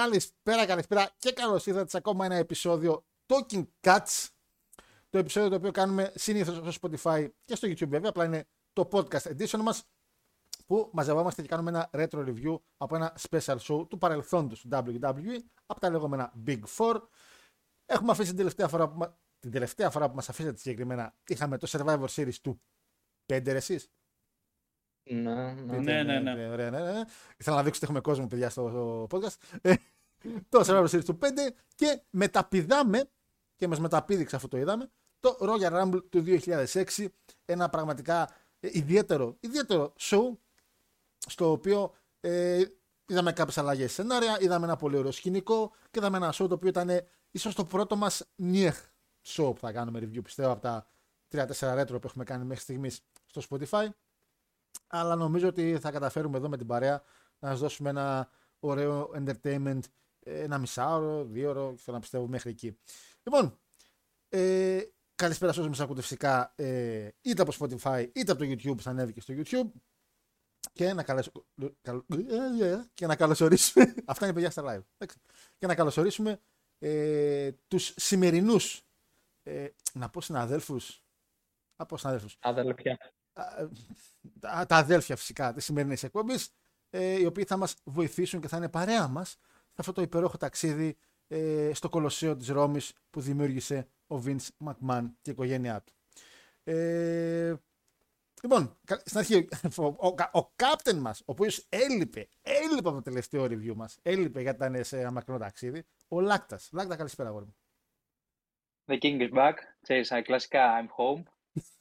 Καλησπέρα, καλησπέρα και καλώς ήρθατε σε ακόμα ένα επεισόδιο Talking Cuts. Το επεισόδιο το οποίο κάνουμε συνήθως στο Spotify και στο YouTube βέβαια, απλά είναι το podcast edition μας που μαζευόμαστε και κάνουμε ένα retro review από ένα special show του παρελθόντος του WWE από τα λεγόμενα Big Four. Έχουμε αφήσει την τελευταία φορά που, μα... την τελευταία φορά που μας αφήσατε συγκεκριμένα είχαμε το Survivor Series του 5 εσείς. Ναι, ναι. Ναι, ναι, ναι. Ωραία, ναι, ναι. Ήθελα να δείξω ότι έχουμε κόσμο, παιδιά, στο podcast. Ε, το Survivor Series του 5 και μεταπηδάμε, και μας μεταπήδηξε αυτό το είδαμε, το Royal Rumble του 2006. Ένα πραγματικά ε, ιδιαίτερο, ιδιαίτερο show, στο οποίο ε, είδαμε κάποιες αλλαγές σενάρια, είδαμε ένα πολύ ωραίο σκηνικό και είδαμε ένα show το οποίο ήταν ε, ίσως το πρώτο μας νιεχ show που θα κάνουμε review, πιστεύω, από τα 3-4 retro που έχουμε κάνει μέχρι στιγμής στο Spotify αλλά νομίζω ότι θα καταφέρουμε εδώ με την παρέα να σας δώσουμε ένα ωραίο entertainment ένα μισάωρο, δύο ώρο, θέλω να πιστεύω μέχρι εκεί. Λοιπόν, ε, καλησπέρα σε όσους μας ακούτε φυσικά ε, είτε από Spotify είτε από το YouTube που θα ανέβει και στο YouTube και να, καλεσ... καλ- και να καλωσορίσουμε αυτά είναι παιδιά στα live εντάξει. και να καλωσορίσουμε ε, τους σημερινούς ε, να πω συναδέλφους να πω συναδέλφους Αδελφιά. Α, τα, τα αδέλφια φυσικά της σημερινής εκπομπής, ε, οι οποίοι θα μας βοηθήσουν και θα είναι παρέα μας σε αυτό το υπερόχο ταξίδι ε, στο Κολοσσέο της Ρώμης που δημιούργησε ο Vince McMahon και η οικογένειά του. Ε, λοιπόν, κα- στην αρχή, ο, ο, ο captain μας, ο οποίος έλειπε, έλειπε από το τελευταίο review μας, έλειπε γιατί ήταν σε ένα μακρινό ταξίδι, ο Λάκτας. Λάκτα, καλησπέρα, αγόρι μου. The King is back. Ξέρεις, α, κλασικά I'm home.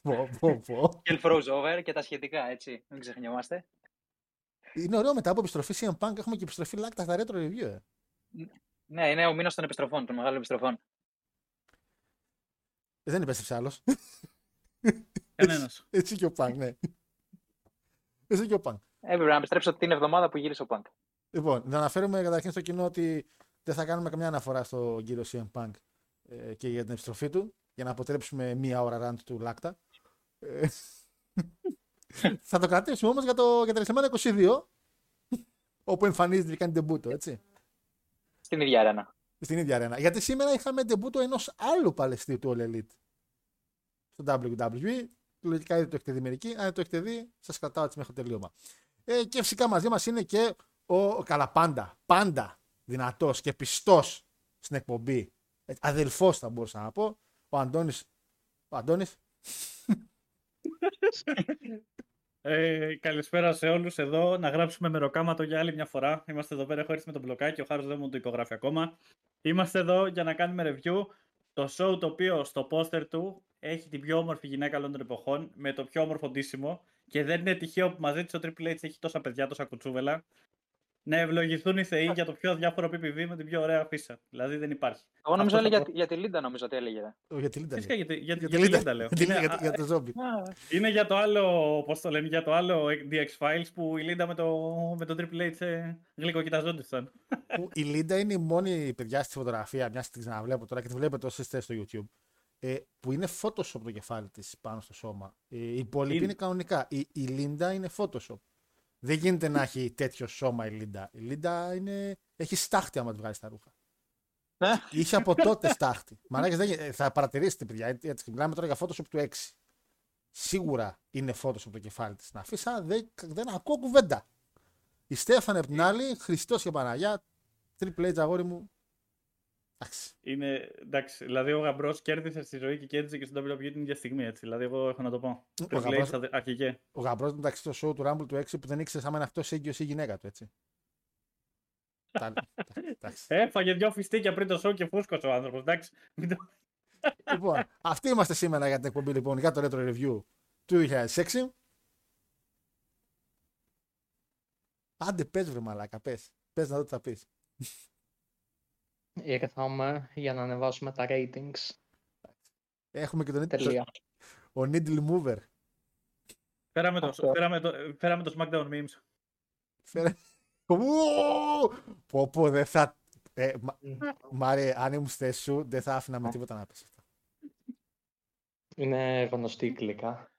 Πω, πω, πω. Kill froze over και τα σχετικά, έτσι. Μην ξεχνιόμαστε. Είναι ωραίο μετά από επιστροφή CM Punk έχουμε και επιστροφή Λάκτα στα retro review. Ε. Ναι, είναι ο μήνας των επιστροφών, των μεγάλων επιστροφών. Δεν επέστρεψε άλλος. Κανένας. Έτσι και ο Πανκ, ναι. Έτσι και ο Πανκ. Έπρεπε να επιστρέψω την εβδομάδα που γύρισε ο Punk. Λοιπόν, να αναφέρουμε καταρχήν στο κοινό ότι δεν θα κάνουμε καμιά αναφορά στο κύριο CM Punk ε, και για την επιστροφή του, για να αποτρέψουμε μία ώρα rant του Λάκτα. Ε, θα το κρατήσουμε όμως για, το, για τα WrestleMania 22, όπου εμφανίζεται και κάνει ντεμπούτο, έτσι. Στην ίδια αρένα. Στην ίδια αρένα. Γιατί σήμερα είχαμε ντεμπούτο ενός άλλου παλαιστή του All Elite στο WWE. Λογικά ήδη το έχετε δει μερικοί. Αν δεν το έχετε δει, σας κρατάω έτσι μέχρι το τελείωμα. Ε, και φυσικά μαζί μας είναι και ο καλά πάντα, πάντα δυνατός και πιστός στην εκπομπή. Ε, αδελφός θα μπορούσα να πω. Ο Αντώνης. Ο Αντώνης. Ε, καλησπέρα σε όλους εδώ. Να γράψουμε μεροκάματο για άλλη μια φορά. Είμαστε εδώ πέρα, έχω έρθει με τον μπλοκάκι. Ο Χάρος δεν μου το υπογράφει ακόμα. Είμαστε εδώ για να κάνουμε review το show το οποίο στο πόστερ του έχει την πιο όμορφη γυναίκα όλων των εποχών με το πιο όμορφο ντύσιμο και δεν είναι τυχαίο που μαζί της ο Triple H έχει τόσα παιδιά, τόσα κουτσούβελα. Να ευλογηθούν οι θεοί για το πιο διάφορο PPV με την πιο ωραία φύσα. Δηλαδή δεν υπάρχει. Εγώ νομίζω Αυτό έλεγε θα για, για τη Λίντα, νομίζω ότι έλεγε. Ο, για τη Λίντα. Φυσικά λέει. για, τη- για, Για για, τη τη Λίντα. Λίντα λέω. Για τη Λίντα, Είναι- για το- για το ζόμπι. Είναι για το άλλο, πώς το λένε, για το άλλο DX Files που η Λίντα με το, με το Triple H ε, γλυκοκοιταζόντουσαν. που η Λίντα είναι η μόνη παιδιά στη φωτογραφία, μιας τη ξαναβλέπω τώρα και τη βλέπετε όσοι είστε στο YouTube, ε, που είναι Photoshop το κεφάλι της πάνω στο σώμα. Ε, οι υπόλοιποι Είναι. είναι κανονικά. Η, η Λίντα είναι Photoshop. Δεν γίνεται να έχει τέτοιο σώμα η Λίντα. Η Λίντα είναι... έχει στάχτη άμα τη βγάλεις τα ρούχα. Ναι. Είχε από τότε στάχτη. Μαλάκες, δεν, γι- ε, θα παρατηρήσετε, παιδιά. έτσι- Έτσι, μιλάμε τώρα για Photoshop του 6. Σίγουρα είναι Photoshop το κεφάλι της. Να αφήσει, δεν, δεν ακούω κουβέντα. Η Stephanie απ' την άλλη, Χριστός και Παναγιά, Triple H αγόρι μου. Εντάξει. Είναι, εντάξει, δηλαδή ο γαμπρός κέρδισε στη ζωή και κέρδισε και στην WWE την ίδια στιγμή. Έτσι. Δηλαδή, εγώ έχω να το πω. Ο Triple H γαμπρός- αδε- αρχηγέ. Ο γαμπρός μεταξύ στο show του Rumble του 6 που δεν ήξερε άμα είναι αυτός έγκυος ή η γυναίκα του, έτσι. Τα- εντάξει. Έφαγε δυο φιστίκια πριν το show και φούσκωσε ο άνθρωπος. Εντάξει. Μην το- λοιπόν, αυτοί είμαστε σήμερα για την εκπομπή λοιπόν για το Retro Review του 2006. Άντε πες βρε μαλάκα, πες. Πες να δω τι θα πεις. Ήρθαμε για να ανεβάσουμε τα ratings. Έχουμε και τον Τελεία. ο Needle Mover. Φέραμε, το, Αυτό. φέραμε, το, φέραμε το SmackDown Memes. Φέρε... Ου! Πω πω δεν θα... Ε, μα... Μάρε, αν ήμουν στη θέση σου, δεν θα άφηνα με τίποτα να πεις αυτά. Είναι γνωστή η κλίκα.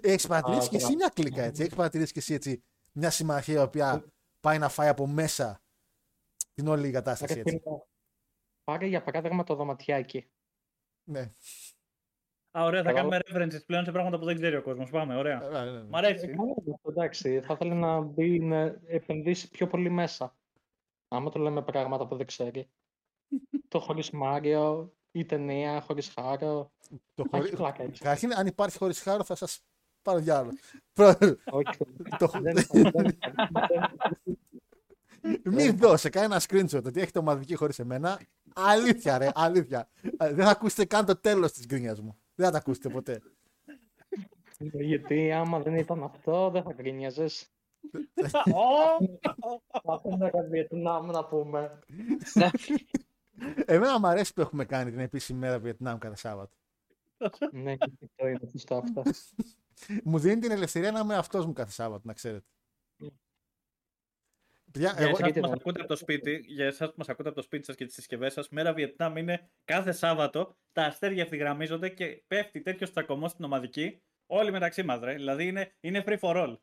Έχεις παρατηρήσει Α, και εσύ καλά. μια κλίκα έτσι. Έχεις παρατηρήσει και εσύ έτσι μια συμμαχία η οποία πάει να φάει από μέσα την όλη κατάσταση Ρε έτσι. φίλε, Πάρε για παράδειγμα το δωματιάκι. Ναι. Α, ωραία, θα Εγώ- κάνουμε references πλέον σε πράγματα που δεν ξέρει ο κόσμος. Πάμε, ωραία. Ε, ναι, ναι, ναι. Μ' αρέσει. Ε, καλά είναι αυτό, εντάξει, θα ήθελα να μπει να επενδύσει πιο πολύ μέσα. Άμα το λέμε πράγματα που δεν ξέρει. το χωρίς Μάριο ή ταινία χωρίς Χάρο. Το Θα έχει χωρί... πλάκα έτσι. Καταρχήν, αν υπάρχει χωρίς χάρο, θα σας πάρω διάλογο. Προ- Όχι, το... δεν υπάρχει, δεν υπάρχει. Μην δώσε κανένα screenshot ότι έχετε ομαδική χωρίς εμένα. Αλήθεια, ρε, αλήθεια. Ε, Δεν θα ακούσετε καν το τέλος της γκρίνιας μου. Δεν θα τα ακούσετε ποτέ. Γιατί άμα δεν ήταν αυτό, δεν θα γκρίνιαζες. Ω, Θα πούμε για Βιετνάμ να πούμε. Εμένα μου αρέσει που έχουμε κάνει την επίσημη μέρα Βιετνάμ κάθε Σάββατο. ναι, και αυτό είναι σωστό αυτό. Μου δίνει την ελευθερία να είμαι αυτός μου κάθε Σάββατο, να ξέρετε. Παιδιά, Για εγώ, εσάς που γιατί μας δεν- ακούτε από το σπίτι, για εσάς που μας ακούτε από το σπίτι σας και τις συσκευές σας, μέρα Βιετνάμ είναι κάθε Σάββατο, τα αστέρια ευθυγραμμίζονται και πέφτει τέτοιο στακωμό στην ομαδική, όλοι μεταξύ μας ρε, δηλαδή είναι, είναι free for all.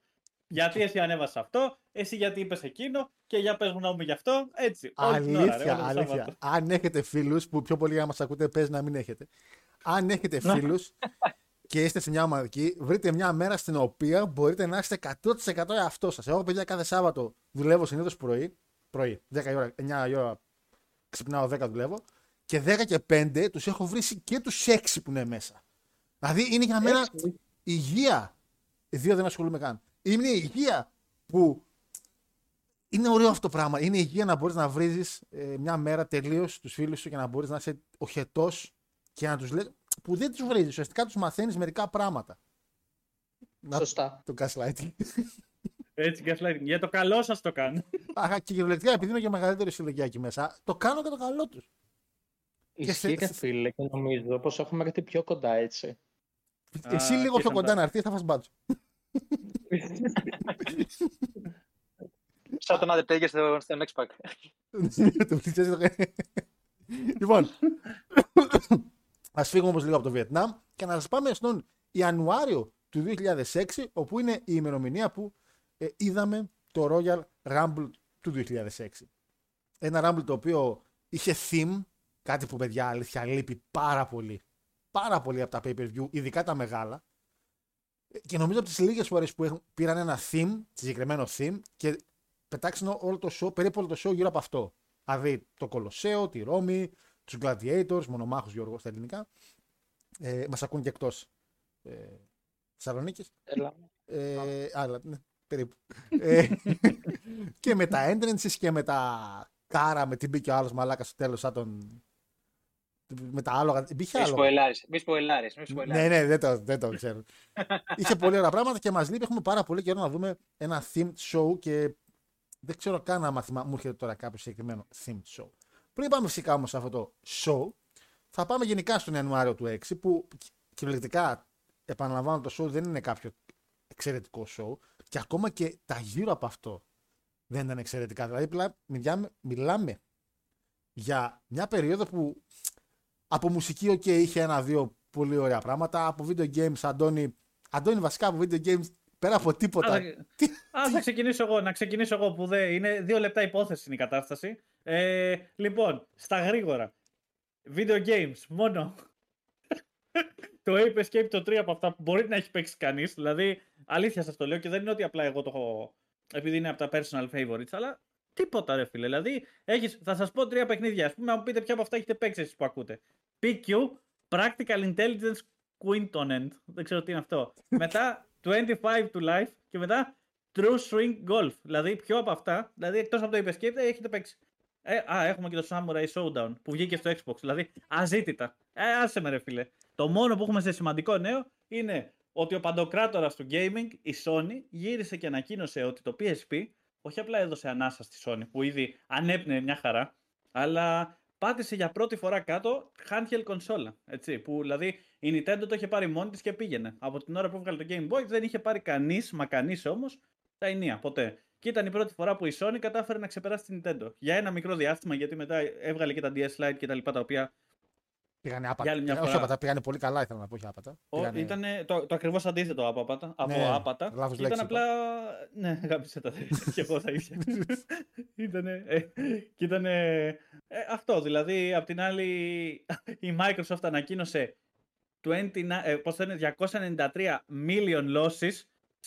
Γιατί εσύ ανέβασες αυτό, εσύ γιατί είπες εκείνο και για πες γνώμη γι' αυτό, έτσι. όλη την ώρα, ρε, αλήθεια, όλο το αλήθεια. Σάββατο. Αν έχετε φίλους, που πιο πολύ για να μας ακούτε, παίζει να μην έχετε. Αν έχετε Ναι. φίλους και είστε σε μια ομαδική, βρείτε μια μέρα στην οποία μπορείτε να είστε 100% εαυτός σας. Εγώ, παιδιά, κάθε Σάββατο δουλεύω συνήθως πρωί. Πρωί, 10 η ώρα, 9 η ώρα ξυπνάω, 10 δουλεύω. Και 10 και 5 τους έχω βρει και τους 6 που είναι μέσα. Δηλαδή είναι για μένα Έτσι, υγεία. Οι δύο δεν ασχολούμαι καν. Είναι η υγεία που. Είναι ωραίο αυτό το πράγμα. Είναι η υγεία να μπορείς να βρει μια μέρα τελείως τους φίλους σου και να μπορείς να είσαι οχετός και να τους λε. Που δεν τους βρει. Ουσιαστικά τους μαθαίνεις μερικά πράγματα. Να Σωστά. το gaslighting. Έτσι, gaslighting. Για το καλό σας το κάνω. Αχα, και κυριολεκτικά επειδή είμαι και μεγαλύτερο ηλικία εκεί μέσα, το κάνω για το καλό τους. Και σε- Ισχύει ρε φίλε και νομίζω πως έχουμε έρθει πιο κοντά έτσι. Εσύ Α, λίγο και πιο κοντά φαντά- να έρθεις, θα φας μπάτσο. Σαν τον Undertaker στο, στο Next Pack. Το πλησιάζει το- Λοιπόν, ας φύγουμε όμως λίγο από το Βιετνάμ και να σας πάμε στον Ιανουάριο του 2006, όπου είναι η ημερομηνία που ε, είδαμε το Royal Rumble του 2006. Ένα Rumble το οποίο είχε theme, κάτι που παιδιά αλήθεια λείπει πάρα πολύ. Πάρα πολύ από τα pay-per-view, ειδικά τα μεγάλα. Ε, Και νομίζω από τις λίγες φορές που έχουν, πήραν ένα theme, συγκεκριμένο theme, και πετάξαν όλο το show, περίπου όλο το show γύρω από αυτό. Δηλαδή το Κολοσσέο, τη Ρώμη, τους Gladiators, μονομάχους Γιώργος στα ελληνικά. Ε, Μας ακούν και εκτός ε, Θεσσαλονίκης. Έλα. Ε, άλλα, ναι, περίπου. ε, και με τα entrances και με τα κάρα, με την μπήκε ο άλλος μαλάκας στο τέλος, σαν τον. Με τα άλογα. Μπήκε Μη άλογα. σποελάρεις, μη σποελάρεις, μη σποελάρεις. Ναι, ναι, δεν το, δεν το ξέρω. Είχε πολύ ωραία πράγματα και μας λείπει. Έχουμε πάρα πολύ καιρό να δούμε ένα themed show και δεν ξέρω καν αν θυμά... μου έρχεται τώρα κάποιο συγκεκριμένο themed show. Πριν πάμε φυσικά όμως σε αυτό το show, θα πάμε γενικά στον Ιανουάριο του 6 που κυριολεκτικά επαναλαμβάνω το show δεν είναι κάποιο εξαιρετικό show και ακόμα και τα γύρω από αυτό δεν ήταν εξαιρετικά. Δηλαδή πλά, μιλάμε, μιλάμε για μια περίοδο που από μουσική, ok, είχε ένα-δύο πολύ ωραία πράγματα. Από video games, Αντώνη, Αντώνη βασικά από video games, πέρα από τίποτα. Α, θα- Α, θα ξεκινήσω εγώ. Να ξεκινήσω εγώ που δεν είναι δύο λεπτά υπόθεση είναι η κατάσταση. Ε, λοιπόν, στα γρήγορα. Video games, μόνο. το Ape Escape το 3 από αυτά που μπορεί να έχει παίξει κανείς. Δηλαδή, αλήθεια σας το λέω και δεν είναι ότι απλά εγώ το έχω. Επειδή είναι από τα personal favorites, αλλά τίποτα ρε φίλε. Δηλαδή, έχεις, θα σας πω τρία παιχνίδια. Α πούμε, αν μου πείτε ποια από αυτά έχετε παίξει εσείς που ακούτε. PQ, Practical Intelligence Quintonent. Δεν ξέρω τι είναι αυτό. μετά 25 to Life και μετά True Swing Golf. Δηλαδή, ποιο από αυτά, δηλαδή εκτός από το Ape Escape, δεν έχετε παίξει. Ε, α, έχουμε και το Samurai Showdown που βγήκε στο Xbox. Δηλαδή, αζήτητα. Ε, άσε με ρε φίλε. Το μόνο που έχουμε σε σημαντικό νέο είναι ότι ο παντοκράτορας του gaming, η Sony, γύρισε και ανακοίνωσε ότι το PSP όχι απλά έδωσε ανάσα στη Sony, που ήδη ανέπνεε μια χαρά, αλλά πάτησε για πρώτη φορά κάτω handheld κονσόλα. Έτσι, που δηλαδή η Nintendo το είχε πάρει μόνη της και πήγαινε. Από την ώρα που έβγαλε το Game Boy δεν είχε πάρει κανείς, μα κανείς όμως, τα ενία, ποτέ. Και ήταν η πρώτη φορά που η Sony κατάφερε να ξεπεράσει την Nintendo. Για ένα μικρό διάστημα, γιατί μετά έβγαλε και τα DS Lite και τα λοιπά, τα οποία Πήγανε άπατα. Για άλλη μια Πήγανε- όχι φορά. άπατα, πήγανε πολύ καλά, ήθελα να πω, όχι άπατα. Ο, Πήγανε- Ήταν το, το ακριβώς αντίθετο από άπατα. Από Ναι, άπατα. λάθος Ήταν λέξη απλά. Ναι, αγάπησε τα και εγώ τα ίδια. ήτανε, ε, και ήταν αυτό. Δηλαδή, απ' την άλλη, η Microsoft ανακοίνωσε 29, ε, πώς το λένε, 293 million losses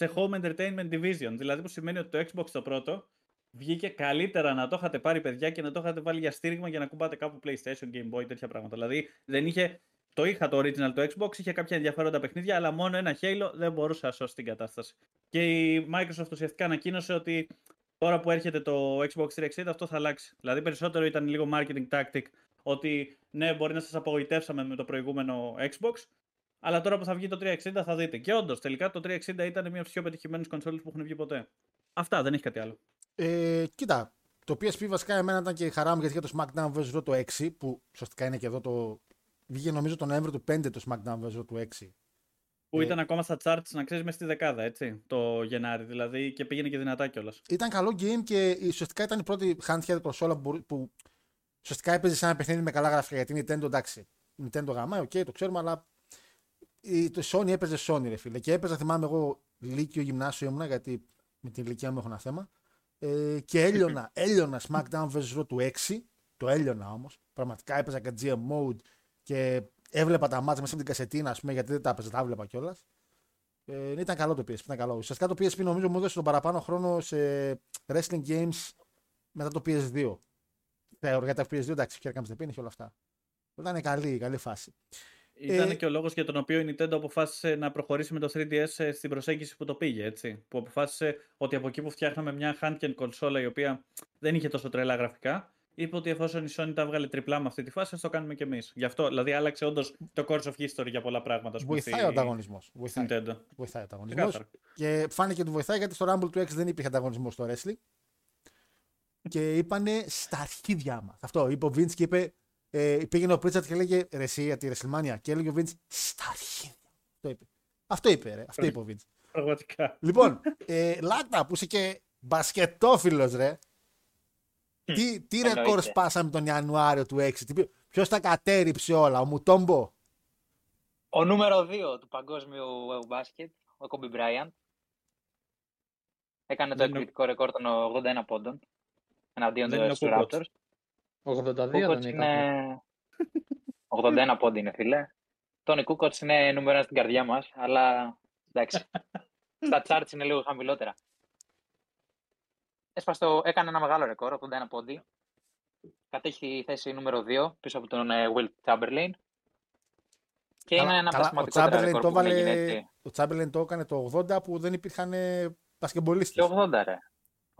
σε Home Entertainment Division. Δηλαδή, που σημαίνει ότι το Xbox το πρώτο βγήκε καλύτερα να το είχατε πάρει παιδιά και να το είχατε βάλει για στήριγμα για να κουμπάτε κάπου PlayStation, Game Boy, τέτοια πράγματα. Δηλαδή, δεν είχε το είχα το original το Xbox, είχε κάποια ενδιαφέροντα παιχνίδια, αλλά μόνο ένα Halo δεν μπορούσε να σώσει την κατάσταση. Και η Microsoft ουσιαστικά ανακοίνωσε ότι τώρα που έρχεται το Xbox 360 αυτό θα αλλάξει. Δηλαδή περισσότερο ήταν λίγο marketing tactic ότι ναι, μπορεί να σας απογοητεύσαμε με το προηγούμενο Xbox, αλλά τώρα που θα βγει το 360 θα δείτε. Και όντως, τελικά το 360 ήταν μια από τις πιο πετυχημένες κονσόλες που έχουν βγει ποτέ. Αυτά, δεν έχει κάτι άλλο. Ε, κοίτα, το PSP βασικά εμένα ήταν και η χαρά μου γιατί είχε το SmackDown vs. Raw το 6, που ουσιαστικά είναι και εδώ το. Βγήκε νομίζω τον Νοέμβριο του 5 το SmackDown vs. Raw του 6. Που Ε. ήταν ακόμα στα charts, να ξέρεις, μες στη δεκάδα, έτσι, το Γενάρη. Δηλαδή και πήγαινε και δυνατά κιόλας. Ήταν καλό game και ουσιαστικά ήταν η πρώτη handheld κονσόλα που, μπορεί- που ουσιαστικά έπαιζε σε ένα παιχνίδι με καλά γραφικά. Γιατί η Nintendo εντάξει. Η Nintendo γαμάει, οκ, το ξέρουμε, αλλά η, το Sony έπαιζε Sony, ρε φίλε. Και έπαιζα, θυμάμαι εγώ, Λύκειο γυμνάσιο ήμουνα, γιατί με την ηλικία μου έχω ένα θέμα. Ε, και έλειωνα, έλειωνα SmackDown vs. Raw του 6. Το έλειωνα όμως. Πραγματικά έπαιζα και GM mode και έβλεπα τα μάτια μέσα από την κασετίνα, ας πούμε, γιατί δεν τα έπαιζα, τα έβλεπα κιόλας. Ε, ήταν καλό το PSP, ήταν καλό. Ουσιαστικά το PSP νομίζω μου έδωσε τον παραπάνω χρόνο σε wrestling games μετά το PS2. Θεωρώ γιατί το PS2 εντάξει, Here Comes the Pain είχε όλα αυτά. Ήταν καλή, καλή φάση. Ήταν Ε, και ο λόγος για τον οποίο η Nintendo αποφάσισε να προχωρήσει με το 3DS ες, στην προσέγγιση που το πήγε, έτσι. Που αποφάσισε ότι από εκεί που φτιάχναμε μια handheld κονσόλα η οποία δεν είχε τόσο τρελά γραφικά, είπε ότι εφόσον η Sony τα έβγαλε τριπλά με αυτή τη φάση, ας το κάνουμε κι εμείς. Γι' αυτό, δηλαδή, άλλαξε όντως το course of history για πολλά πράγματα. ας πούμε, Βοηθάει στη- ο ανταγωνισμός. στη Βοηθάει, Nintendo. βοηθάει ο ανταγωνισμός. Ξεκάθαρα. Και φάνηκε ότι βοηθάει γιατί στο Rumble του 6 δεν υπήρχε ανταγωνισμός στο wrestling. Και είπανε στα αρχίδια μας. Αυτό είπε ο Vince και είπε. Ε, πήγαινε ο Πρίτσαρτ και έλεγε ρε εσύ για τη WrestleMania. Και έλεγε ο Vince στα αρχίδια. Αυτό είπε. Αυτό είπε, ρε. Αυτό είπε ο Vince. Πραγματικά. λοιπόν, ε, Λάκτα που είσαι και μπασκετόφιλος, ρε. Τι, τι Εννοείται. ρεκόρ σπάσαμε τον Ιανουάριο του 6. Ποιος τα κατέριψε όλα, ο Μουτόμπο; Ο νούμερο 2 του παγκόσμιου μπάσκετ, ο Κόμπι Μπράιαντ, έκανε το Δεν είναι ο- εκπληκτικό ρεκόρ των 81 πόντων εναντίον Δεν είναι ο του Κούκοτς. Raptors. 82 Κούκοτς δεν είναι... ήταν. 81 πόντι είναι, φίλε. Τόνι Κούκοτς είναι νούμερο ένα στην καρδιά μας, αλλά εντάξει. Στα charts είναι λίγο χαμηλότερα. Έσπασε το- έκανε ένα μεγάλο ρεκόρ, 81 πόντι. Κατέχει τη θέση νούμερο 2 πίσω από τον ε, Will Chamberlain. Και είναι ένα από τα ο σημαντικότερα Τσάμπερλεν ρεκόρ το, που έχουν γίνει, έβαλε- έτσι. ο Τσάμπερλεν το έκανε το 80 που δεν υπήρχαν Και πασκεμπολίστες. 80 ρε.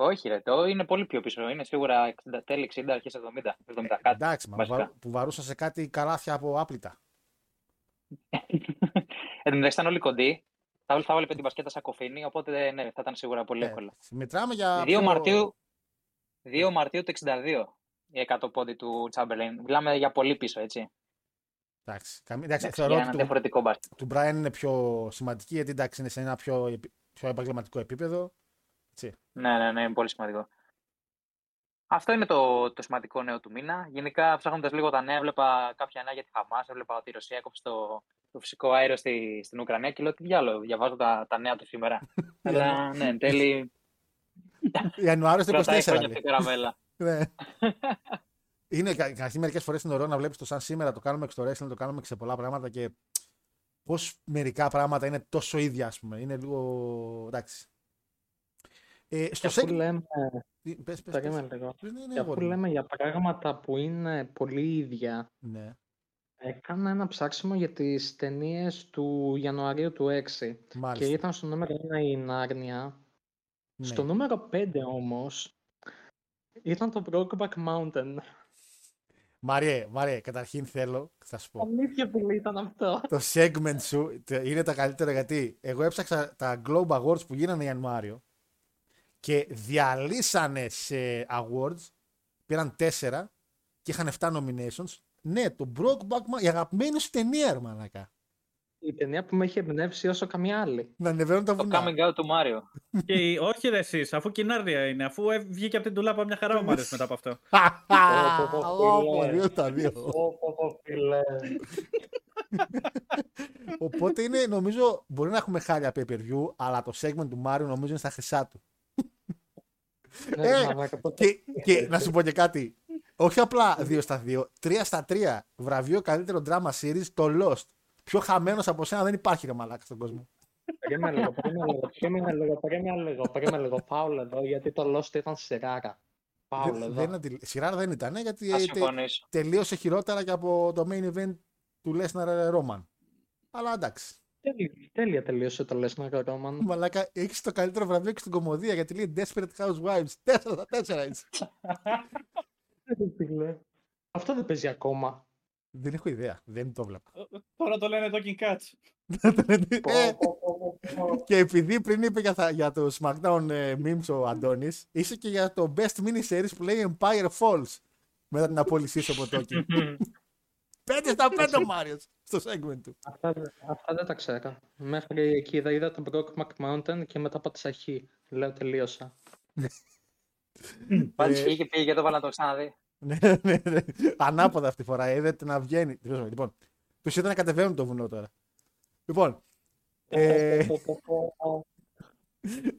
Όχι ρε, το είναι πολύ πιο πίσω. Είναι σίγουρα 60, τέλη 60, αρχές 70. 70 κάτι. Εντάξει, μα, βασικά. βα- που βαρούσαν σε κάτι καλάθια από άπλυτα. Εν τω μεταξύ ήταν όλοι κοντοί. Θα, θα βάλει πέντε μπασκέτα σαν κοφίνι, οπότε ναι, θα ήταν σίγουρα πολύ Ε, εύκολα. Μετράμε για. 2 πιο- Μαρτίου, 2 Μαρτίου του 62 η 100 πόντι του Chamberlain. Μιλάμε για πολύ πίσω, έτσι. Εντάξει, καμία- εντάξει, Εντάξει, θεωρώ για ότι ένα του, διαφορετικό μπάσκετ. του Brian είναι πιο σημαντική γιατί εντάξει είναι σε ένα πιο, επι- πιο επαγγελματικό επίπεδο. Ναι, ναι, ναι, είναι πολύ σημαντικό. Αυτό είναι το, το σημαντικό νέο του μήνα. Γενικά, ψάχνοντας λίγο τα νέα, έβλεπα κάποια νέα για τη Χαμάς. Έβλεπα ότι η Ρωσία έκοψε το, το φυσικό αέριο στη, στην Ουκρανία και λέω τι διάλογο, διαβάζω τα, τα νέα του σήμερα. Αλλά ναι, εν τέλει. Ιανουάριος του 24. Κρατάει χρόνια λέει. αυτή η καραβέλα. Ναι. Είναι κα- καταρχήν μερικές φορές είναι ωραίο να βλέπεις το σαν σήμερα, το κάνουμε και στο wrestling, το κάνουμε και σε πολλά πράγματα και πώς μερικά πράγματα είναι τόσο ίδια, ας πούμε. Είναι λίγο. εντάξει. Ε, Και στο αφού σεκ... λέμε, Πες, πες, πες. περίμενε λίγο. Ναι, ναι, ναι, Και αφού αγόρι μου. λέμε για πράγματα που είναι πολύ ίδια, Ναι, έκανα ένα ψάξιμο για τις ταινίες του Ιανουαρίου του 6 και μάλιστα. ήταν στο νούμερο 1 η Νάρνια. Ναι. Στο νούμερο 5 όμως ήταν το Brokeback Mountain. Μαριέ, Μαριέ, καταρχήν θέλω, θα σου πω. Αλήθεια που ήταν αυτό. το segment σου τε- είναι τα καλύτερα γιατί εγώ έψαξα τα Globe Awards που γίνανε Ιανουάριο και διαλύσανε σε awards, πήραν τέσσερα και είχαν 7 nominations. Ναι, το Brokeback Mountain, η αγαπημένη σου ταινία, ρε μαλάκα. η ταινία που με έχει εμπνεύσει όσο καμία άλλη. Να ανεβαίνουν τα Το βουνά. coming out του Μάριο. Και η- όχι ρε εσείς, αφού κοινάρδια είναι, αφού ε, βγήκε από την τουλάπα μια χαρά ο Μάριος μετά από αυτό. πω, πω, Όπο, φίλε. δύο στα δύο. Πω, πω, πω, φίλε. Οπότε είναι, νομίζω, μπορεί να έχουμε χάλια pay per view, αλλά το segment του Μάριου νομίζω είναι στα χρυσά του. Ναι, Ε, μαλάκα, πω, Και, και να σου πω και κάτι. Όχι απλά 2 στα 2, 3 στα 3. Βραβείο καλύτερο drama series, το Lost. Πιο χαμένος από σένα δεν υπάρχει ρε μαλάκα στον κόσμο. Περίμενε λίγο, περίμενε λίγο, περίμενε λίγο, περίμενε λίγο, περίμενε λίγο. Πάω εδώ, γιατί το Lost ήταν σειράρα. Πάω Δεν, εδώ. δεν αντι... Σειρά δεν ήταν, ε, γιατί Θα ε, τε- συμφωνήσω. τελείωσε χειρότερα και από το main event του Lesnar Roman. Αλλά εντάξει. Τέλεια, τέλεια τελείωσε το Lesnar Roman. Μαλάκα, έχεις το καλύτερο βραβείο και στην κομμωδία γιατί λέει Desperate Housewives. 4 στα 4 έτσι. Ε, φίλε. Αυτό δεν παίζει ακόμα. δεν έχω ιδέα. Δεν το βλέπα. Τώρα το λένε Talking Cats. Ε, Πω, πω, πω, πω. Και επειδή πριν είπε για, θα- για το SmackDown ε, memes ο Αντώνης, είσαι και για το best miniseries που λέει Empire Falls μετά την απόλυσή σου από Tokyo. 5 στα 5 ο Μάριος στο segment του. Αυτά, δεν- αυτά δεν τα ξέρα. Μέχρι εκεί είδα, είδα τον Brokeback Mountain και μετά από τη αρχή. Λέω τελείωσα. Πάλι Ε, πήγε και πήγε και το βάλα να το ξαναδεί. ναι, ναι, ναι. Ανάποδα αυτή τη φορά. Είδατε να βγαίνει. Λοιπόν, τους είδα να κατεβαίνουν το βουνό τώρα. Λοιπόν, ε, Πω, πω, πω, πω.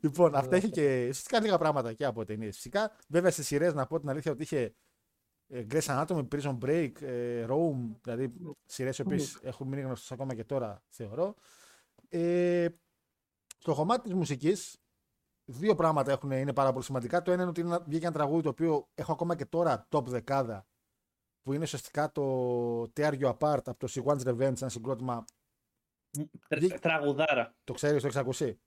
λοιπόν αυτά είχε και ουσιαστικά λίγα πράγματα και από ταινίες. Φυσικά, βέβαια στις σειρές να πω την αλήθεια ότι είχε ε, Grey's Anatomy, Prison Break, ε, Rome, δηλαδή σειρές οι οποίες έχουν μείνει γνωστές ακόμα και τώρα, θεωρώ. Ε, στο κομμάτι της μουσικής, δύο πράγματα έχουν, είναι πάρα πολύ σημαντικά. Το ένα είναι ότι είναι- βγήκε ένα τραγούδι το οποίο έχω ακόμα και τώρα top δεκάδα, που είναι ουσιαστικά το Tear You Apart από το See One's Revenge, ένα συγκρότημα. Τρα- Τραγουδάρα. Το ξέρεις, το έχεις ακούσει;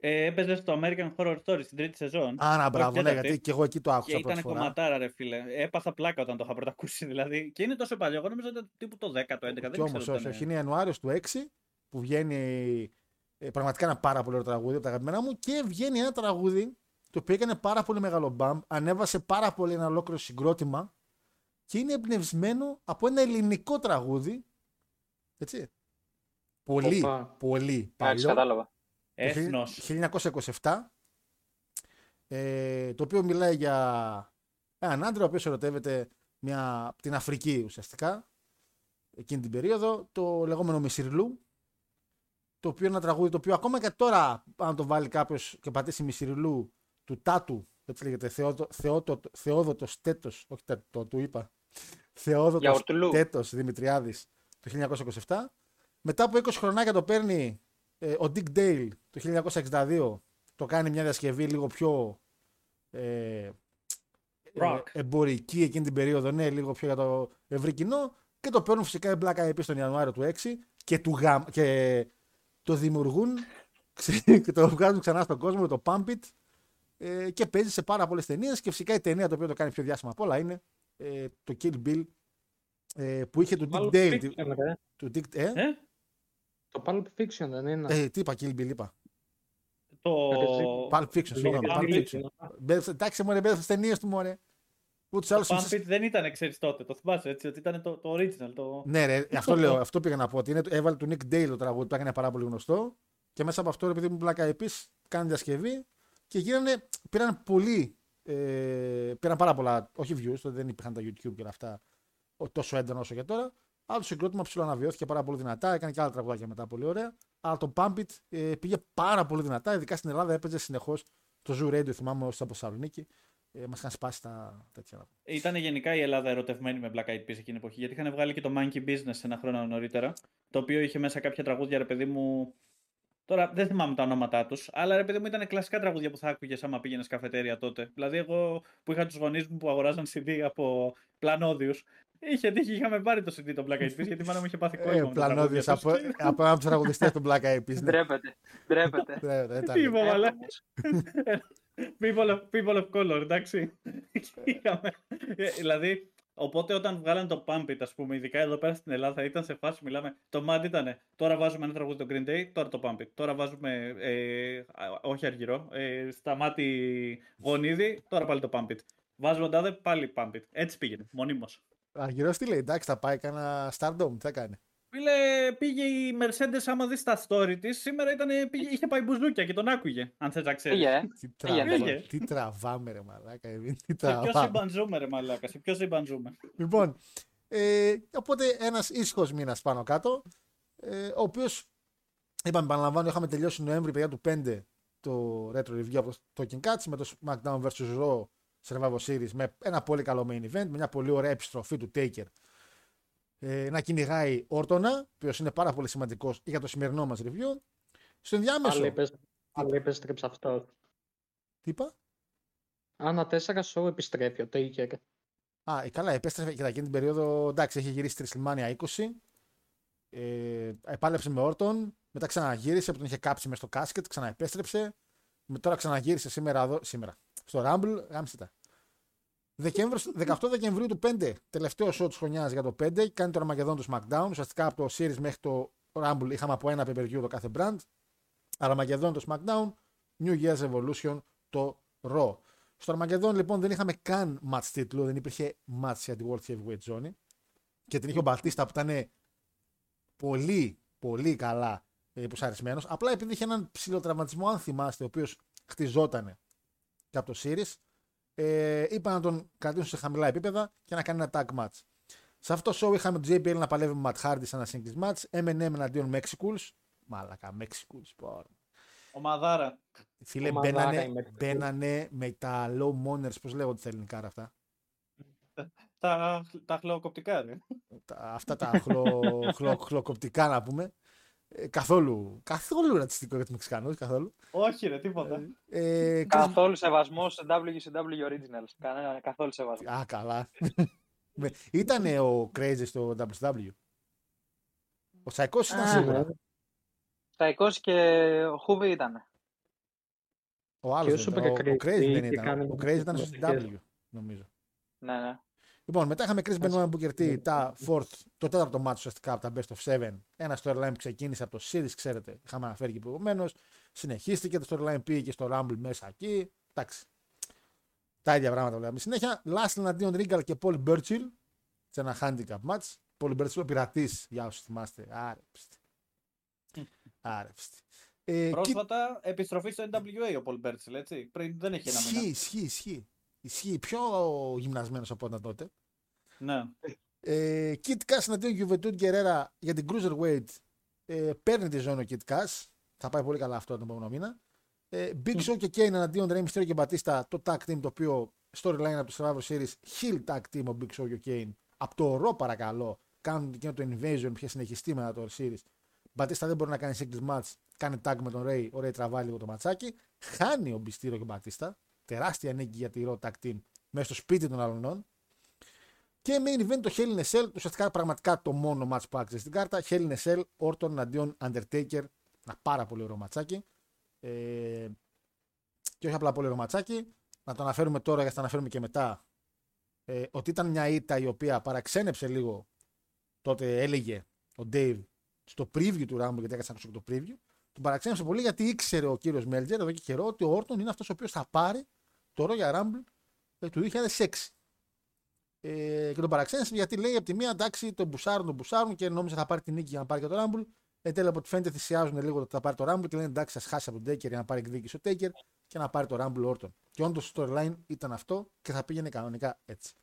Ε, έπαιζε στο American Horror Story στην τρίτη σεζόν. Α, να, μπράβο, ναι, τέταρτη. γιατί και εγώ εκεί το Και άκουσα πρώτη ήταν φορά. κομματάρα, ρε φίλε. Έπαθα πλάκα όταν το είχα πρώτα ακούσει. Δηλαδή. Και είναι τόσο παλιό. Εγώ νομίζω ότι ήταν τύπου το 10, το 11. Δεν Κι όμως, ξέρω. όχι, όχι, είναι Ιανουάριος του 6 που βγαίνει ε, πραγματικά ένα πάρα πολύ ωραίο τραγούδι από τα αγαπημένα μου και βγαίνει ένα τραγούδι το οποίο έκανε πάρα πολύ μεγάλο μπαμ, ανέβασε πάρα πολύ ένα ολόκληρο συγκρότημα και είναι εμπνευσμένο από ένα ελληνικό τραγούδι. Έτσι. Πολύ, Οπα. πολύ Εντάξει, παλιό. Κατάλαβα. Το Έθνος. 1927. Ε, το οποίο μιλάει για έναν άντρα ο οποίος ερωτεύεται μια, την Αφρική ουσιαστικά εκείνη την περίοδο, το λεγόμενο Μισιρλού το οποίο είναι ένα τραγούδι το οποίο ακόμα και τώρα αν το βάλει κάποιος και πατήσει Μισιρλού του Τάτου έτσι λέγεται Θεόδο, Θεόδο, Θεόδοτος Τέτος όχι Τέτο, το του είπα Θεόδοτος Γιαουρτουλού. Τέτος Δημητριάδης το 1927 μετά από 20 χρονάκια το παίρνει ε, ο Dick Dale το 1962 το κάνει μια διασκευή λίγο πιο ε, Rock. ε, εμπορική εκείνη την περίοδο, ναι, λίγο πιο για το ευρύ κοινό και το παίρνουν φυσικά οι Black Eyed Peas τον Ιανουάριο του 6 και, του γαμ, και το δημιουργούν ξε- και το βγάζουν ξανά στον κόσμο με το Pump It ε, και παίζει σε πάρα πολλές ταινίες και φυσικά η ταινία το οποίο το κάνει πιο διάσημα απ' όλα είναι ε, το Kill Bill ε, που είχε του Dick Pulp Dale. Fiction, ρε. Του Dick, ε, Ε, Το Pulp Fiction δεν είναι; ε, τι είπα, Kill Bill είπα. το... Pulp Fiction, συγγνώμη, Pulp Pulp Fiction. Fiction. Μπέρδεψα- Εντάξει, μωρέ, μπέρδεψα τις ταινίες του, μωρέ. Ούτως ή άλλως, Το ουσιαστικά- Pump It δεν ήταν, ξέρεις τότε, το θυμάσαι έτσι, ότι ήταν το, το original. Το... Ναι, ρε, αυτό λέω, αυτό πήγα να πω. Ότι είναι, έβαλε του Nick Dale το τραγούδι που έκανε πάρα πολύ γνωστό. Και μέσα από αυτό, επειδή μου Black Eyed Peas, κάνει διασκευή και γίνανε, πήραν πολύ. Ε, πήραν πάρα πολλά, όχι views, τότε δεν υπήρχαν τα YouTube και όλα αυτά ο- τόσο έντονα όσο και τώρα. Αλλά το συγκρότημα ψηλό αναβιώθηκε πάρα πολύ δυνατά, έκανε και άλλα τραγουδάκια μετά πολύ ωραία. Αλλά το Pump It ε, πήγε πάρα πολύ δυνατά, ειδικά στην Ελλάδα έπαιζε συνεχώς το Zoo Radio, θυμάμαι όσοι από Θεσσαλονίκη. Ε, Μας είχαν σπάσει τα τέτοια. Ήταν γενικά η Ελλάδα ερωτευμένη με Black Eyed Peas εκείνη την εποχή, γιατί είχαν βγάλει και το Monkey Business ένα χρόνο νωρίτερα, το οποίο είχε μέσα κάποια τραγούδια, ρε παιδί μου. Τώρα δεν θυμάμαι τα ονόματά τους, αλλά ρε παιδί μου ήταν κλασικά τραγούδια που θα άκουγες άμα πήγαινες καφετέρια τότε. Δηλαδή, εγώ που είχα τους γονείς μου που αγοράζαν CD από πλανόδιους, είχε τύχει, είχαμε πάρει το CD των Black Eyed Peas, γιατί μάλλον μου είχε πάθει κόσμο. Ε, με τα Πλανόδιο τραγούδια από, τους. από έναν από τους τραγουδιστές του Black Eyed Peas. ναι. Ντρέπεται. Ντρέπεται. Ναι, ναι, ήταν. Τι είπα, Ε, μαλάκα. όμως. People of, people of color, εντάξει. Είχαμε. Ε, δηλαδή, οπότε όταν βγάλαν το Pump It, ας πούμε, ειδικά εδώ πέρα στην Ελλάδα, ήταν σε φάση, μιλάμε, το Mad ήταν, τώρα βάζουμε ένα τραγούδι το Green Day, τώρα το Pump It. Τώρα βάζουμε, ε, α, όχι αργυρό, ε, σταμάτη γονίδι, τώρα πάλι το Pump It. Βάζουμε τάδε, πάλι Pump It. Έτσι πήγαινε, μονίμως. Αργυρό τι λέει, εντάξει, θα πάει κανένα Stardom, τι θα κάνει. Φίλε, πήγε η Mercedes άμα δεις τα story της, σήμερα ήταν, πήγε, είχε πάει μπουζούκια και τον άκουγε, αν θες να ξέρεις. Πήγε, ε. Τι, Πήγαινε. τραβά, Πήγε. τι τραβάμε ρε μαλάκα. Εβίν, Τι Σε ποιο τραβάμε. σύμπαν ζούμε ρε μαλάκα, σε ποιο σύμπαν ζούμε. Λοιπόν, ε, οπότε ένας ήσυχος μήνας πάνω κάτω, ε, ο οποίος, είπαμε, επαναλαμβάνω, είχαμε τελειώσει Νοέμβρη, παιδιά του 5 το retro review από το Talking Cats με το SmackDown vs. Raw Survivor Series με ένα πολύ καλό main event, με μια πολύ ωραία επιστροφή του Taker ε, να κυνηγάει Όρτονα, ο οποίος είναι πάρα πολύ σημαντικός για το σημερινό μας review. Στο ενδιάμεσο. Αλλά είπες, αλλά είπες στρέψε αυτό. Τι είπα; Ανά τέσσερα show επιστρέφει ο Taker. Α, ε, καλά, επέστρεφε και εκείνη την περίοδο. Εντάξει, είχε γυρίσει στη WrestleMania 20. Ε, επάλεψε με Όρτον. Μετά ξαναγύρισε που τον είχε κάψει μέσα στο κάσκετ. Ξαναεπέστρεψε. Με, τώρα ξαναγύρισε σήμερα, εδώ, σήμερα στο Rumble. Γάμισε τα. Δεκέμβριος- 18 Δεκεμβρίου του 5, τελευταίο show της χρονιάς για το 5, κάνει το Armageddon του SmackDown. Ουσιαστικά από το Series μέχρι το Rumble είχαμε από ένα pay per view το κάθε brand. Armageddon το SmackDown, New Year's Evolution το Raw. Στο Armageddon λοιπόν δεν είχαμε καν match τίτλου, δεν υπήρχε match για τη World Heavyweight Zone. Και την είχε ο Μπατίστα που ήταν πολύ, πολύ καλά ε, προσαρισμένος. Απλά επειδή είχε έναν ψηλοτραυματισμό, αν θυμάστε, ο οποίος χτιζόταν και από το Series, ε, είπα να τον κρατήσουν σε χαμηλά επίπεδα και να κάνει ένα tag match. Σε αυτό το show είχαμε τον JBL να παλεύει με Matt Hardy σε ένα singles match, M&M εναντίον Mexicools. Μάλακα, Mexicools, πω. Ομαδάρα. Φίλε, Ομαδάρα μπαίνανε, η Mexicools. μπαίνανε με τα low moners, πώς λέγονται στα ελληνικά ρε αυτά; Τα, τα χλωκοπτικά ρε. τα, αυτά τα χλω, χλω, χλωκοπτικά να πούμε. Ε, καθόλου, καθόλου ρατσιστικό για τους Μεξικανούς, καθόλου. Όχι ρε, τίποτα. Ε, Chris- Καθόλου σεβασμός σε WCW Originals. Κανένα, καθόλου σεβασμό. Α, καλά. ήταν ο Crazy στο WCW. Ο Σαϊκός ήταν Α, σίγουρα. ναι. Στα 20 και ο Χούβι ήταν. Ο άλλος Και ο δεν Super ήταν. Ο, ο Crazy Crazy δεν είχε ήταν. κάνει Ο Crazy ήταν στο συμμετοχές. CW, νομίζω. Ναι, ναι. Λοιπόν, μετά είχαμε Chris Ας- Benoit Booker T, τα fourth, το τέταρτο μάτσο ουσιαστικά από τα Best of Seven. Ένα storyline που ξεκίνησε από το Series, ξέρετε, είχαμε αναφέρει και προηγουμένως. Συνεχίστηκε το storyline πήγε και στο Rumble μέσα εκεί. Εντάξει. Τα ίδια πράγματα βλέπαμε συνέχεια. Last εναντίον Regal και Paul Burchill σε ένα handicap match. Paul Burchill ο πειρατής, για όσους θυμάστε. Άρεψτη. Άρεψτη. Ε, Πρόσφατα επιστροφή στο NWA ο Paul Burchill, έτσι. Πριν δεν έχει ένα Ισχύει, μήνα. ισχύει, ισχύει. Ισχύει. Πιο γυμνασμένος από όταν τότε. Ναι. Ε, Kit Cass εναντίον Juventud Guerrera για την Cruiserweight. Ε, παίρνει τη ζώνη ο Kit Cass. Θα πάει πολύ καλά αυτό τον επόμενο μήνα. Ε, Big Show και Kane εναντίον Rey Mysterio και Batista. Το tag team το οποίο storyline από το Survivor Series. Heel tag team ο Big Show και ο Kane. Από το Raw παρακαλώ. Κάνουν εκείνο το Invasion που είχε συνεχιστεί μετά το Series. Batista δεν μπορεί να κάνει singles match. Κάνει tag με τον Ray. Ο Ray τραβάει λίγο το ματσάκι. Χάνει ο Mysterio και ο Batista. Τεράστια νίκη για τη Raw tag team μέσα στο σπίτι των αλλωνών. Και main event το Hell in a Cell, ουσιαστικά πραγματικά το μόνο match που άξιζε στην κάρτα. Hell in a Cell, Orton αντίον Undertaker. Ένα πάρα πολύ ωραίο ματσάκι. Ε, και όχι απλά πολύ ωραίο ματσάκι. Να το αναφέρουμε τώρα για να το αναφέρουμε και μετά. Ε, ότι ήταν μια ήττα η οποία παραξένεψε λίγο. Τότε έλεγε ο Dave στο preview του Rumble, γιατί έκανα να ακούσω και το preview. Τον παραξένεψε πολύ γιατί ήξερε ο κύριος Μέλτζερ εδώ και καιρό ότι ο Orton είναι αυτός ο οποίος θα πάρει το Royal Rumble ε, του 2006. Ε, και τον παραξένεσε γιατί λέει από τη μία εντάξει τον μπουσάρουν, τον μπουσάρουν και νόμιζε θα πάρει την νίκη για να πάρει και το Rumble. Εν τέλει από ό,τι φαίνεται θυσιάζουν λίγο ότι θα πάρει το Rumble και λένε εντάξει, α χάσει από τον Taker για να πάρει εκδίκηση ο Taker και να πάρει το Rumble Orton. Και όντως το storyline ήταν αυτό και θα πήγαινε κανονικά έτσι.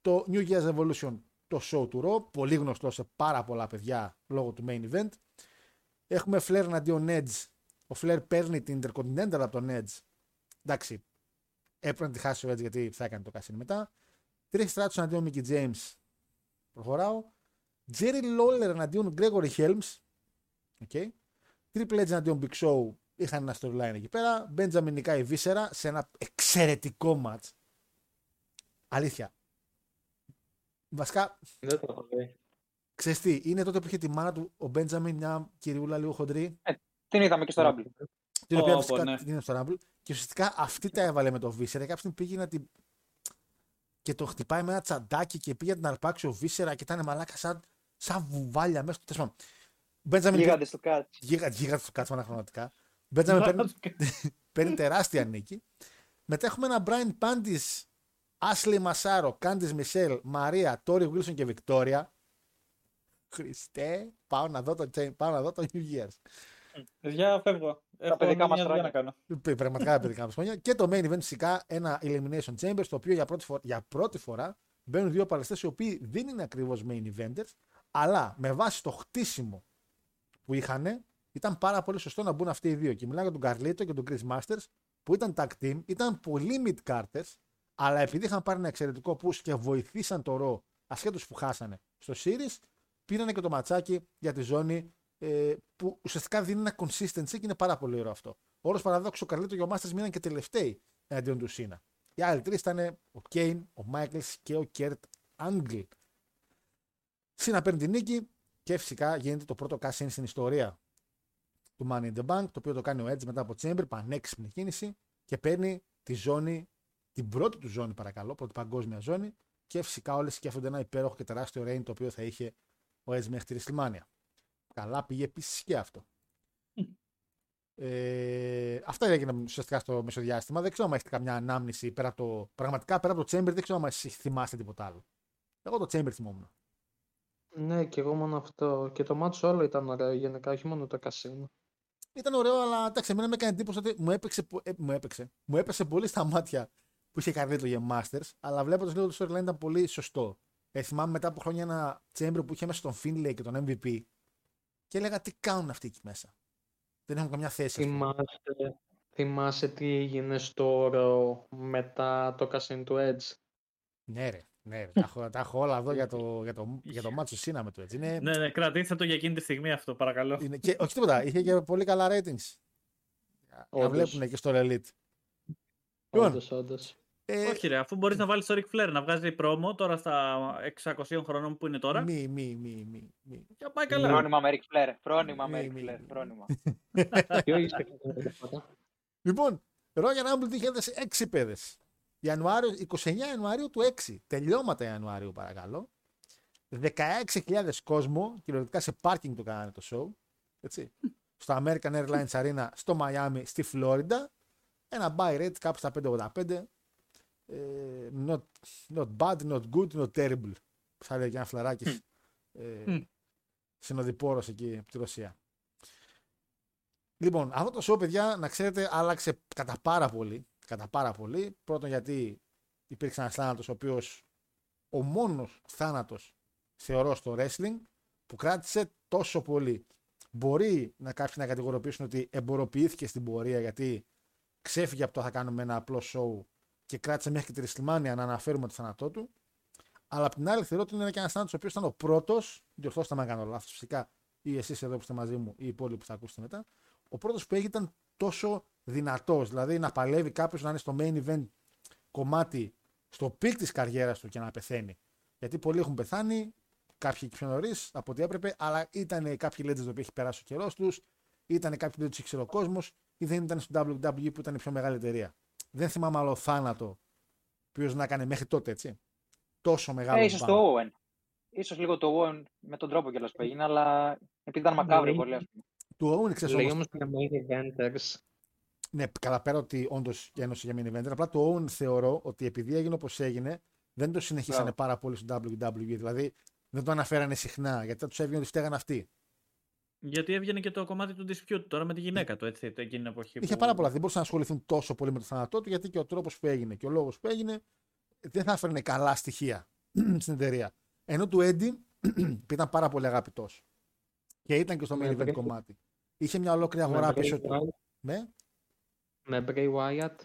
Το New Year's Evolution, το show του Raw, πολύ γνωστό σε πάρα πολλά παιδιά λόγω του main event. Έχουμε Flair εναντίον Edge. Ο Flair παίρνει την Intercontinental από τον Edge. Εντάξει, έπρεπε να τη χάσει ο Edge γιατί θα έκανε το κασίνι μετά. Τρει στράτους εναντίον Mickey James. Προχωράω. Jerry Lawler εναντίον Gregory Helms. Okay. Triple H εναντίον Big Show. Είχαν ένα storyline εκεί πέρα. Benjamin νικάει Βίσερα σε ένα εξαιρετικό match. Αλήθεια. Βασικά, Δεν το έχω δει. ξέρεις τι, είναι τότε που είχε τη μάνα του ο Μπέντζαμιν, μια κυριούλα λίγο χοντρή, Την είδαμε και στο Rumble. την οποία Πω, φυσικά πω, ναι. την είδε στο Rumble, και ουσιαστικά αυτή τα έβαλε με το Βίσερα και κάποια στιγμή πήγε να την. Και το χτυπάει με ένα τσαντάκι και πήγε να την αρπάξει ο Βίσερα και ήταν μαλάκα σαν, σαν βουβάλια μέσα στο τέλος Μπέντζαμιν Γίγαντε στο κάτω. γίγα, γίγα του κάτσμα αναχρονατικά. Μπέντζαμιν παίρνει, παίρνει τεράστια νίκη. Μετά έχουμε ένα Brian Πάντη, Ashley Μασάρο, Κάντι Μισελ, Μαρία, Τόρι Βίλσον και Βικτόρια. Χριστέ, πάω να δω το, Chain- πάω να δω το New Year's. Παιδιά, φεύγω. Έχω παιδικά μας μια δουλειά χρόνια. να κάνω. Παι- Πραγματικά παιδικά μας χρόνια. Και το main event φυσικά ένα Elimination Chamber, στο οποίο για πρώτη, φορά, για πρώτη φορά μπαίνουν δύο παλαιστές οι οποίοι δεν είναι ακριβώς main eventers, αλλά με βάση το χτίσιμο που είχαν, ήταν πάρα πολύ σωστό να μπουν αυτοί οι δύο. Και μιλάω για τον Καρλίτο και τον Chris Masters, που ήταν tag team, ήταν πολύ mid carders, αλλά επειδή είχαν πάρει ένα εξαιρετικό push και βοηθήσαν το Raw, ασχέτως που χάσανε στο Series, πήρανε και το ματσάκι για τη ζώνη ε, που ουσιαστικά δίνει ένα consistency και είναι πάρα πολύ ωραίο αυτό. Όλως παραδόξως, ο Καρλίτο και ο Masters μείναν και τελευταίοι εναντίον του Σίνα. Οι άλλοι τρεις ήταν ο Κέιν, ο Μάικλ και ο Κέρτ Άγγλ. Σίνα παίρνει την νίκη και φυσικά γίνεται το πρώτο cash in στην ιστορία του Money in the Bank, το οποίο το κάνει ο Edge μετά από Chamber, πανέξυπνη κίνηση και παίρνει τη ζώνη, την πρώτη του ζώνη παρακαλώ, πρώτη παγκόσμια ζώνη και φυσικά όλοι σκέφτονται ένα υπέροχο και τεράστιο reign το οποίο θα είχε ο Edge μέχρι τη WrestleMania. Καλά πήγε επίση και αυτό. Ε, αυτά έγιναν ουσιαστικά στο μεσοδιάστημα. Δεν ξέρω αν έχετε καμιά ανάμνηση πέρα από το. Πραγματικά πέρα από το Chamber, δεν ξέρω αν εσείς θυμάστε τίποτα άλλο. Εγώ το Chamber θυμόμουν. Ναι, και εγώ μόνο αυτό. Και το μάτσο όλο ήταν ωραίο γενικά, όχι μόνο το κασίνο. Ήταν ωραίο, αλλά εντάξει, εμένα με έκανε εντύπωση ότι μου έπαιξε, πο- ε, μου έπαιξε. Μου έπεσε πολύ στα μάτια που είχε κάνει το για Masters, αλλά βλέποντας λίγο το storyline ήταν πολύ σωστό. Ε, θυμάμαι μετά από χρόνια ένα Chamber που είχε μέσα τον Finlay και τον MVP και έλεγα τι κάνουν αυτοί εκεί μέσα; Δεν έχουν καμιά θέση. αυτοί. Θυμάσαι, θυμάσαι τι έγινε στο Raw μετά το κασίνο του Edge; Ναι, ρε. Ναι, ρε. τα, έχω, τα έχω όλα εδώ για το, για το, για το μάτσο Σίνα με το έτσι. Είναι, Ναι, ναι, κρατήστε το για εκείνη τη στιγμή αυτό, παρακαλώ. είναι, και, όχι τίποτα, είχε και πολύ καλά ratings. Να Όντως. βλέπουν και στο Elite. Λοιπόν, Όντως, όντως. Ε, Όχι, ρε, αφού μπορείς να βάλεις το Ric Flair να βγάζει πρόμο τώρα στα 600 χρονών που είναι τώρα. μη, μη, μη, μη, μη. Και πάει καλά. Φρόνημα με Ric Flair. Φρόνημα με Μη, Ric μη, Flair. μη. Φρόνημα. Ποιο είστε πρώτα. Λοιπόν, Royal Rumble 2006 παιδες. Ιανουάριο, 29 Ιανουαρίου του 6. Τελειώματα Ιανουαρίου παρακαλώ. 16.000 κόσμο, κυριολεκτικά σε πάρκινγκ το κάνανε το show. Έτσι. στο American Airlines Arena στο Μαϊάμι, στη Φλόριντα. Ένα buy rate κάπου στα 585. Ε, not, not bad, not good, not terrible. Θα λέει και ένα φλαράκι ε, Μμ. συνοδοιπόρος εκεί από τη Ρωσία. Λοιπόν, αυτό το show, παιδιά, να ξέρετε, άλλαξε κατά πάρα πολύ. Κατά πάρα πολύ. Πρώτον, γιατί υπήρξε ένας θάνατος, ο οποίος ο μόνος θάνατος θεωρώ στο wrestling που κράτησε τόσο πολύ. Μπορεί να κάποιοι να κατηγοροποιήσουν ότι εμποροποιήθηκε στην πορεία γιατί ξέφυγε από το θα κάνουμε ένα απλό show και κράτησε μέχρι και τη WrestleMania να αναφέρουμε το θάνατό του. Αλλά απ' την άλλη θεωρώ ότι είναι και ένας θάνατος ο οποίος ήταν ο πρώτος. Διορθώστε με αν κάνω λάθος φυσικά, ή εσείς εδώ που είστε μαζί μου, ή οι υπόλοιποι που θα ακούσετε μετά. Ο πρώτος που έγινε ήταν τόσο δυνατός. Δηλαδή να παλεύει κάποιος να είναι στο main event κομμάτι, στο peak της καριέρας του και να πεθαίνει. Γιατί πολλοί έχουν πεθάνει, κάποιοι πιο νωρίς από ό,τι έπρεπε, αλλά ήταν κάποιοι legends που έχει περάσει ο καιρός τους, ήταν κάποιοι που δεν τους ήξερε ο κόσμος, ή δεν ήταν στο WWE που ήταν η πιο μεγάλη εταιρεία. Δεν θυμάμαι άλλο θάνατο που να έκανε μέχρι τότε, έτσι. Τόσο μεγάλο. Ε, ίσως bump. το Owen. Ίσως λίγο το Owen με τον τρόπο κιόλας που έγινε, αλλά επειδή ήταν μακάβριο Ναι. πολύ, ας πούμε. Του Owen ξέρεις Λέει όμως, όμως για main eventers. ναι, καλά πέρα ότι όντως ένωσε για main event, απλά το Owen θεωρώ ότι επειδή έγινε όπως έγινε, δεν το συνεχίσανε Μπράβο. πάρα πολύ στο WWE. Δηλαδή δεν το αναφέρανε συχνά, γιατί θα τους έβγαινε ότι φταίγαν αυτοί. Γιατί έβγαινε και το κομμάτι του dispute τώρα με τη γυναίκα του, έτσι, εκείνη την εποχή. Είχε που- πάρα πολλά. Δεν μπορούσαν να ασχοληθούν τόσο πολύ με το θάνατό του, γιατί και ο τρόπος που έγινε και ο λόγος που έγινε δεν θα έφερνε καλά στοιχεία στην εταιρεία. Ενώ του Eddie που ήταν πάρα πολύ αγαπητό. Και ήταν και στο main Ναι, event βρήκε. κομμάτι. Είχε μια ολόκληρη αγορά Με πίσω Bray του. Wyatt- Ναι, Με Bray Wyatt.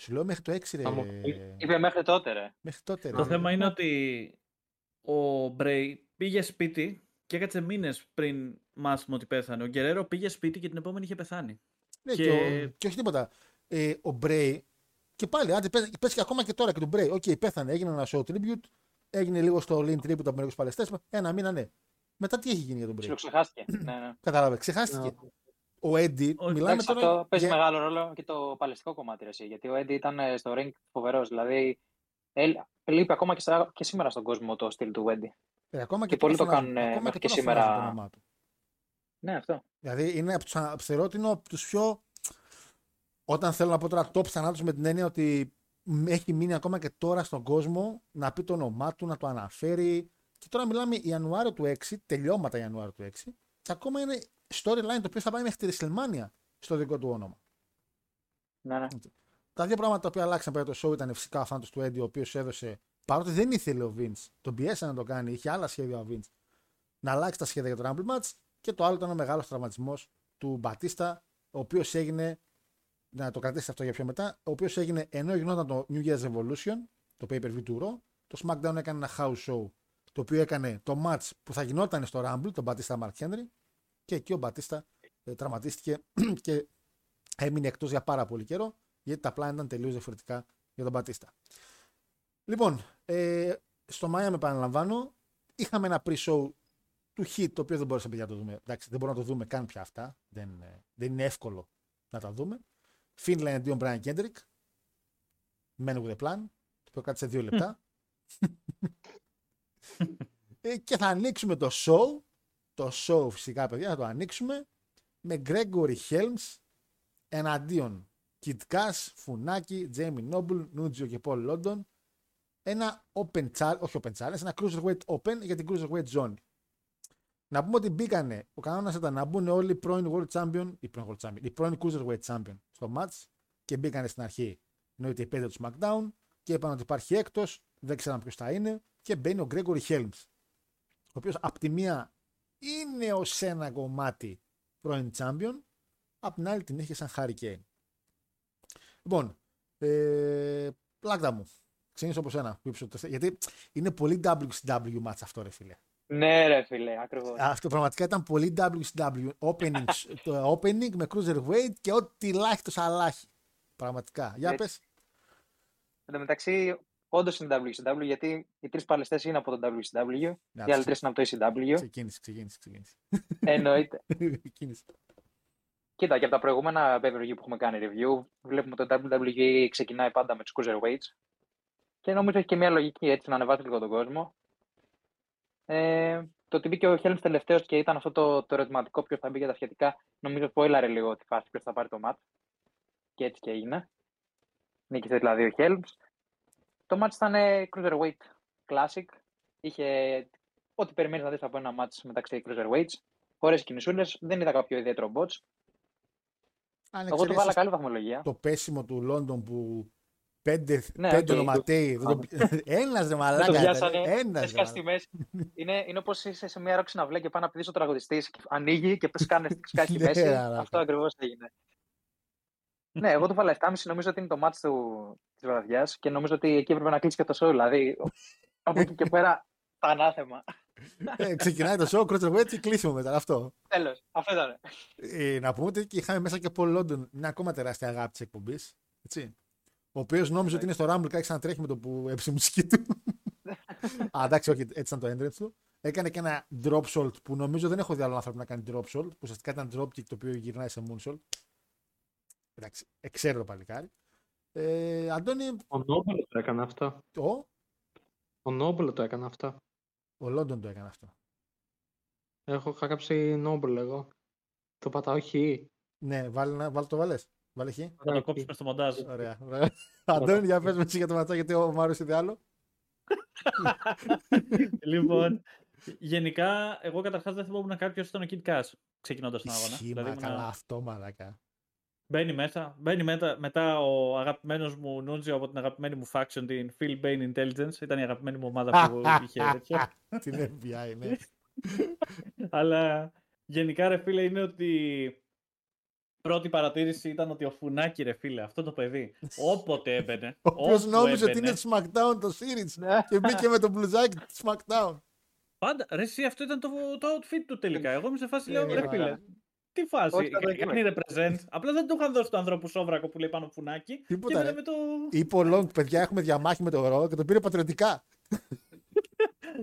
σου λέω μέχρι το 6 Θα μου ρε. πεις. Είπε μέχρι τότε, ρε. Μέχρι τότε ρε. Το θέμα είναι ότι ο Μπρέι πήγε σπίτι και έκατσε μήνες πριν μάθουμε ότι πέθανε. Ο Γκερέρο πήγε σπίτι και την επόμενη είχε πεθάνει. Ναι, και, Και- ο- και όχι τίποτα. Ε, ο Μπρέι, και πάλι, άντε, πες, πες και ακόμα και τώρα και τον Μπρέι. Οκ, πέθανε, έγινε ένα show tribute, έγινε λίγο στο ring tribute από μερικούς παλαιστές. Ένα μήνα, ναι. Μετά τι έχει γίνει για τον Μπρέι; Ψιλοξεχάστηκε. ναι, ναι. Κατάλαβες, ξεχάστηκε. Ναι. Ο Έντι, Όχι, μιλάμε Εντάξει, τώρα. αυτό παίζει για- μεγάλο ρόλο και το παλαιστικό κομμάτι, ρε, εσύ, γιατί ο Έντι ήταν ε, στο ring φοβερός. Δηλαδή, έλ- λείπει ακόμα και, στα- και σήμερα στον κόσμο το στυλ του Έντι. ε, ακόμα και τώρα πολλοί το φωνάζουν- κάνουν, ε, ακόμα μέχρι και και τώρα σήμερα. φωνάζουν το όνομά του. Ναι, αυτό. Δηλαδή είναι από τους, α- θεωρώ ότι είναι από τους πιο. Όταν θέλω να πω τώρα top θανάτου με την έννοια ότι μ- έχει μείνει ακόμα και τώρα στον κόσμο να πει το όνομά του, να το αναφέρει Και τώρα μιλάμε Ιανουάριο του 6, τελειώματα Ιανουάριο του 6, και ακόμα είναι storyline το οποίο θα πάει μέχρι τη WrestleMania στο δικό του όνομα. Ναι, ναι. Τα δύο πράγματα τα οποία αλλάξαν πέρα το show ήταν φυσικά ο θάνατος του Eddie, ο οποίος έδωσε, παρότι δεν ήθελε ο Vince, τον πιέσανε να το κάνει, είχε άλλα σχέδια ο Vince, να αλλάξει τα σχέδια για το Rumble Match. Και το άλλο ήταν ο μεγάλος τραυματισμός του Μπατίστα, ο οποίος έγινε, να το κρατήσει αυτό για πιο μετά, ο οποίος έγινε ενώ γινόταν το New Year's Revolution, το pay per view του Raw, το SmackDown έκανε ένα house show, το οποίο έκανε το match που θα γινόταν στο Rumble, τον Μπατίστα Mark Henry, και εκεί ο Μπατίστα ε, τραυματίστηκε και έμεινε εκτός για πάρα πολύ καιρό, γιατί τα πλάνα ήταν τελείως διαφορετικά για τον Μπατίστα. Λοιπόν, ε, στο Miami επαναλαμβάνω, είχαμε ένα pre-show του hit, το οποίο δεν μπορούσαμε να το δούμε. Εντάξει, δεν μπορούμε να το δούμε καν πια αυτά. Δεν, ε, δεν είναι εύκολο να τα δούμε. Finland εναντίον Brian Kendrick. Men with a plan. Το οποίο κράτησε δύο λεπτά. Ε, και θα ανοίξουμε το show. Το show φυσικά, παιδιά, θα το ανοίξουμε με Gregory Helms εναντίον Kid Cash, Funaki, Jamie Noble, Nunzio και Paul London. Ένα open challenge, όχι open challenge, ένα cruiserweight open για την cruiserweight zone. Να πούμε ότι μπήκανε, ο κανόνας ήταν να μπουν όλοι οι πρώην World Champion, οι πρώην World Champion, οι πρώην Cruiserweight Champion στο match και μπήκανε στην αρχή. Εννοείται οι πέντε του SmackDown και είπαν ότι υπάρχει έκτος, δεν ξέραν ποιος θα είναι και μπαίνει ο Gregory Helms. Ο οποίος απ' τη μία είναι ως ένα κομμάτι πρώην Champion, απ' την άλλη την έχει σαν Harry Λοιπόν, ε, πλάκτα μου. Ξεκινήσω από σένα. Γιατί είναι πολύ WCW match αυτό, ρε φίλε. Ναι, ρε φίλε, ακριβώς. Αυτό πραγματικά ήταν πολύ WCW. Opening, το opening με cruiserweight και ό,τι λάχιστο αλάχη. Πραγματικά. Για πες. Εν τω μεταξύ, όντως είναι WCW γιατί οι τρεις παλαιστές είναι από το WCW. οι άλλοι τρεις είναι από το ECW. Ξεκίνησε, ξεκίνησε. ξεκίνησε. Εννοείται. Κοίτα, και από τα προηγούμενα pay που έχουμε κάνει review, βλέπουμε ότι το WWE ξεκινάει πάντα με τους cruiserweights. Και νομίζω έχει και μια λογική έτσι να ανεβάσει λίγο τον κόσμο. Ε, το ότι μπήκε ο Χέλμς τελευταίος και ήταν αυτό το, το ερωτηματικό ποιος θα μπει για τα σχετικά, νομίζω spoilare λίγο τη φάση ποιος θα πάρει το match. Και έτσι και έγινε. Νίκησε δηλαδή ο Χέλμς. Το match ήταν cruiserweight classic. Είχε ό,τι περιμένεις να δεις από ένα match μεταξύ cruiserweights. Ωραίε κινησούλες. Δεν είδα κάποιο ιδιαίτερο bots. Εγώ του βάλα καλή βαθμολογία. Το πέσιμο του Λόντον που Πέντε, ναι, πέντε okay. ονοματέοι. Ένας ρε μαλάκα. Ένας στη μέση. Είναι, είναι όπως είσαι σε μια ρόξη να βλέπει και πάνω να πει ο τραγουδιστής. Ανοίγει και πες κάνε στη ναι, μέση. Αυτό ακριβώς έγινε. ναι, εγώ το βάλα 7,5. Νομίζω ότι είναι το μάτι της βραδιάς και νομίζω ότι εκεί έπρεπε να κλείσει και το show. Δηλαδή από εκεί και πέρα τα ανάθεμα. ε, ξεκινάει το show, κρότσο έτσι, κλείσιμο μετά. Αυτό. Τέλος. Αυτό ήταν. Ε, να πούμε ότι είχαμε μέσα και από London μια ακόμα τεράστια αγάπη της εκπομπής. Έτσι ο οποίος νόμιζε ότι είναι στο Rumble και άρχισε να τρέχει με το που έψησε η μουσική του. Α, εντάξει, όχι, έτσι ήταν το entrance του. Έκανε και ένα drop shot που νομίζω δεν έχω δει άλλο άνθρωπο να κάνει drop shot. Που ουσιαστικά ήταν drop kick το οποίο γυρνάει σε moonsault. Εντάξει, εξαίρετο παλικάρι. Ε, Αντώνη. Ο Νόμπελ το έκανε αυτό. Ο, ο Νόμπελ το έκανε αυτό. Ο Λόντον το έκανε αυτό. Έχω χάραψει Νόμπελ εγώ. Το πατάω όχι. Ναι, βάλει, βάλει το βάλες. Βάλε Θα το κόψουμε στο μοντάζ. Ωραία. Αντώνη, για πες με εσύ για το ματσά, γιατί ο Μάριος είδε άλλο. λοιπόν, γενικά, εγώ καταρχάς δεν θυμόμουν κάποιος ήταν ο Kid Cash ξεκινώντας τον αγώνα. Ισχύει, δηλαδή, καλά αυτό, μαλακά. Μπαίνει μέσα. Μπαίνει μετά, μετά ο αγαπημένος μου Νούντζιο από την αγαπημένη μου faction, την Phil Bane Intelligence. Ήταν η αγαπημένη μου ομάδα που είχε τέτοιο. την FBI, ναι. Αλλά γενικά, ρε φίλε, είναι ότι πρώτη παρατήρηση ήταν ότι ο Φουνάκη, ρε φίλε, αυτό το παιδί, όποτε έμπαινε. Ο οποίος νόμιζε ότι είναι SmackDown το series ναι. και μπήκε με το μπλουζάκι του SmackDown. Πάντα. Ρε, εσύ, αυτό ήταν το, το outfit του τελικά. Εγώ είμαι σε φάση, λέω, ρε φίλε, τι φάση. Κάνει represent. Απλά δεν του είχαν δώσει του ανθρώπου σόβρακο που λέει πάνω φουνάκι. Τίποτα. Και το... Είπε ο Long, παιδιά, έχουμε διαμάχη με το ρο και το πήρε πατριωτικά.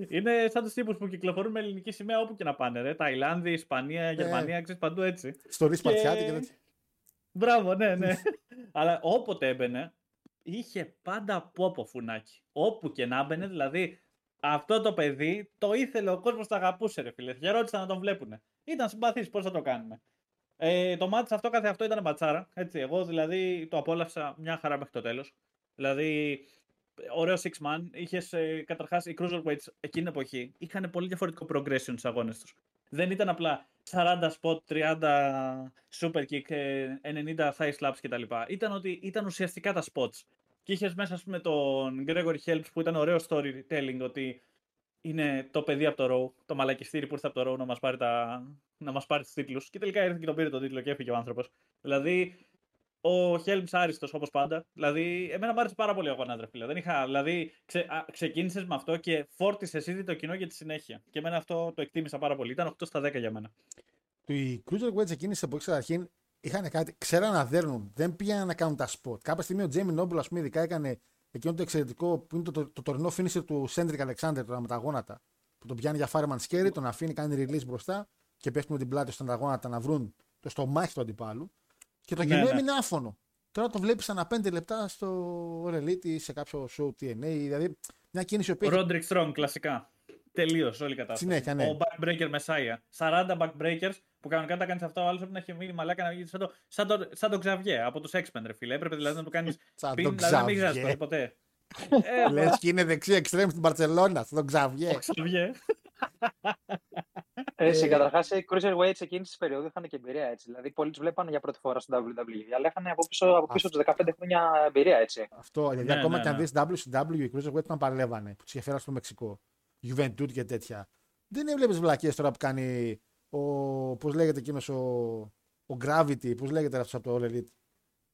Είναι σαν τους τύπους που κυκλοφορούν με ελληνική σημαία όπου και να πάνε. Ρε. Ταϊλάνδη, Ισπανία, ε. Γερμανία, ξέρεις παντού έτσι. Στο ρί και τέτοια. Μπράβο, ναι, ναι. Αλλά όποτε έμπαινε, είχε πάντα πόπο φουνάκι. Όπου και να έμπαινε, δηλαδή αυτό το παιδί το ήθελε ο κόσμος, το αγαπούσε, ρε φίλε. Και ρώτησαν να τον βλέπουν. Ήταν συμπαθής, πώς θα το κάνουμε. Ε, το μάτι αυτό καθε αυτό ήταν ματσάρα. Έτσι, εγώ δηλαδή το απόλαυσα μια χαρά μέχρι το τέλος. Δηλαδή ωραίο six man. Είχες ε, καταρχάς οι cruiserweights εκείνη την εποχή είχαν πολύ διαφορετικό progression στους αγώνες τους. Δεν ήταν απλά 40 spot, 30 super kick, ε, 90 thigh slaps κτλ. Ήταν ότι ήταν ουσιαστικά τα spots. Και είχες μέσα, ας πούμε, τον Gregory Helps που ήταν ωραίο storytelling ότι είναι το παιδί από το Raw, το μαλακιστήρι που ήρθε από το Raw να μας πάρει, τα... να μας πάρει τους τίτλους. Και τελικά ήρθε και τον πήρε τον τίτλο και έφυγε ο άνθρωπος. Δηλαδή, ο Χέλμς άριστος όπως πάντα. Δηλαδή, εμένα μου άρεσε πάρα πολύ ο αγώνα, ρε φίλε. Δεν είχα, δηλαδή, ξε, ξεκίνησες με αυτό και φόρτισες ήδη το κοινό για τη συνέχεια. Και εμένα αυτό το εκτίμησα πάρα πολύ. Ήταν 8 στα 10 για μένα. Οι Cruiserweights εκείνη την εποχή καταρχήν είχαν κάτι, ξέραν να δέρνουν, δεν πήγαιναν να κάνουν τα spot. Κάποια στιγμή ο Τζέιμι Νόμπουλ, ας πούμε, ειδικά έκανε εκείνο το εξαιρετικό που είναι το, το, το τωρινό finisher του Σέντρικ Αλεξάνδρ τώρα με τα γόνατα. Που τον πιάνει για fireman's carry, τον αφήνει, κάνει release μπροστά και πέφτει με την πλάτη στα γόνατα να βρουν το στομάχι του αντιπάλου. Και το Ναι, κοινό ναι. έμεινε άφωνο. Τώρα το βλέπεις ανά 5 λεπτά στο All Elite ή σε κάποιο show TNA. Δηλαδή μια κίνηση που έχει Ρόντρικ Strong, κλασικά. Τελείως όλη η κατάσταση. Συνέχεια, ναι. Ο backbreaker Messiah. 40 backbreakers που κανονικά τα κάνεις αυτά, ο άλλος πρέπει να έχει μείνει μαλάκα να γίνει σαν το, σαν το, σαν το Xavier από τους X-Men, ρε φίλε. Έπρεπε δηλαδή να το κάνεις. σαν πιν, τον δηλαδή να μην Xavier. χρειάζεται ποτέ. ε, Λες και είναι δεξί εξτρέμ στην Παρσελώνα, στον Xavier. ο Xavier. Έτσι, καταρχάς οι Cruiserweights εκείνης της περίοδου είχαν και εμπειρία έτσι. Δηλαδή, πολλοί τους βλέπανε για πρώτη φορά στο WWE, αλλά είχαν από πίσω, από πίσω τους 15 χρόνια εμπειρία έτσι. Αυτό, δηλαδή Ναι, ακόμα ναι, και αν ναι. δεις WCW, οι Cruiserweight όταν παλεύανε, που τους είχε φέρει στο Μεξικό, Juventud και τέτοια. Δεν έβλεπες βλακίες τώρα που κάνει ο. Πώς λέγεται εκείνος ο. Ο Gravity, πώς λέγεται αυτός από το All Elite;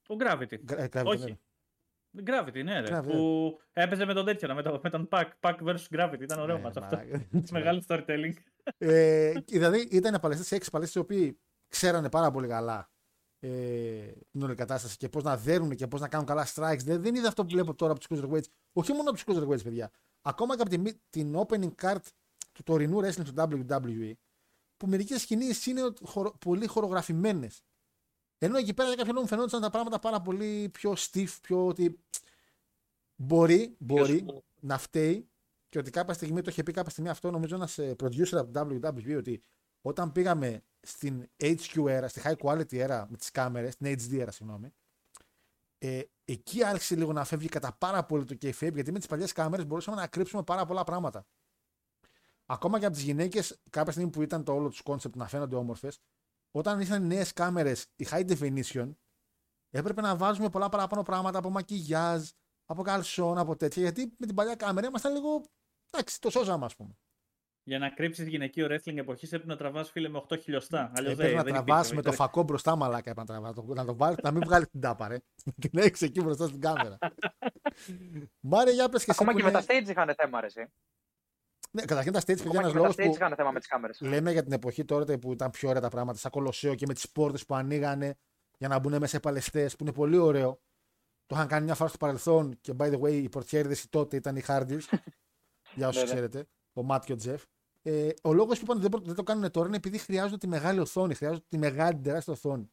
Ο Gravity. Gra- ε, Gravity, Όχι. ναι. Gravity, ναι, ρε. Gravity, που έπαιζε με τον τέτοιο, με, το, με τον Pac, Pac vs Gravity. Ήταν ωραίο Ναι, μάτς αυτό. μαλάκα. Μεγάλο storytelling. Ε, και δηλαδή ήταν παλαιστέ, έξι παλαιστέ οι οποίοι ξέρανε πάρα πολύ καλά ε, την όλη κατάσταση και πώς να δέρουν και πώς να κάνουν καλά strikes. Δεν, δεν είδα αυτό που βλέπω τώρα από τους Cruiserweights. Όχι μόνο από τους Cruiserweights, παιδιά. Ακόμα και από την, την opening card του τωρινού wrestling του WWE, που μερικές κινήσεις είναι χορο, πολύ χορογραφημένες. Ενώ εκεί πέρα για κάποιο λόγο μου φαινόταν τα πράγματα πάρα πολύ πιο stiff, πιο ότι μπορεί, μπορεί να φταίει και ότι κάποια στιγμή, το είχε πει κάποια στιγμή αυτό, νομίζω ένας ε, producer από το WWE, ότι όταν πήγαμε στην HQ era, στη high quality era με τις κάμερες, στην HD era, συγγνώμη, ε, εκεί άρχισε λίγο να φεύγει κατά πάρα πολύ το kayfabe, γιατί με τις παλιές κάμερες μπορούσαμε να κρύψουμε πάρα πολλά πράγματα. Ακόμα και από τις γυναίκες, κάποια στιγμή που ήταν το όλο τους concept να φαίνονται όμορφες, όταν ήρθαν οι νέες κάμερες, η high definition, έπρεπε να βάζουμε πολλά παραπάνω πράγματα από μακιγιάζ, από καλσόν, από τέτοια, γιατί με την παλιά κάμερα ήμασταν λίγο Εντάξει, το σώζαμε, ας πούμε. Για να κρύψεις γυναικείο wrestling εποχής έπρεπε να τραβάς φίλε με 8 χιλιοστά. Αλλιώς Έπρεπε δεν να δεν τραβάς υπήρχε, με το ήταν- φακό μπροστά, μαλάκα. Έπρεπε να, τραβάς, να το- να, το βάλεις, να μην βγάλεις την τάπα, ρε. Και να έχεις εκεί μπροστά στην κάμερα. Μάρια, για πες και εσύ. Ακόμα που και με είναι- τα stage είχαν θέμα, ρε. εσύ. Ναι, καταρχήν τα stage, παιδιά, Ακόμα ένας και με λόγος τα stage που είχαν θέμα με τις κάμερες. λέμε για την εποχή τώρα που ήταν πιο ωραία τα πράγματα, σαν κολοσσέο και με τις πόρτες που ανοίγανε για να μπουν μέσα οι παλαιστές, που είναι πολύ ωραίο. Το είχαν κάνει μια φορά στο παρελθόν και by the way οι πορτιέριδες τότε ήταν οι Hardys. Για όσους Ναι, ναι. ξέρετε, ο Μάτ και ο Τζεφ. Ε, ο λόγος που είπαν ότι δεν, δεν το κάνουν τώρα είναι επειδή χρειάζονται τη μεγάλη οθόνη, χρειάζονται τη μεγάλη την τεράστια οθόνη.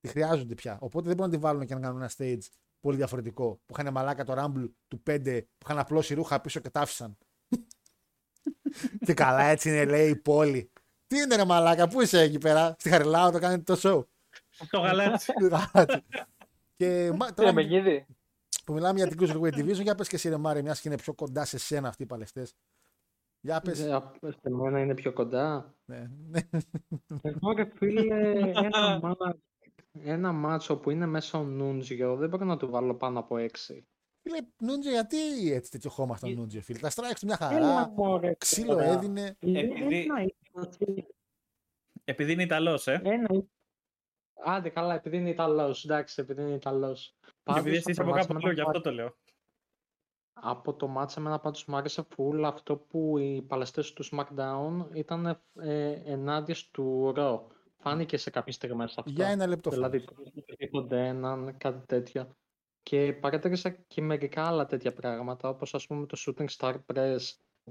Τη χρειάζονται πια. Οπότε δεν μπορούν να τη βάλουν και να κάνουν ένα stage πολύ διαφορετικό. Που είχαν μαλάκα το Rumble του 5 που είχαν απλώσει ρούχα πίσω και τα άφησαν. και καλά έτσι είναι λέει η πόλη. Τι είναι ρε μαλάκα, πού είσαι εκεί πέρα, στη Χαριλάου το κάνετε το show. Το γαλάτσι. και μα, Τι τώρα με γίδι. Που μιλάμε για την Cruiserweight Division, για πες και εσύ ρε Μάρε, μιας και είναι πιο κοντά σε σένα αυτοί οι παλαιστές. Για πες. Ε, απ- Σε μένα είναι πιο κοντά. Ναι, ναι. Εγώ ρε φίλε, ένα, μα... ένα μάτσο που είναι μέσα ο Νούντζιο δεν μπορώ να του βάλω πάνω από 6. Φίλε, Νούντζε, γιατί έτσι τέτοιο χώμα στον Νούντζε, φίλε; Τα strikes του μια Έλα χαρά, μωρέ. ξύλο τώρα. έδινε. Επειδή- Ένα ήταν, Επειδή είναι Ιταλός, ε. Ένα ήταν. Άντε καλά, επειδή είναι Ιταλός, εντάξει, επειδή είναι Ιταλός. Και Πάντως, επειδή εσύ είσαι από από το κάπου μάτς αλλού, γι' εμένα αυτό το λέω. Από το μάτσα εμένα πάντως μου άρεσε φουλ αυτό που οι παλαιστές του SmackDown ήταν ε, ενάντια του Raw. Φάνηκε σε κάποιες στιγμές αυτό. Για ένα λεπτό. Δηλαδή, δίχονται έναν, κάτι τέτοιο. Και παρατήρησα και μερικά άλλα τέτοια πράγματα, όπως ας πούμε το Shooting Star Press,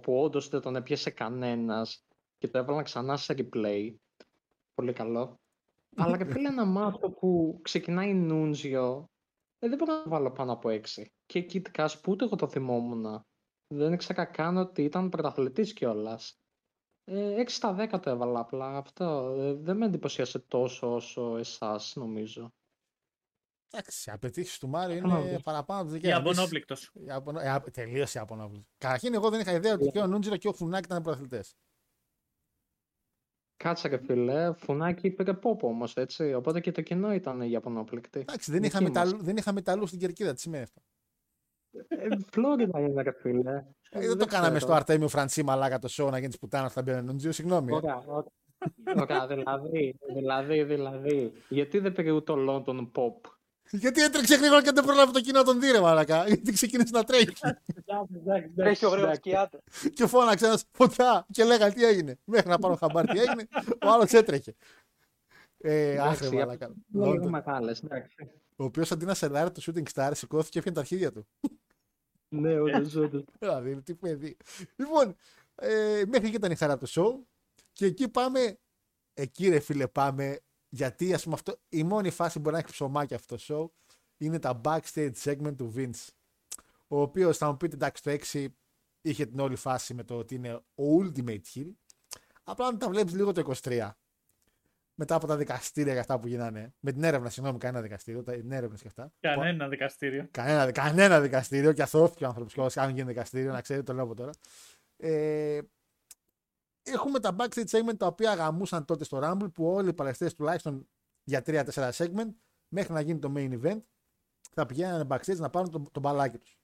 που όντως δεν τον έπιασε κανένας και το έβαλαν ξανά σε replay. Πολύ καλό. Αλλά και φίλε ένα μάθο που ξεκινάει Νούντζιο, ε, δεν μπορώ να το βάλω πάνω από 6. Και Kit Cash που ούτε εγώ το θυμόμουν. Δεν ήξερα καν ότι ήταν πρωταθλητής κιόλας. Ε, 6 στα 10 το έβαλα απλά. Αυτό ε, δεν με εντυπωσίασε τόσο όσο εσάς νομίζω. Εντάξει, οι απαιτήσεις του Μάριο είναι Απονόπληκτος. παραπάνω από τη Για δικιά μου. απονόπληκτος. Τελείωσε η απονόπληκτο. Καταρχήν, εγώ δεν είχα ιδέα ότι και ο Νούντζιρο και ο Φουνάκη ήταν πρωταθλητές. Κάτσε ρε φίλε, φουνάκι πήρε πόπο όμως, έτσι. Οπότε και το κοινό ήταν για απονόπληκτη. Εντάξει, δεν Δική είχα, μας. μεταλλού, δεν είχα μεταλλού στην κερκίδα. Τι σημαίνει αυτό; Ε, Φλόριντα είναι ρε φίλε. Ε, δεν το κάναμε ξέρω. στο Αρτέμιο Φρανσί Μαλάκα το show να γίνει τη πουτάνα θα μπει ο Νούντζιρο. Συγγνώμη. ε. Ωραία, ωραία. Ωραία, δηλαδή, δηλαδή, δηλαδή. Γιατί δεν πήρε ούτε ο London Pop; Γιατί έτρεξε γρήγορα και δεν πρόλαβε το κοινό να τον δει, ρε Μαλάκα. Γιατί ξεκίνησε να τρέχει. Τρέχει ο γρήγορο σκιάται. και φώναξε ένας φωτιά και λέγανε τι έγινε. Μέχρι να πάρω χαμπάρι τι έγινε, ο άλλος έτρεχε. Ε, Εντάξει, άχρη για- μαλάκα. Είναι λίγο London. μεγάλε, εντάξει. Ο οποίος αντί να σελάρει το shooting star, σηκώθηκε και έφυγε τα αρχίδια του. Ναι, όντως, όντως. Δηλαδή, τι παιδί. Λοιπόν, ε, μέχρι εκεί ήταν η χαρά του show. Και εκεί πάμε. Εκεί ρε φίλε πάμε. Γιατί ας πούμε αυτό, η μόνη φάση που μπορεί να έχει ψωμάκι αυτό το show είναι τα backstage segment του Vince. Ο οποίος θα μου πείτε εντάξει το 6 είχε την όλη φάση με το ότι είναι ο ultimate heel. Απλά αν τα βλέπεις λίγο το 23 μετά από τα δικαστήρια και αυτά που γίνανε. Με την έρευνα, συγγνώμη, κανένα δικαστήριο, τα την έρευνα και αυτά. Κανένα δικαστήριο. Κανένα, κανένα δικαστήριο και αθώθηκε ο άνθρωπος. Και αν γίνει δικαστήριο, να ξέρει, το λέω από τώρα. Ε, έχουμε τα backstage segment τα οποία γαμούσαν τότε στο Rumble που όλοι οι παλαιστέ τουλάχιστον για 3-4 segment μέχρι να γίνει το main event θα πηγαίνανε backstage να πάρουν τον, τον μπαλάκι τους.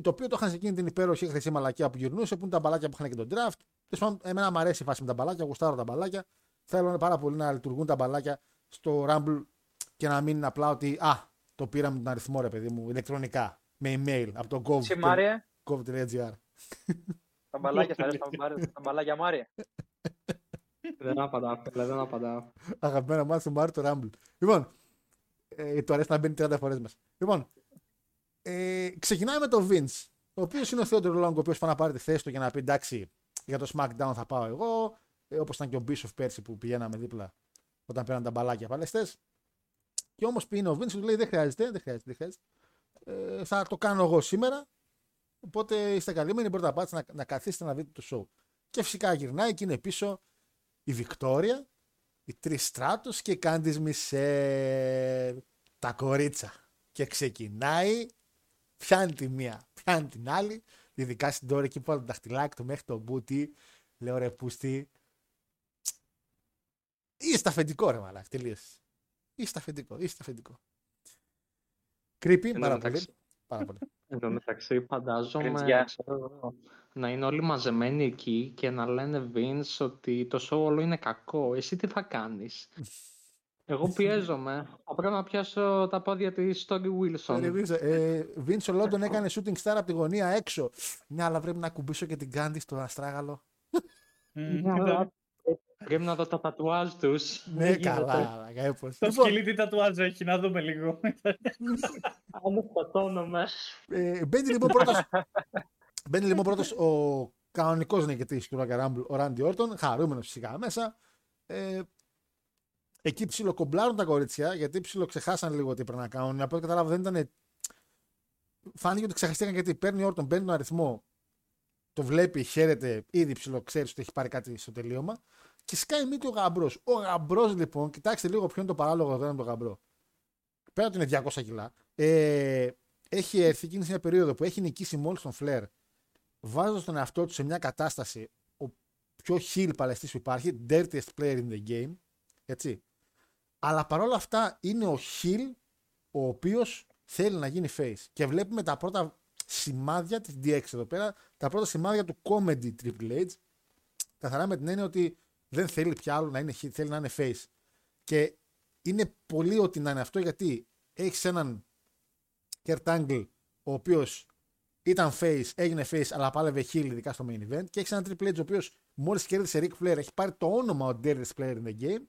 Το οποίο το είχαν σε εκείνη την υπέροχη χρυσή μαλακία που γυρνούσε, που είναι τα μπαλάκια που είχαν και τον draft. Τέλος πάντων, εμένα μου αρέσει η φάση με τα μπαλάκια, γουστάρω τα μπαλάκια. Θέλω πάρα πολύ να λειτουργούν τα μπαλάκια στο Rumble και να μην είναι απλά ότι Α, το πήραμε τον αριθμό ρε παιδί μου, ηλεκτρονικά, με email από το gov. Εσύ Μάριε, gov.gr. τα μπαλάκια θα έρθουν τα μπαλάκια Μάριε. Δεν απαντάω, φίλε, δεν απαντάω. Αγαπημένα μάτια του Μάρτιο Rumble. Λοιπόν, ε, του αρέσει να μπαίνει 30 φορές μέσα. Λοιπόν, ε, ξεκινάμε με τον Vince, ο οποίος είναι ο Theodore Long, ο οποίος πάει να πάρει τη θέση του για να πει εντάξει, για το SmackDown θα πάω εγώ. Ε, Όπως ήταν και ο Bishop πέρσι που πηγαίναμε δίπλα όταν πέραν τα μπαλάκια παλαιστές. Και όμως πήγαινε ο Vince και του λέει: Δεν χρειάζεται, δεν χρειάζεται, δεν χρειάζεται. Ε, θα το κάνω εγώ σήμερα. Οπότε είστε καλυμμένοι, μπορείτε να πάτε να, να καθίσετε να δείτε το show. Και φυσικά γυρνάει και είναι πίσω η Βικτόρια, η Τρεις Στράτος και η Κάντις Μισελ. Τα κορίτσα. Και ξεκινάει, πιάνει τη μία, πιάνει την άλλη. Ειδικά στην τώρα εκεί που βάλει το δαχτυλάκι του μέχρι το μπούτι. Λέω ρε πούστη. Είσαι αφεντικό ρε μαλάκ, τελείωσε. Είσαι αφεντικό, είσαι αφεντικό. Creepy, Εν τω πάρα πολύ. μεταξύ- Πάρα πολύ. Εν τω μεταξύ, φαντάζομαι Κριτζιά. ξέρω εγώ, να είναι όλοι μαζεμένοι εκεί και να λένε Vince ότι το show όλο είναι κακό. Εσύ τι θα κάνεις; Εγώ πιέζομαι. Θα πρέπει να πιάσω τα πόδια της Story Wilson. Ε, Βίντσο Λόντον έκανε shooting star από τη γωνία έξω. Ναι, αλλά πρέπει να κουμπίσω και την Κάντι στο αστράγαλο. Μμ, Ναι, και το- αλλά Πρέπει να δω τα τατουάζ τους. Ναι, Δεν γίνεται. καλά, κάπως. Το Λοιπόν, σκυλί τι τατουάζ έχει, να δούμε λίγο. Αν σκοτώνομαι. ε, μπαίνει λοιπόν πρώτος, μπαίνει λοιπόν πρώτος ο κανονικός νικητής του Rocket Rumble, ο Randy Orton, χαρούμενος φυσικά μέσα. Ε, εκεί ψιλοκομπλάρουν τα κορίτσια, γιατί ψιλοξεχάσαν λίγο τι πρέπει να κάνουν. Από ό,τι κατάλαβα δεν ήταν... Φάνηκε ότι ξεχαστήκαν γιατί παίρνει ο Orton, παίρνει τον αριθμό, το βλέπει, χαίρεται, ήδη ψιλοξέρει ότι έχει πάρει κάτι στο τελείωμα και σκάει μύτη ο γαμπρός. Ο γαμπρός λοιπόν, κοιτάξτε λίγο ποιο είναι το παράλογο εδώ με τον γαμπρό. Πέρα ότι είναι 200 κιλά, ε, έχει έρθει εκείνη μια περίοδο που έχει νικήσει μόλις τον Φλερ, βάζοντας τον εαυτό του σε μια κατάσταση ο πιο heel παλαιστής που υπάρχει, dirtiest player in the game. Έτσι. Αλλά παρόλα αυτά είναι ο heel ο οποίος θέλει να γίνει face. Και βλέπουμε τα πρώτα σημάδια της DX εδώ πέρα, τα πρώτα σημάδια του comedy Triple H. Καθαρά με την έννοια ότι δεν θέλει πια άλλο να είναι heel, θέλει να είναι face. Και είναι πολύ ότι να είναι αυτό γιατί έχεις έναν Kurt Angle ο οποίος ήταν face, έγινε face, αλλά πάλευε heel ειδικά στο main event. Και έχεις έναν Triple H ο οποίος μόλις κέρδισε Ric Flair, έχει πάρει το όνομα ο Dirtiest Player in the game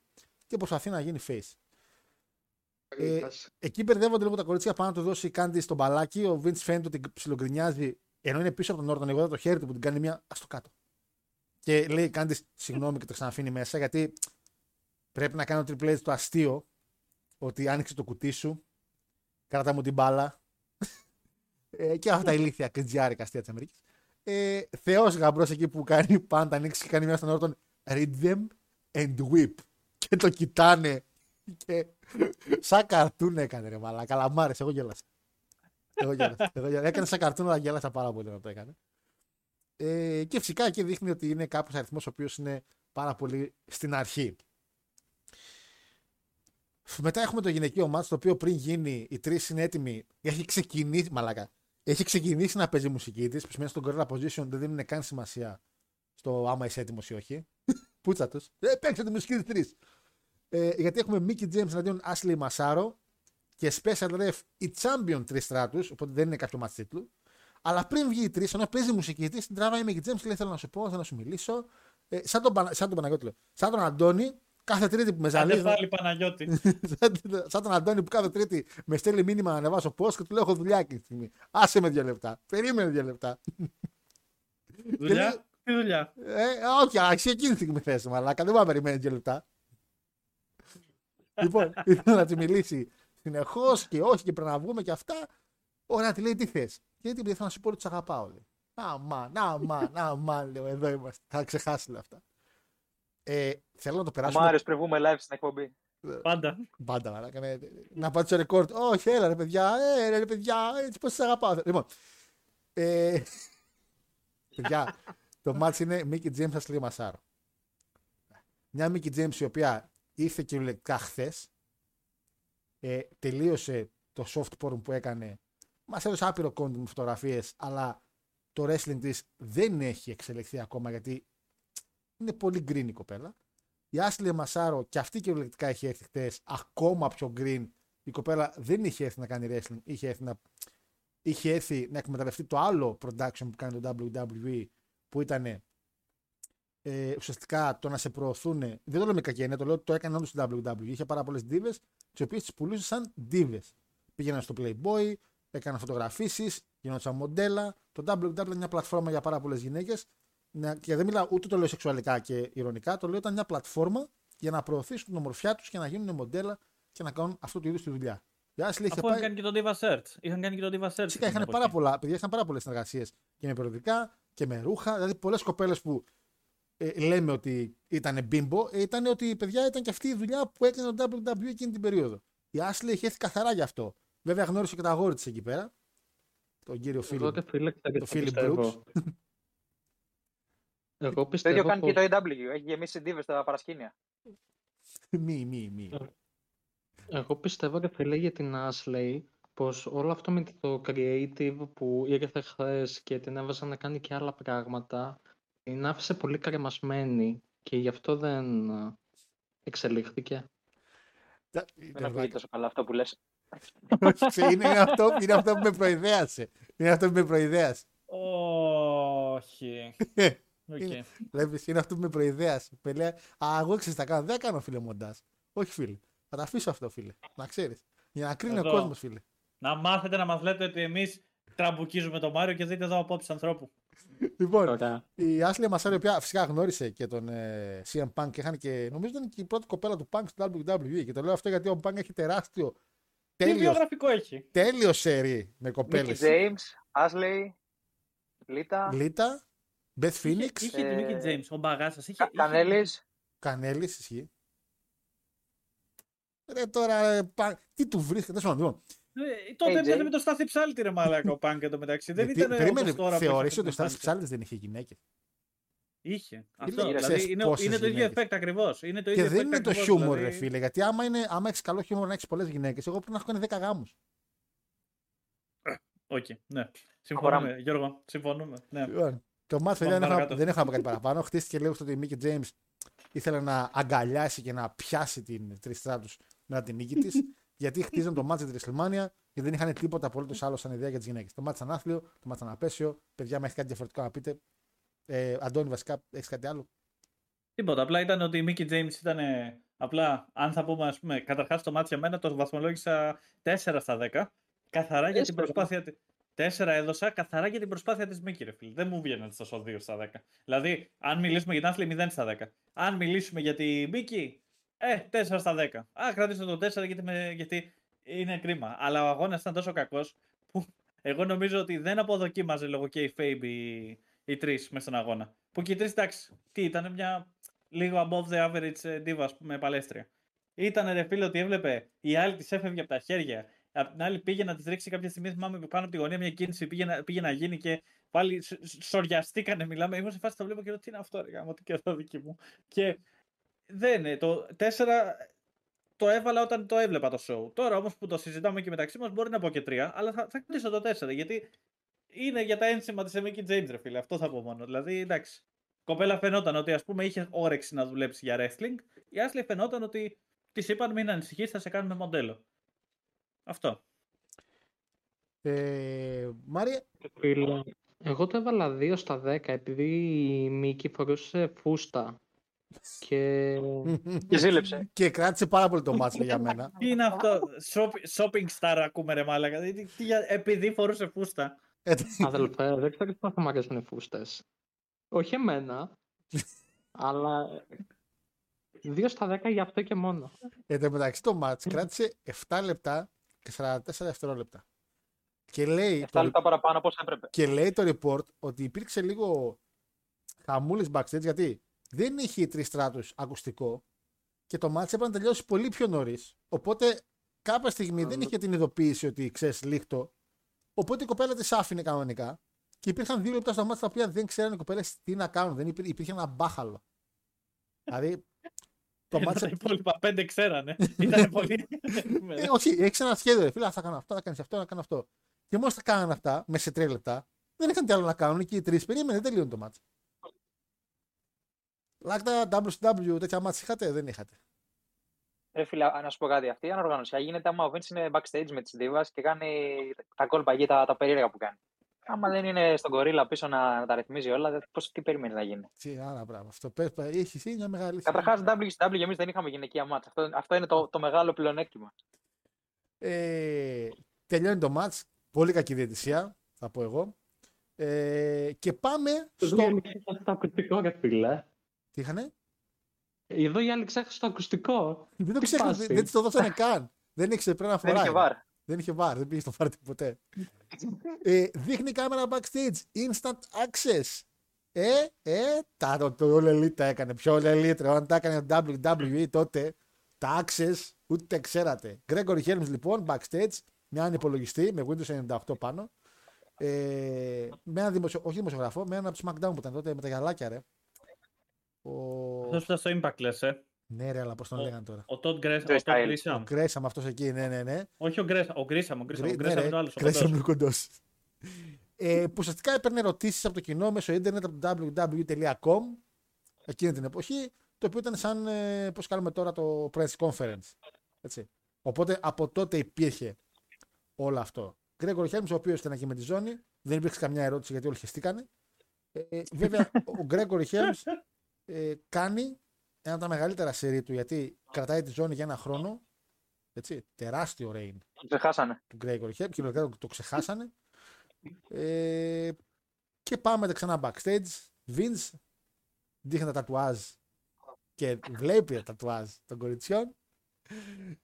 και προσπαθεί να γίνει face. Ε, εκεί μπερδεύονται λίγο τα κορίτσια πάνω να του δώσει κάτι στο μπαλάκι. Ο Vince φαίνεται ότι ψιλογκρινιάζει ενώ είναι πίσω από τον Όρτον. Εγώ είδα το χέρι του που την κάνει μια. Α το κάτω. Και λέει κάτι συγγνώμη και το ξαναφήνει μέσα γιατί πρέπει να κάνω Triple H το αστείο ότι άνοιξε το κουτί σου. Κράτα μου την μπάλα. ε, και αυτά τα ηλίθια κριτζιάρικα αστεία της Αμερικής. Ε, Θεός γαμπρός εκεί που κάνει πάντα ανοίξει και κάνει μια στον Όρτον. Read them and whip. Και το κοιτάνε και σαν καρτούν έκανε ρε μαλά. Καλαμάρες, εγώ γέλασα. Εγώ γέλασα. Εγώ γέλασα. Έκανε σαν καρτούν, αλλά γέλασα πάρα πολύ να το έκανε. Ε, και φυσικά εκεί δείχνει ότι είναι κάποιο αριθμός ο οποίος είναι πάρα πολύ στην αρχή. Μετά έχουμε το γυναικείο μάτς το οποίο πριν γίνει οι τρεις είναι έτοιμοι. Έχει ξεκινήσει, μαλάκα. Έχει ξεκινήσει να παίζει η μουσική της, που σημαίνει στον Gorilla Position δεν δίνουν καν σημασία στο άμα είσαι έτοιμος ή όχι. Πούτσα τους. Ε, παίξτε τη μουσική της τρεις. Ε, γιατί έχουμε Mickey James εναντίον Ashley Massaro και Special Ref η Champion τρεις στράτους, οπότε δεν είναι κάποιο μάτς τίτλου. Αλλά πριν βγει η τρει, ενώ παίζει η μουσική τη, την τραβάει η Mickey James και λέει: Θέλω να σου πω, θέλω να σου μιλήσω. Ε, σαν, τον, Πανα- σαν τον Παναγιώτη, λέω. Σαν τον Αντώνη, κάθε Τρίτη που με Άντε ζαλίζει. πάλι Παναγιώτη. σαν, σαν τον Αντώνη που κάθε Τρίτη με στέλνει μήνυμα να ανεβάσω πώ και του λέω: Έχω δουλειά εκείνη τη στιγμή. Άσε με δύο λεπτά. Περίμενε δύο λεπτά. δουλειά; Τι δουλειά; Ε, όχι, ας, εσύ εκείνη τη στιγμή θες, μαλάκα. Δεν μπορεί να περιμένει δύο λεπτά. λοιπόν, ήθελα να τη μιλήσει συνεχώς και όχι και πρέπει να βγούμε και αυτά. Ωραία, τη λέει τι θες; Γιατί επειδή θέλω να σου πω ότι τους αγαπάω. Λέει. Να μα, να μα, να μα, λέω, εδώ είμαστε. Θα ξεχάσει όλα αυτά. Ε, θέλω να το Ο περάσουμε. Μάριος πριν βγούμε live στην εκπομπή. Πάντα. Πάντα, μαλάκα. ναι. Να πάω στο ρεκόρд. Όχι, έλα ρε παιδιά, ε, ρε παιδιά, έτσι πώς σας αγαπάω. Λοιπόν. Ε, παιδιά, το μάτς είναι Mickey James Ashley Μασάρο. Μια Mickey James η οποία ήρθε κυριολεκτικά χθες. Ε, τελείωσε το soft porn που έκανε. Μα έδωσε άπειρο content με φωτογραφίες, αλλά το wrestling της δεν έχει εξελιχθεί ακόμα γιατί είναι πολύ green η κοπέλα. Η Άσλι Μασάρο και αυτή κυριολεκτικά είχε έρθει χτες ακόμα πιο green. Η κοπέλα δεν είχε έρθει να κάνει wrestling, είχε έρθει να, είχε έρθει να εκμεταλλευτεί το άλλο production που κάνει το WWE που ήταν ε, ουσιαστικά το να σε προωθούν. Δεν το λέω με κακή έννοια, το λέω ότι το έκανε όντως στο WWE. Είχε πάρα πολλές divas, τις οποίες τις πουλούσε σαν divas. Πήγαιναν στο Playboy, έκαναν φωτογραφίσεις, γινόντουσαν μοντέλα. Το WWE είναι μια πλατφόρμα για πάρα πολλές γυναίκες. Και δεν μιλάω ούτε το λέω σεξουαλικά και ηρωνικά, το λέω ήταν μια πλατφόρμα για να προωθήσουν την ομορφιά τους και να γίνουν μοντέλα και να κάνουν αυτού του είδους τη δουλειά. Η Ashley είχε Αφού πάει. είχαν κάνει και το Diva Search. Είχαν κάνει και το Diva Search. Φυσικά είχαν πάρα, πολλά, παιδιά, είχαν πάρα πολλές συνεργασίες και με περιοδικά και με ρούχα. Δηλαδή, πολλές κοπέλες που ε, λέμε ότι ήταν μπίμπο, ε, ήταν ότι παιδιά ήταν και αυτή η δουλειά που έκανε το WWE εκείνη την περίοδο. Η Ashley είχε έρθει καθαρά γι' αυτό. Βέβαια, γνώρισε και τα αγόρι της εκεί πέρα. Τον κύριο Εγώ Φίλιπ. ρε φίλε, ξέρεις το τι Philip πιστεύω. Εγώ Το ίδιο πιστεύω κάνει πως... και το AW. Έχει γεμίσει divas στα παρασκήνια. μη, μη, μη. Εγώ πιστεύω ρε φίλε για την Ashley πως όλο αυτό με το creative που ήρθε χθες και την έβαζε να κάνει και άλλα πράγματα την άφησε πολύ κρεμασμένη και γι' αυτό δεν ε, εξελίχθηκε. Τα- Δεν ακούγεται τόσο καλά αυτό που λες. Όχι, ξέ, είναι, είναι αυτό, είναι αυτό που με προειδέασε. Είναι αυτό που με προϊδέασε. Όχι. Οκ. Είναι- Βλέπεις, είναι αυτό που με προϊδέασε. Που λέει, Α, εγώ ξέρει τα κάνω. Δεν κάνω φίλε μοντάζ. Όχι φίλε. Θα τα αφήσω αυτό φίλε. Να ξέρεις. Για να κρίνει ο Εδώ. κόσμος φίλε. Να μάθετε να μας λέτε ότι εμείς τραμπουκίζουμε τον Μάριο και δείτε εδώ άποψη ανθρώπου. Λοιπόν, Ωραία. η Ashley Μασάρη, η οποία φυσικά γνώρισε και τον ε, CM Punk και είχαν και νομίζω ήταν και η πρώτη κοπέλα του Punk στο WWE. Και το λέω αυτό γιατί ο Punk έχει τεράστιο, Τι τέλειο, βιογραφικό έχει; τέλειος σερί με Mickey κοπέλε. James, Ashley, Λίτα, Λίτα, Beth Phoenix, Είχε, είχε τη Mickey Ε, James, ο μπαγάσας. Είχε, Κα- είχε- Κανέλης. Κανέλης, ισχύει. Ρε τώρα, ε, Punk, τι του βρίσκεται. Τέλος πάντων, λοιπόν, Ε, τότε AJ. έπιανε με το Στάθη Ψάλτη ρε μαλάκα ο Πάνκ εντωμεταξύ. Δεν γιατί- ήταν περίμενε, όπως τώρα που θεωρείς έχει ότι ο τον Στάθης Πάνκ. Ψάλτης δεν είχε γυναίκες. Είχε. Αυτό, λέει, δηλαδή ξέρεις είναι, πόσες είναι το ίδιο γυναίκες. effect ακριβώς. Είναι το Και ίδιο δεν effect είναι το ακριβώς, χιούμορ, δηλαδή. ρε φίλε. Γιατί άμα, είναι, άμα έχεις καλό χιούμορ να έχεις πολλές γυναίκες, εγώ πρέπει να έχω κάνει 10 γάμους. Οκ, ναι. Συμφωνούμε, Γιώργο. Συμφωνούμε. Ναι. Λοιπόν, το μάτς παιδιά, Πάμε δεν, έχω, παρακάτω. δεν έχω να πω κάτι παραπάνω. Χτίστηκε λίγο στο ότι η Mickie James ήθελε να αγκαλιάσει και να πιάσει την Trish Stratus μετά την νίκη της. γιατί χτίζαν το μάτς της WrestleMania και δεν είχαν τίποτα απολύτως άλλο σαν ιδέα για τις γυναίκες. Το μάτς ήταν άθλιο, το μάτς ήταν απαίσιο. Παιδιά, με έχεις κάτι διαφορετικό να πείτε. Ε, Αντώνη, βασικά, έχεις κάτι άλλο; Τίποτα. Απλά ήταν ότι η Mickey James ήταν. ε, Απλά, αν θα πούμε, ας πούμε, καταρχάς το μάτι για μένα το βαθμολόγησα 4 στα 10. Καθαρά για την Τέσσερα. προσπάθεια. τη- 4 έδωσα καθαρά για την προσπάθεια της Mickey, ρε φίλε. Δεν μου βγαίνει τόσο 2 στα 10. Δηλαδή, αν μιλήσουμε για την Άθλη, 0 στα 10. Αν μιλήσουμε για τη Mickey, ε, 4 στα 10. Α, κρατήσω το 4 γιατί, με, γιατί είναι κρίμα. Αλλά ο αγώνας ήταν τόσο κακός που εγώ νομίζω ότι δεν αποδοκίμαζε λόγω και η Fabe οι, οι τρεις μέσα στον αγώνα. Που και οι τρεις, εντάξει, τι ήταν, μια λίγο above the average ε, diva ας πούμε, παλέστρια. Ήταν ρε φίλε ότι έβλεπε η άλλη της έφευγε από τα χέρια. Απ' την άλλη πήγε να της ρίξει κάποια στιγμή. Θυμάμαι που πάνω από τη γωνία μια κίνηση πήγε να, πήγε να γίνει και πάλι σ- σ- σοριαστήκανε. Μιλάμε. Ήμουν σε φάση το βλέπω και λέω τι είναι αυτό, ρε γάμο, τι καιρό δική μου. Και δεν είναι. Το 4 το έβαλα όταν το έβλεπα το show. Τώρα όμως που το συζητάμε και μεταξύ μας μπορεί να πω και 3, αλλά θα, θα κρατήσω το 4 γιατί είναι για τα ένσημα της Emiki James, ρε φίλε. Αυτό θα πω μόνο. Δηλαδή, εντάξει. Η κοπέλα φαινόταν ότι ας πούμε είχε όρεξη να δουλέψει για wrestling. Η Ashley φαινόταν ότι της είπαν μην ανησυχείς, θα σε κάνουμε μοντέλο. Αυτό. Ε, Μάρια, Φίλε, εγώ το έβαλα 2 στα 10 επειδή η Μίκη φορούσε φούστα. Και Και ζήλεψε. και κράτησε πάρα πολύ το μάτσο για μένα. Τι είναι αυτό, Shop- shopping star ακούμε ρε μάλακα. Τι, τι, για- επειδή φορούσε φούστα. Ε, αδελφέ, δεν ξέρω πώς θα μου αρέσουν οι φούστες. Όχι εμένα, αλλά 2 στα 10 για αυτό και μόνο. Εν τω μεταξύ το μάτς κράτησε 7 λεπτά και 44 δευτερόλεπτα. Και λέει, 7 το, λεπτά παραπάνω από όσο έπρεπε. και λέει το report ότι υπήρξε λίγο χαμούλης backstage γιατί δεν είχε η τριστράτους ακουστικό και το μάτς έπρεπε να τελειώσει πολύ πιο νωρίς. Οπότε κάποια στιγμή δεν είχε την ειδοποίηση ότι ξέρεις λίχτο. Οπότε η κοπέλα της άφηνε κανονικά και υπήρχαν δύο λεπτά στο μάτς τα οποία δεν ξέραν οι κοπέλες τι να κάνουν. Δεν υπήρχε, υπήρχε ένα μπάχαλο. δηλαδή το Ενώ μάτς τα υπόλοιπα πέντε ξέρανε. Ήταν πολύ. Ε, όχι, έχει ένα σχέδιο. ρε Φίλε, θα κάνω αυτό, θα κάνεις αυτό, θα κάνω αυτό. Και μόλις τα κάνανε αυτά, μέσα σε τρία λεπτά, δεν είχαν τι άλλο να κάνουν και οι τρεις περίμενε, δεν τελείωνε το μάτσο. Λάκτα, WCW, τέτοια μάτς είχατε, δεν είχατε. Ρε φίλε, να σου πω κάτι. Αυτή η ανοργάνωση γίνεται άμα ο Vince είναι backstage με τις divas και κάνει τα κόλπα εκεί, τα, τα περίεργα που κάνει. Άμα δεν είναι στον γκορίλα πίσω να, να τα ρυθμίζει όλα, δεν- πώς, τι περιμένει να γίνει; Τι άλλα πράγμα. Αυτό πες, πα- έχει εσύ μια μεγάλη. Καταρχάς, WCW εμείς δεν είχαμε γυναικεία μάτσα. Αυτό, αυτό είναι το, το μεγάλο πλεονέκτημα. Ε, τελειώνει το μάτς. Πολύ κακή διαιτησία, θα πω εγώ. Ε, και πάμε Εδώ στο. η άλλη ξέχασε το ακουστικό, ρε φίλε. Τι είχανε; Εδώ η άλλη ξέχασε το ακουστικό. Δεν το Τι ξέχασα, φάση; δεν δεν της το δώσανε καν. Δεν ήξερε πρέπει να Δεν φοράει. είχε βάρ. Δεν είχε βάρ, δεν πήγε στο βάρ ποτέ. ε, δείχνει κάμερα backstage, instant access. Ε, ε, τα, το, το All Elite τα έκανε. Πιο All Elite, ρε, όταν τα έκανε WWE τότε, τα access ούτε ξέρατε. Gregory Helms λοιπόν, backstage, μια ανυπολογιστή με Windows 98 πάνω. Ε, με ένα δημοσιο... όχι δημοσιογραφό, με ένα από τους SmackDown που ήταν τότε με τα γυαλάκια, ρε. Ο... Αυτός που ήταν στο Impact λες, ε; Ναι, ρε, αλλά πώς τον Ο- λέγανε τώρα; Ο Todd Gresham. Joey Ο Todd Styles. Gresham. Κρέσαμε αυτός εκεί, ναι, ναι, ναι. Όχι ο Gresham, ο Gresham, ο Gresham, ο Γκρι- Gresham ναι, είναι ο άλλος, ο Κρέσαμε κοντός. λίγο κοντός. ε, που ουσιαστικά έπαιρνε ερωτήσεις από το κοινό μέσω ίντερνετ από το www.com εκείνη την εποχή, το οποίο ήταν σαν ε, πώς κάνουμε τώρα το press conference. Έτσι. Οπότε από τότε υπήρχε όλο αυτό. Γκρέγκορ Χέλμς, ο οποίος ήταν εκεί με τη ζώνη, δεν υπήρξε καμιά ερώτηση γιατί όλοι χεστήκανε. Ε, βέβαια, ο Γκρέγκορ Χέλμς ε, κάνει ένα από τα μεγαλύτερα σερί του γιατί κρατάει τη ζώνη για ένα χρόνο. Έτσι, τεράστιο reign Το ξεχάσανε. του Γκρέγκορ Χέλμ και το, το ξεχάσανε. Ε, και πάμε ξανά backstage. Vince δείχνει τα τατουάζ και βλέπει τα τατουάζ των κοριτσιών.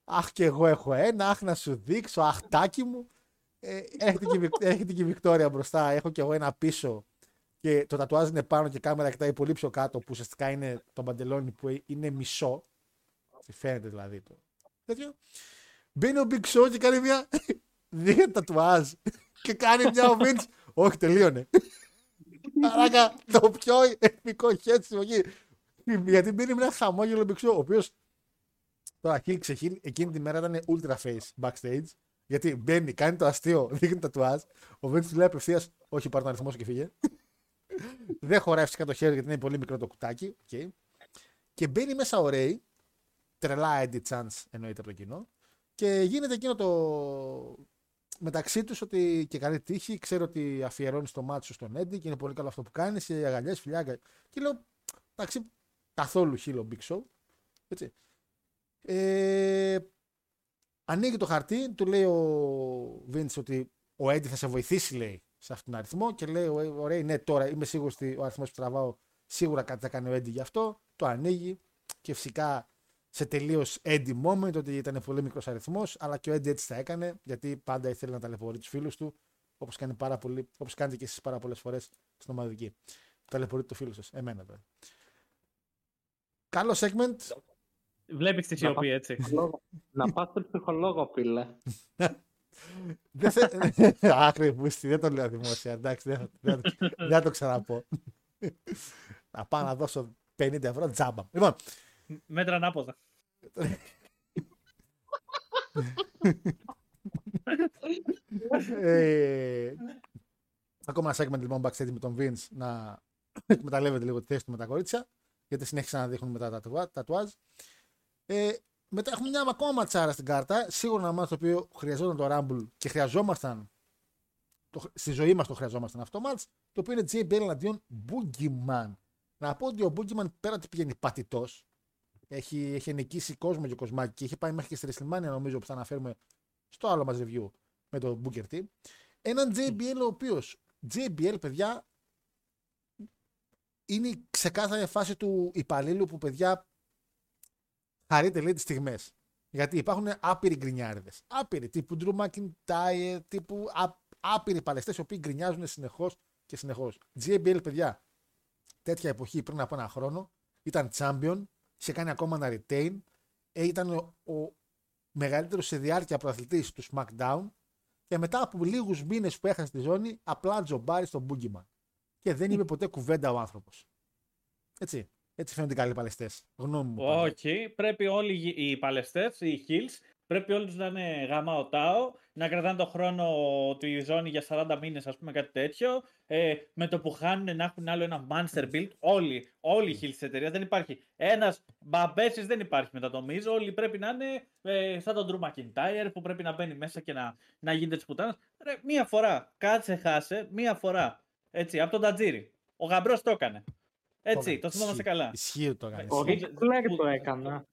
Αχ και εγώ έχω ένα, αχ να σου δείξω, αχ τάκι μου. Ε, έρχεται, και, η Βικ- έρχεται και η Βικτόρια μπροστά, έχω και εγώ ένα πίσω και το τατουάζ είναι πάνω και η κάμερα κοιτάει πολύ πιο κάτω που ουσιαστικά είναι το μπαντελόνι που είναι μισό. Φαίνεται δηλαδή το τέτοιο. Μπαίνει ο Big Show και κάνει μια δύο τατουάζ και κάνει μια ο Vince. Όχι, τελείωνε. Αράκα, το πιο επικό χέτσιμο εκεί. Γιατί μπαίνει με ένα χαμόγελο Big Show, ο οποίο τώρα χίλ ξεχίλ, εκείνη τη μέρα ήταν ultra face backstage. Γιατί μπαίνει, κάνει το αστείο, δείχνει τατουάζ. Ο Vince του λέει απευθείας, Όχι, πάρ τον αριθμό σου και φύγε. Δεν χωράει φυσικά το χέρι γιατί είναι πολύ μικρό το κουτάκι. Okay. Και μπαίνει μέσα ο Ray, τρελά Eddie Chance εννοείται από το κοινό. Και γίνεται εκείνο το μεταξύ τους ότι και καλή τύχη. Ξέρω ότι αφιερώνεις το μάτι σου στον Eddie και είναι πολύ καλό αυτό που κάνεις. Σε αγαλιέ, φιλιά. αγα- Και λέω εντάξει, καθόλου χείλο Big Show. Έτσι. Ε, ανοίγει το χαρτί, του λέει ο Vince ότι ο Eddie θα σε βοηθήσει, λέει, σε αυτόν τον αριθμό. Και λέει ο Ray, ναι, τώρα είμαι σίγουρος ότι ο αριθμός που τραβάω σίγουρα κάτι θα κάνει ο Eddie γι' αυτό. Το ανοίγει και φυσικά σε τελείως Eddie moment, ότι ήταν πολύ μικρός αριθμός, αλλά και ο Eddie έτσι τα έκανε, γιατί πάντα ήθελε να ταλαιπωρεί τους φίλους του, όπως κάνει πάρα πολύ, όπως κάνετε και εσείς πάρα πολλές φορές στην ομαδική. Ταλαιπωρείτε το φίλο σας, εμένα τώρα. Καλό segment. Βλέπεις τη σιωπή έτσι. Ψυχολόγο. Να πας στον ψυχολόγο, φίλε. Δεν θε... Άκρη πούστη, δεν το λέω δημόσια. Εντάξει, δεν, θα- δεν, θα- δεν θα το ξαναπώ. Να πάω να δώσω 50 ευρώ τζάμπα. Λοιπόν, Μέτρα ανάποδα. ε, ακόμα ένα segment λοιπόν backstage με τον Vince να εκμεταλλεύεται λίγο τη θέση του με τα κορίτσια. Γιατί συνέχισαν να δείχνουν μετά τα τατουά- τατουάζ. Ε, μετά έχουμε μια ακόμα ματσάρα στην κάρτα. Σίγουρα ένα μάτς το οποίο χρειαζόταν το Rumble και χρειαζόμασταν. Το, στη ζωή μας το χρειαζόμασταν αυτό το match. Το οποίο είναι JBL εναντίον Boogeyman. Να πω ότι ο Boogeyman πέρα ότι πηγαίνει πατητός. Έχει, έχει νικήσει κόσμο και κοσμάκι και έχει πάει μέχρι και στη WrestleMania νομίζω που θα αναφέρουμε στο άλλο μας review με τον Booker T. Έναν JBL ο οποίος JBL παιδιά είναι η ξεκάθαρη φάση του υπαλλήλου που παιδιά χαρείτε λέει τις στιγμές. Γιατί υπάρχουν άπειροι γκρινιάριδες. Άπειροι τύπου Drew McIntyre, τύπου α, άπειροι παλαιστές οι οποίοι γκρινιάζουν συνεχώς και συνεχώς. JBL παιδιά τέτοια εποχή πριν από ένα χρόνο ήταν champion, είχε κάνει ακόμα ένα retain, ε, ήταν ο, ο μεγαλύτερος σε διάρκεια προαθλητής του SmackDown και μετά από λίγους μήνες που έχασε τη ζώνη απλά τζομπάρει στον Boogeyman. Και δεν είπε ποτέ κουβέντα ο άνθρωπος. Έτσι. Έτσι φαίνονται οι καλοί παλαιστές. Γνώμη μου. πάντα. Όχι, πρέπει όλοι οι- οι παλαιστές, οι heels, πρέπει όλοι τους να είναι γαμάο τάο, να κρατάνε το χρόνο τη ζώνη για 40 μήνες, ας πούμε κάτι τέτοιο. Ε, με το που χάνουν να έχουν άλλο ένα monster build. Όλοι, όλοι οι heels της εταιρείας, δεν υπάρχει. Ένας μπαμπέσης δεν υπάρχει μετά το Miz, όλοι πρέπει να είναι ε, σαν τον Drew McIntyre που πρέπει να μπαίνει μέσα και να, να γίνεται της πουτάνας. Ρε, μία φορά, κάτσε χάσε, μία φορά. Έτσι, από τον Τατζήρι. Ο γαμπρός το έκανε. Έτσι, έκανε. το θυμόμαστε Ισχύει. καλά. Ισχύει το έκανε. Ο Ισχύει. Ric Flair το έκανε.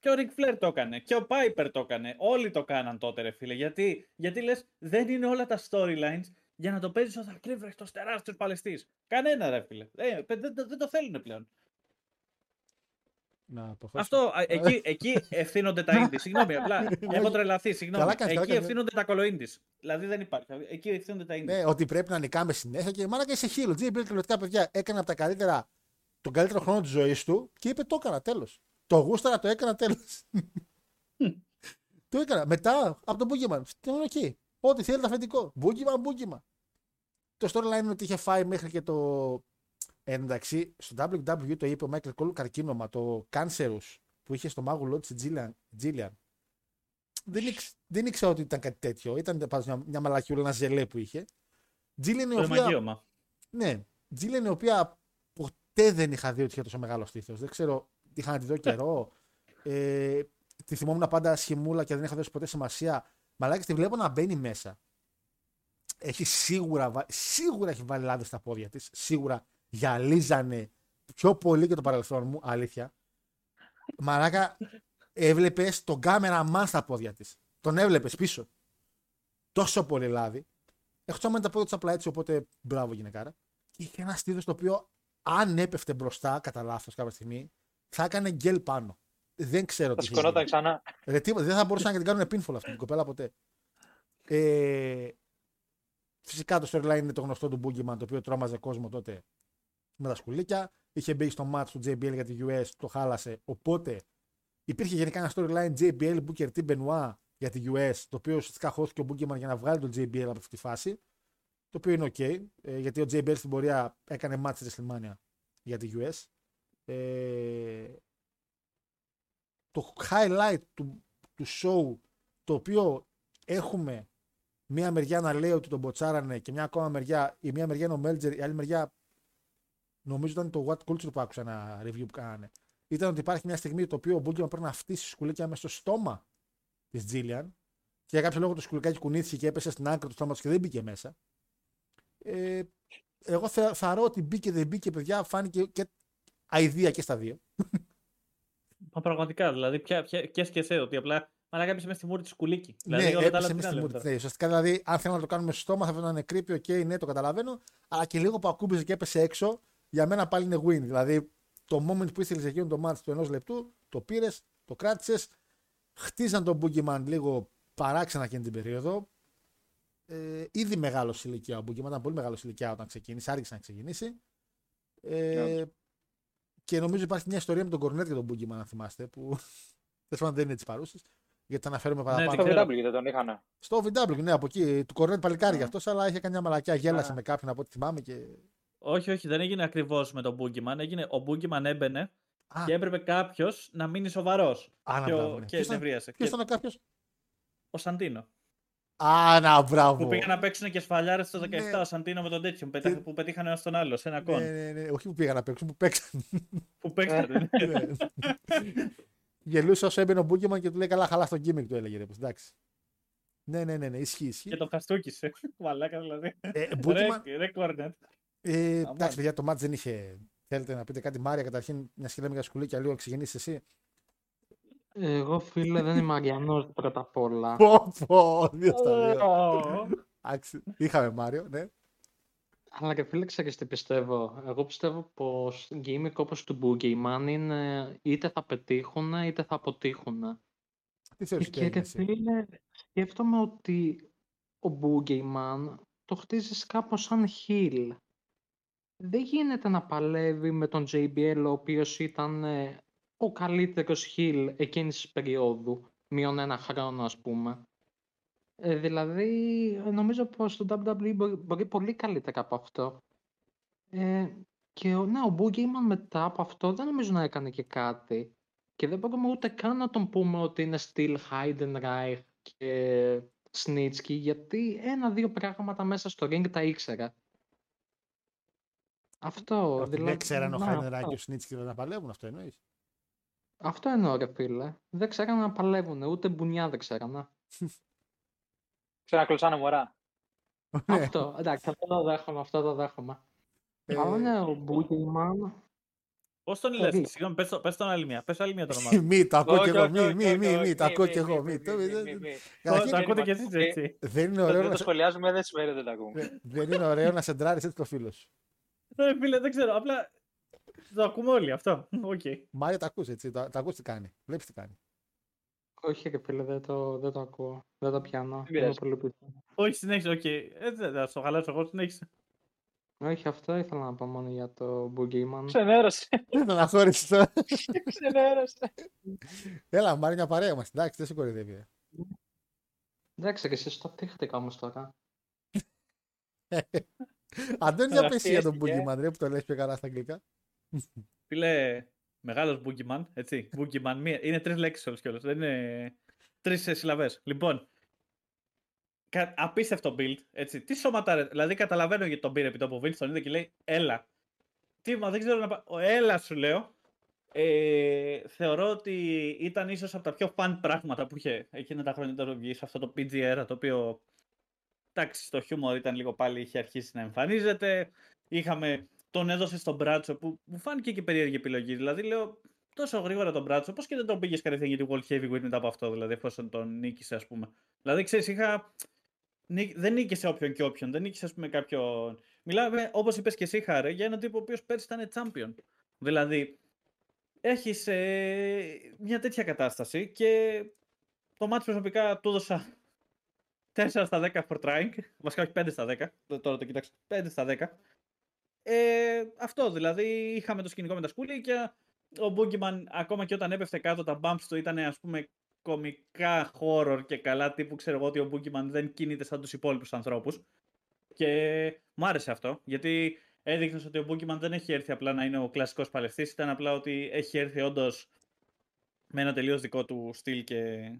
Και ο Ric Flair το έκανε. Και ο Piper το έκανε. Όλοι το κάναν τότε, ρε φίλε. Γιατί, γιατί λες, δεν είναι όλα τα storylines για να το παίζεις ω ακρίβρεχτο τεράστιο παλαιστή. Κανένα, ρε φίλε. Ε, παι- δεν, το- δεν το θέλουν πλέον. Να προχωρήσουμε. Αυτό, α, εκεί, εκεί ευθύνονται τα indies. Συγγνώμη, απλά έχω τρελαθεί. Συγγνώμη. Καλά κάνεις, καλά εκεί κάνεις. ευθύνονται τα κολοίνdies. Δηλαδή δεν υπάρχει. Εκεί ευθύνονται τα indies. Ναι, ότι πρέπει να νικάμε συνέχεια και μάρακα είσαι χείλο. JBL κυριολεκτικά παιδιά έκανε από τα καλύτερα, τον καλύτερο χρόνο της ζωής του και είπε το έκανα τέλος. Το γούσταρα, το έκανα τέλος. το έκανα. Μετά από τον Boogeyman. Τι είναι εκεί. Ό,τι θέλει αφεντικό. Boogeyman, Boogeyman. Το storyline είναι ότι είχε φάει μέχρι και το. Ε, εντάξει, στο WWE το είπε ο Michael Cole καρκίνωμα, το Cancerous που είχε στο μάγουλό της Jillian. Jillian. Δεν, ήξ, δεν ήξερα ότι ήταν κάτι τέτοιο. Ήταν πάντως μια, μια μαλακιούλα, ένα ζελέ που είχε. Jillian η το οποία. μαγείωμα. Ναι, Jillian η οποία ποτέ δεν είχα δει ότι είχε τόσο μεγάλο στήθος. Δεν ξέρω, είχα να τη δω καιρό. Ε, τη θυμόμουν πάντα σχημούλα και δεν είχα δώσει ποτέ σημασία. Μαλάκι τη βλέπω να μπαίνει μέσα. Έχει σίγουρα, βα- σίγουρα έχει βάλει λάδι στα πόδια της. Σίγουρα γυαλίζανε πιο πολύ και το παρελθόν μου, αλήθεια. Μαράκα, έβλεπες τον κάμερα στα πόδια της. Τον έβλεπες πίσω. Τόσο πολύ λάδι. Εκτό αν τα πόδια τη απλά έτσι, οπότε μπράβο γυναικάρα. Και είχε ένα στήθος το οποίο αν έπεφτε μπροστά κατά λάθος κάποια στιγμή, θα έκανε γκέλ πάνω. Δεν ξέρω Θα τι. είχε σηκωνόταν γίνει. ξανά. Ρε, τίποτα, δεν θα μπορούσαν να την κάνουν pinfall αυτή την κοπέλα ποτέ. Ε, φυσικά το storyline είναι το γνωστό του Boogeyman το οποίο τρόμαζε κόσμο τότε με τα σκουλίκια. Είχε μπει στο match του JBL για τη US, το χάλασε. Οπότε υπήρχε γενικά ένα storyline JBL Booker T Benoit για τη US, το οποίο ουσιαστικά χώθηκε ο Boogeyman για να βγάλει τον JBL από αυτή τη φάση. Το οποίο είναι ok, ε, γιατί ο JBL στην πορεία έκανε match στη WrestleMania για τη US. Ε, το highlight του, του show το οποίο έχουμε μία μεριά να λέει ότι τον μποτσάρανε και μια ακόμα μεριά, η μία μεριά είναι ο Μέλτζερ, η άλλη μεριά νομίζω ήταν το What Culture που άκουσα ένα review που κάνανε. Ήταν ότι υπάρχει μια στιγμή το οποίο ο Μπούγκερ πρέπει να φτύσει σκουλίκια μέσα στο στόμα της Τζίλιαν και για κάποιο λόγο το σκουλικάκι κουνήθηκε και έπεσε στην άκρη του στόματος και δεν μπήκε μέσα. Ε, εγώ θε, θεωρώ ότι μπήκε δεν μπήκε, παιδιά, φάνηκε και αηδία και στα δύο. Μα πραγματικά, δηλαδή, πια, πια, και σκεσέ ότι απλά μαλάκα έπεσε μέσα στη μούρη της κουλίκη. Δηλαδή, ναι, όλα τα άλλα έπεσε τι μες να στη λέμε μούρη. τώρα. Ναι, ουσιαστικά δηλαδή, αν θέλουμε να το κάνουμε στο στόμα, θα πρέπει να είναι creepy, ok, ναι, το καταλαβαίνω. Αλλά και λίγο που ακούμπησε και έπεσε έξω, για μένα πάλι είναι win. Δηλαδή, το moment που ήθελες εκείνο το match του ενός λεπτού, το πήρες, το κράτησες, χτίζαν τον Boogeyman λίγο παράξενα εκείνη την περίοδο. Ε, ήδη μεγάλο ηλικία ο Boogeyman, ήταν πολύ μεγάλο ηλικία όταν ξεκίνησε, άρχισε να ξεκινήσει. Ε, Και νομίζω υπάρχει μια ιστορία με τον Κορνέτ για τον Boogeyman, αν θυμάστε, που Τέλος πάντων δεν είναι της παρούση. Γιατί τα αναφέρουμε Ναι, παραπάνω. την Στο ξέρω. VW δεν τον είχαν. Στο VW, ναι, από εκεί. Του κορνέτ παλικάρι αυτός, αλλά είχε κάνει μια μαλακιά. Γέλασε Α. με κάποιον από ό,τι θυμάμαι. Και... Όχι, όχι, δεν έγινε ακριβώς με τον Boogeyman. Έγινε, ο Boogeyman έμπαινε Α, και έπρεπε κάποιος να μείνει σοβαρός. α, να, Και, μπράβο, ο, ναι. και Ποιος ήταν- νευρίασε. ποιος Και ήταν κάποιος; Ο Σαντίνο. Α, να, μπράβο. Που πήγαν να παίξουν και σφαλιάρες στο 17 Ναι. ο Σαντίνο με τον τέτοιο. που πετά- Και- Που πετύχαν ένας τον άλλο σε ένα κόν. Ναι, ναι, ναι. Όχι που πήγαν να παίξουν, που παίξαν. Που παίξατε. ναι. Ναι. Γελούσε όσο έμπαινε ο Μπούκεμαν και του λέει καλά, χαλά στο gimmick του έλεγε. Ρε, πως, εντάξει. Ναι, ναι, ναι, ναι, ισχύει. ισχύει. και τον χαστούκισε. Μαλάκα δηλαδή. Ε, Μπούκεμαν, Ρε, ρε Κόρνετ. ε, Αμάν. εντάξει, παιδιά, το μάτς δεν είχε. Θέλετε να πείτε κάτι, Μάρια, καταρχήν, μια και λέμε για σκουλίκια, λίγο εξηγενείς εσύ. Εγώ φίλε δεν είμαι Αριανός πρώτα απ' όλα. Πω, πω, δύο στα δύο. Ω. Εντάξει, Είχαμε Μάριο, ναι. Αλλά και φίλε ξέρεις τι πιστεύω. Εγώ πιστεύω πως gimmick όπως του Boogeyman είναι είτε θα πετύχουν είτε θα αποτύχουν. Τι θεωρείς ότι Και έγινε ρε εσύ; φίλε, σκέφτομαι ότι ο Boogeyman το χτίζεις κάπως σαν heel. Δεν γίνεται να παλεύει με τον JBL ο οποίος ήταν ε, ο καλύτερος heel εκείνης της περίοδου, μείον ένα χρόνο ας πούμε. Ε, δηλαδή, ε, νομίζω πως το WWE μπορεί, μπορεί πολύ καλύτερα από αυτό. Ε, και ο, ναι, ο Boogeyman μετά από αυτό δεν νομίζω να έκανε και κάτι. Και δεν μπορούμε ούτε καν να τον πούμε ότι είναι still Heidenreich και Snitsky, γιατί ένα-δύο πράγματα μέσα στο ring τα ήξερα. Αυτό, Ότι δηλαδή. δεν ξέραν ο να, Χάινερ αυτό. και ο Σνίτσκι να παλεύουν, αυτό εννοείς; Αυτό εννοώ ρε φίλε. Δεν ξέραν να παλεύουν, ούτε μπουνιά δεν ξέραν. Ξέρω να κλωσάνε μωρά. Ναι. αυτό, εντάξει, αυτό το δέχομαι, αυτό το δέχομαι. Ε, Αλλά ναι, ο Boogeyman, Πώς τον Ε, λες, δει. συγγνώμη, πες, το- πες τον άλλη μία. Πες άλλη μία το όνομά του. Μη, το ακούω Όχι, κι εγώ. όχι, Μη, όχι, μη, όχι, μη, όχι, μη, το μη, ακούω μη, κι εγώ. μη, Μη, μη, το- μη, δεν- μη, μη. Καταρχήν, Το δεν ακούτε κι είμαστε- εσείς έτσι. Δεν είναι Το ωραίο δεν να το σε- σχολιάζουμε, δεν σημαίνει ότι δεν τα ακούμε. δεν είναι ωραίο να σεντράρεις έτσι το φίλο σου. Ε, φίλε, δεν ξέρω. Απλά το ακούμε όλοι αυτό. Οκ. Μάρια, τα ακούς έτσι. Τα τα ακούς τι κάνει. Βλέπεις τι κάνει. όχι ρε φίλε, δεν το, δεν το ακούω, δεν το πιάνω. Είμαι πειράζει. πολύ πίσω. Όχι, συνέχισε. Οκ. Ε, δεν θα στο χαλάσω εγώ, συνέχισε. Όχι, αυτό ήθελα να πω μόνο για το Boogeyman. Ξενέρωσε. Δεν τον αχώρησες τώρα. Ξενέρωσε. Έλα, Μάρια, μια παρέα μας. Εντάξει, δεν σε κορυδεύει. ε. Εντάξει, και εσείς το πτύχτηκα όμως τώρα. Αντώνη, για πες για τον Ραφτίστηκε. Boogeyman, ρε, που το λες πιο καλά στα αγγλικά. Φίλε, μεγάλος Boogeyman, έτσι. Boogeyman, μία, είναι τρεις λέξεις όλες κιόλας. Δεν είναι τρεις συλλαβές. Λοιπόν, κα, απίστευτο build, έτσι. Τι σώματα, δηλαδή καταλαβαίνω γιατί τον πήρε επί τόπου Vince, τον είδε και λέει, έλα. Τι, μα δεν ξέρω να πάω. Έλα, σου λέω. Ε, θεωρώ ότι ήταν ίσως από τα πιο fun πράγματα που είχε εκείνα τα χρόνια τώρα βγει σε αυτό το PG era, το οποίο εντάξει, το χιούμορ ήταν λίγο πάλι, είχε αρχίσει να εμφανίζεται. Είχαμε, τον έδωσε στον Μπράτσο που μου φάνηκε και περίεργη επιλογή. Δηλαδή λέω τόσο γρήγορα τον Μπράτσο, πώς και δεν τον πήγες κατευθείαν για τη World Heavyweight μετά από αυτό, δηλαδή εφόσον τον νίκησε, ας πούμε. Δηλαδή ξέρεις, είχα. νί- Δεν νίκησε όποιον και όποιον, δεν νίκησε, ας πούμε, κάποιον. Μιλάμε, όπως είπες και εσύ, Χάρε, για έναν τύπο ο οποίος πέρσι ήταν champion. Δηλαδή, έχεις μια τέτοια κατάσταση και το μάτι προσωπικά του έδωσα 4 στα 10 for trying. Βασικά όχι 5 στα 10. Τώρα το κοιτάξτε. 5 στα 10. Ε, αυτό δηλαδή. Είχαμε το σκηνικό με τα σκουλίκια. Ο Boogeyman ακόμα και όταν έπεφτε κάτω τα bumps του ήταν ας πούμε κομικά horror και καλά τύπου ξέρω εγώ ότι ο Boogeyman δεν κινείται σαν τους υπόλοιπους ανθρώπους. Και μου άρεσε αυτό γιατί έδειχνες ότι ο Boogeyman δεν έχει έρθει απλά να είναι ο κλασικός παλαιστής. Ήταν απλά ότι έχει έρθει όντως με ένα τελείως δικό του στυλ και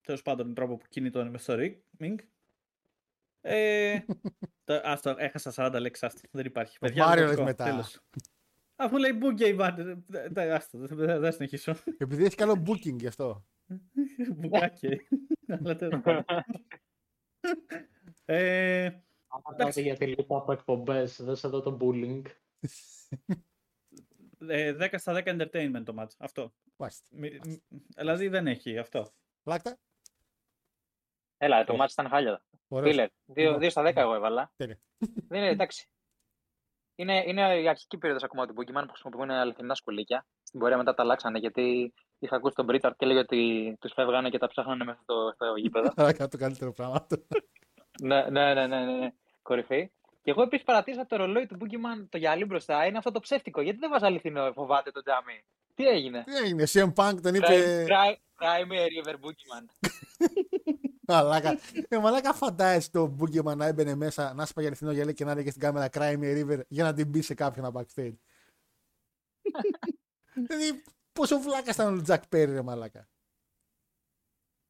τέλος πάντων τρόπο που κινητώνει με στο ring. Ε, το- άστο, έχασα 40 λέξεις, άστο, δεν υπάρχει. Παιδιά, Μάριο δημοτικό, λες μετά. τέλος. Αφού λέει μπουκέ, βάτε, άστο, δεν δεν θα συνεχίσω. Επειδή έχει καλό booking γι' αυτό. Μπουκάκι. Αλλά τέλος πάντων. Ε, Άμα Εντάξει. τότε γιατί λείπω από εκπομπές, δες εδώ το bullying. ε, 10 στα 10 entertainment το match. Αυτό. Μάλιστα. Μη- μη- Δηλαδή δεν έχει αυτό. Λάκτα. Έλα, το Όχι. μάτι ήταν χάλια. Ωραίος. Φίλε, 2 στα 10 εγώ έβαλα. Τέλεια. Δεν είναι, εντάξει. Είναι, είναι η αρχική περίοδος ακόμα του Pokemon που χρησιμοποιούν αληθινά σκουλίκια. Στην πορεία μετά τα αλλάξανε γιατί είχα ακούσει τον Μπρίταρτ και έλεγε ότι τους φεύγανε και τα ψάχνανε μέσα στο, στο γήπεδο. Άρα το καλύτερο πράγμα. ναι, ναι, ναι, ναι, ναι, ναι. Κορυφή. Και εγώ επίσης παρατήρησα το ρολόι του Pokemon, το γυαλί μπροστά, είναι αυτό το ψεύτικο. Γιατί δεν βάζεις αληθινό, φοβάται το τζάμι; Τι έγινε; Τι έγινε, CM Punk τον Prime, είπε. Prime, Prime River Boogeyman. Μαλάκα. Ε, μαλάκα φαντάζεσαι το Boogeyman να έμπαινε μέσα, να σπαγε αληθινό γυαλί και να έλεγε στην κάμερα Crime River για να την πει σε κάποιον από backstage. δηλαδή, πόσο βλάκα ήταν ο Jack Perry, ρε μαλάκα.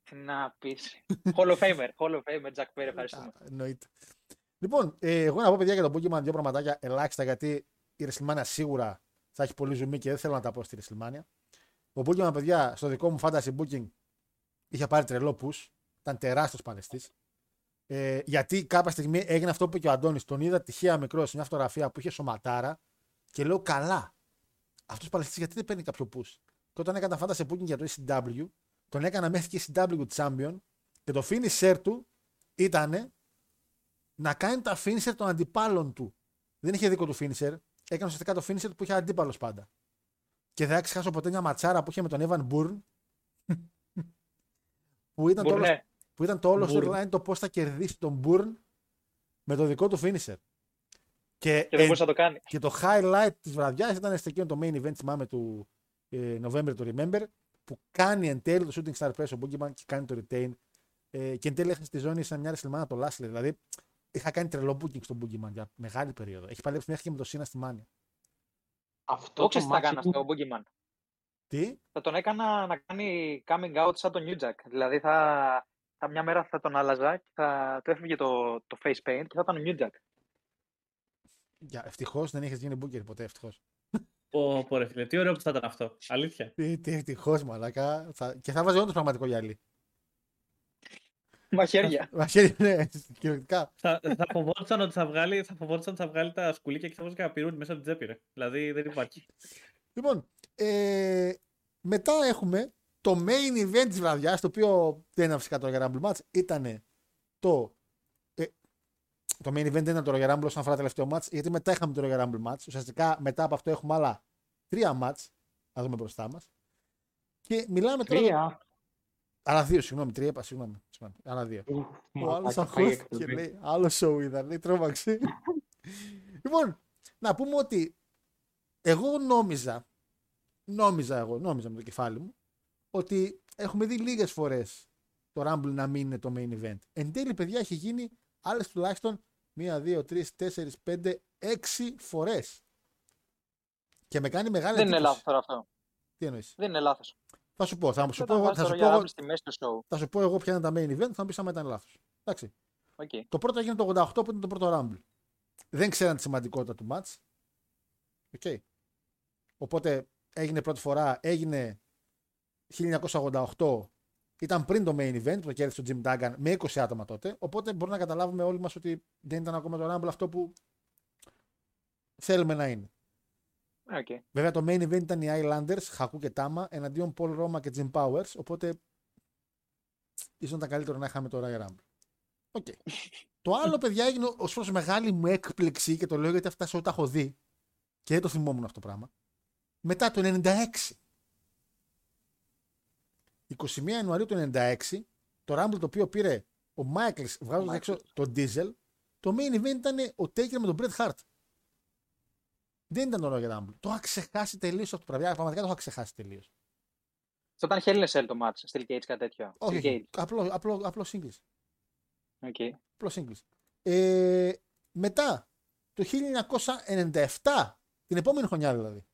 Τι να πεις. Hall of Famer. Hall of Famer, Jack Perry, ευχαριστούμε. Α, Εννοείται. Λοιπόν, ε, εγώ να πω παιδιά για το Pokemon δύο πραγματάκια ελάχιστα γιατί η WrestleMania σίγουρα θα έχει πολύ ζουμί και δεν θέλω να τα πω στη WrestleMania. Ο Pokemon, παιδιά, στο δικό μου fantasy booking είχε πάρει τρελό push. Ήταν τεράστιος παλαιστή. Ε, γιατί κάποια στιγμή έγινε αυτό που είπε και ο Αντώνης. Τον είδα τυχαία μικρό σε μια φωτογραφία που είχε σωματάρα και λέω καλά. Αυτός παλαιστή γιατί δεν παίρνει κάποιο push; Και όταν έκανα fantasy booking για το ECW, τον έκανα μέχρι και ECW champion και το finisher του ήταν να κάνει τα finisher των αντιπάλων του. Δεν είχε δικό του finisher. Έκανε ουσιαστικά το finisher που είχε αντίπαλος πάντα. Και δεν θα ξεχάσω ποτέ μια ματσάρα που είχε με τον Evan Bourne. που, ήταν το όλο, Μπουρνέ. που ήταν το όλος Bourne. storyline το πώς θα κερδίσει τον Bourne με το δικό του finisher. Και, Και δεν μπορούσε να το κάνεις. και το highlight της βραδιάς ήταν στο εκείνο το main event, θυμάμαι, του ε, November του Remember, που κάνει εν τέλει το Shooting Star Press ο Boogeyman και κάνει το retain. Ε, και εν τέλει έχασε στη ζώνη σαν μια ρεσλιμάνα το Lashley. Δηλαδή είχα κάνει τρελό booking στον Boogeyman για μεγάλη περίοδο. Έχει παλέψει μέχρι και με το Σίνα στη Μάνια. Αυτό Το το ξέρεις τι θα μάτι κάνω που- στο Boogeyman. Τι, Θα τον έκανα να κάνει coming out σαν τον New Jack. Δηλαδή θα, θα μια μέρα θα τον άλλαζα και θα του έφυγε το, το face paint και θα ήταν ο New Jack. για, ευτυχώς δεν έχει γίνει booker ποτέ, ευτυχώς. Πω, πω, ρε φίλε, τι ωραίο που θα ήταν αυτό. Αλήθεια. Τι, τι ευτυχώς, μαλάκα. Θα, και θα βάζει όντως πραγματικό γυαλί. Μαχαίρια. Μαχαίρι, ναι, κυριολεκτικά. θα, θα φοβόντουσαν ότι θα βγάλει, θα φοβόντουσαν ότι θα βγάλει τα σκουλίκια και θα βάζει κανένα πυρούνι μέσα από την τσέπη, ρε. Δηλαδή δεν υπάρχει. Λοιπόν, ε, μετά έχουμε το main event της βραδιάς, το οποίο δεν ήταν φυσικά το Royal Rumble match, ήταν το... ε, το main event δεν ήταν το Royal Rumble όσον αφορά το τελευταίο match, γιατί μετά είχαμε το Royal Rumble match. Ουσιαστικά μετά από αυτό έχουμε άλλα τρία match, να δούμε μπροστά μας. Και μιλάμε τώρα... Τρία. Άλλα δύο, συγγνώμη, τρία είπα, συγγνώμη. συγγνώμη. Άλλα δύο. Ο Μαλάκα, άλλος πάει αγχώθηκε εκπομπή. λέει, άλλος show είδα, λέει, τρόμαξε. λοιπόν, να πούμε ότι εγώ νόμιζα, νόμιζα εγώ, νόμιζα με το κεφάλι μου, ότι έχουμε δει λίγες φορές το Rumble να μην είναι το main event. Εν τέλει, παιδιά, έχει γίνει άλλες τουλάχιστον 1, 2, 3, 4, 5, 6 φορές. Και με κάνει μεγάλη Δεν είναι εντύπωση. λάθος τώρα αυτό. Τι εννοείς; Δεν είναι λάθος. Θα σου πω, θα σου πω, Όταν εγώ- βάζεις θα το σου πω, Royal εγώ- Rumble στη μέση του show. θα σου πω εγώ ποια είναι τα main event, θα μου πεις άμα ήταν λάθος. Εντάξει. Οκ. Το πρώτο έγινε το 88 που ήταν το πρώτο Rumble. Δεν ξέραν τη σημαντικότητα του match. OK. Οπότε έγινε πρώτη φορά, έγινε 1988. Ήταν πριν το main event που το κέρδισε ο Jim Duggan με 20 άτομα τότε. Οπότε μπορούμε να καταλάβουμε όλοι μας ότι δεν ήταν ακόμα το Rumble αυτό που θέλουμε να είναι. Οκ. Βέβαια το main event ήταν οι Islanders, Haku και Tama, εναντίον Paul Roma και Jim Powers. Οπότε ίσως ήταν καλύτερο να είχαμε το Royal Rumble. OK. το άλλο, παιδιά, έγινε ως προς μεγάλη μου έκπληξη και το λέω γιατί αυτά σε τα έχω δει και δεν το θυμόμουν αυτό το πράγμα. Μετά το 96. 21 Ιανουαρίου του 96, το Rumble το οποίο πήρε ο Michaels βγάζοντας Michaels. έξω τον Diesel, το main event ήταν ο Taker με τον Bret Hart. Δεν ήταν το Royal Rumble. Το είχα ξεχάσει τελείως αυτό το πράγμα. Πραγματικά το είχα ξεχάσει τελείως. Αυτό ήταν Hell in a Cell το match. Steel Cage κάτι τέτοιο. Όχι, Steel όχι. Cage. Απλό, απλό, απλό singles. OK. Απλό singles. Ε, μετά, το 1997, την επόμενη χρονιά δηλαδή,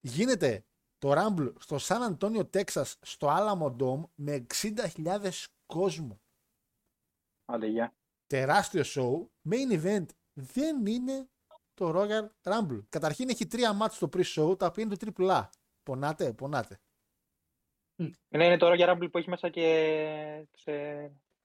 γίνεται το Rumble στο Σαν Αντώνιο, Τέξας, στο Alamo Dome με 60.000 κόσμο. Άντε, γεια. Τεράστιο show. Main event δεν είναι το Royal Rumble. Καταρχήν έχει τρία μάτς στο pre-show, τα οποία είναι το AAA. Πονάτε, πονάτε. Είναι, είναι το Royal Rumble που έχει μέσα και σε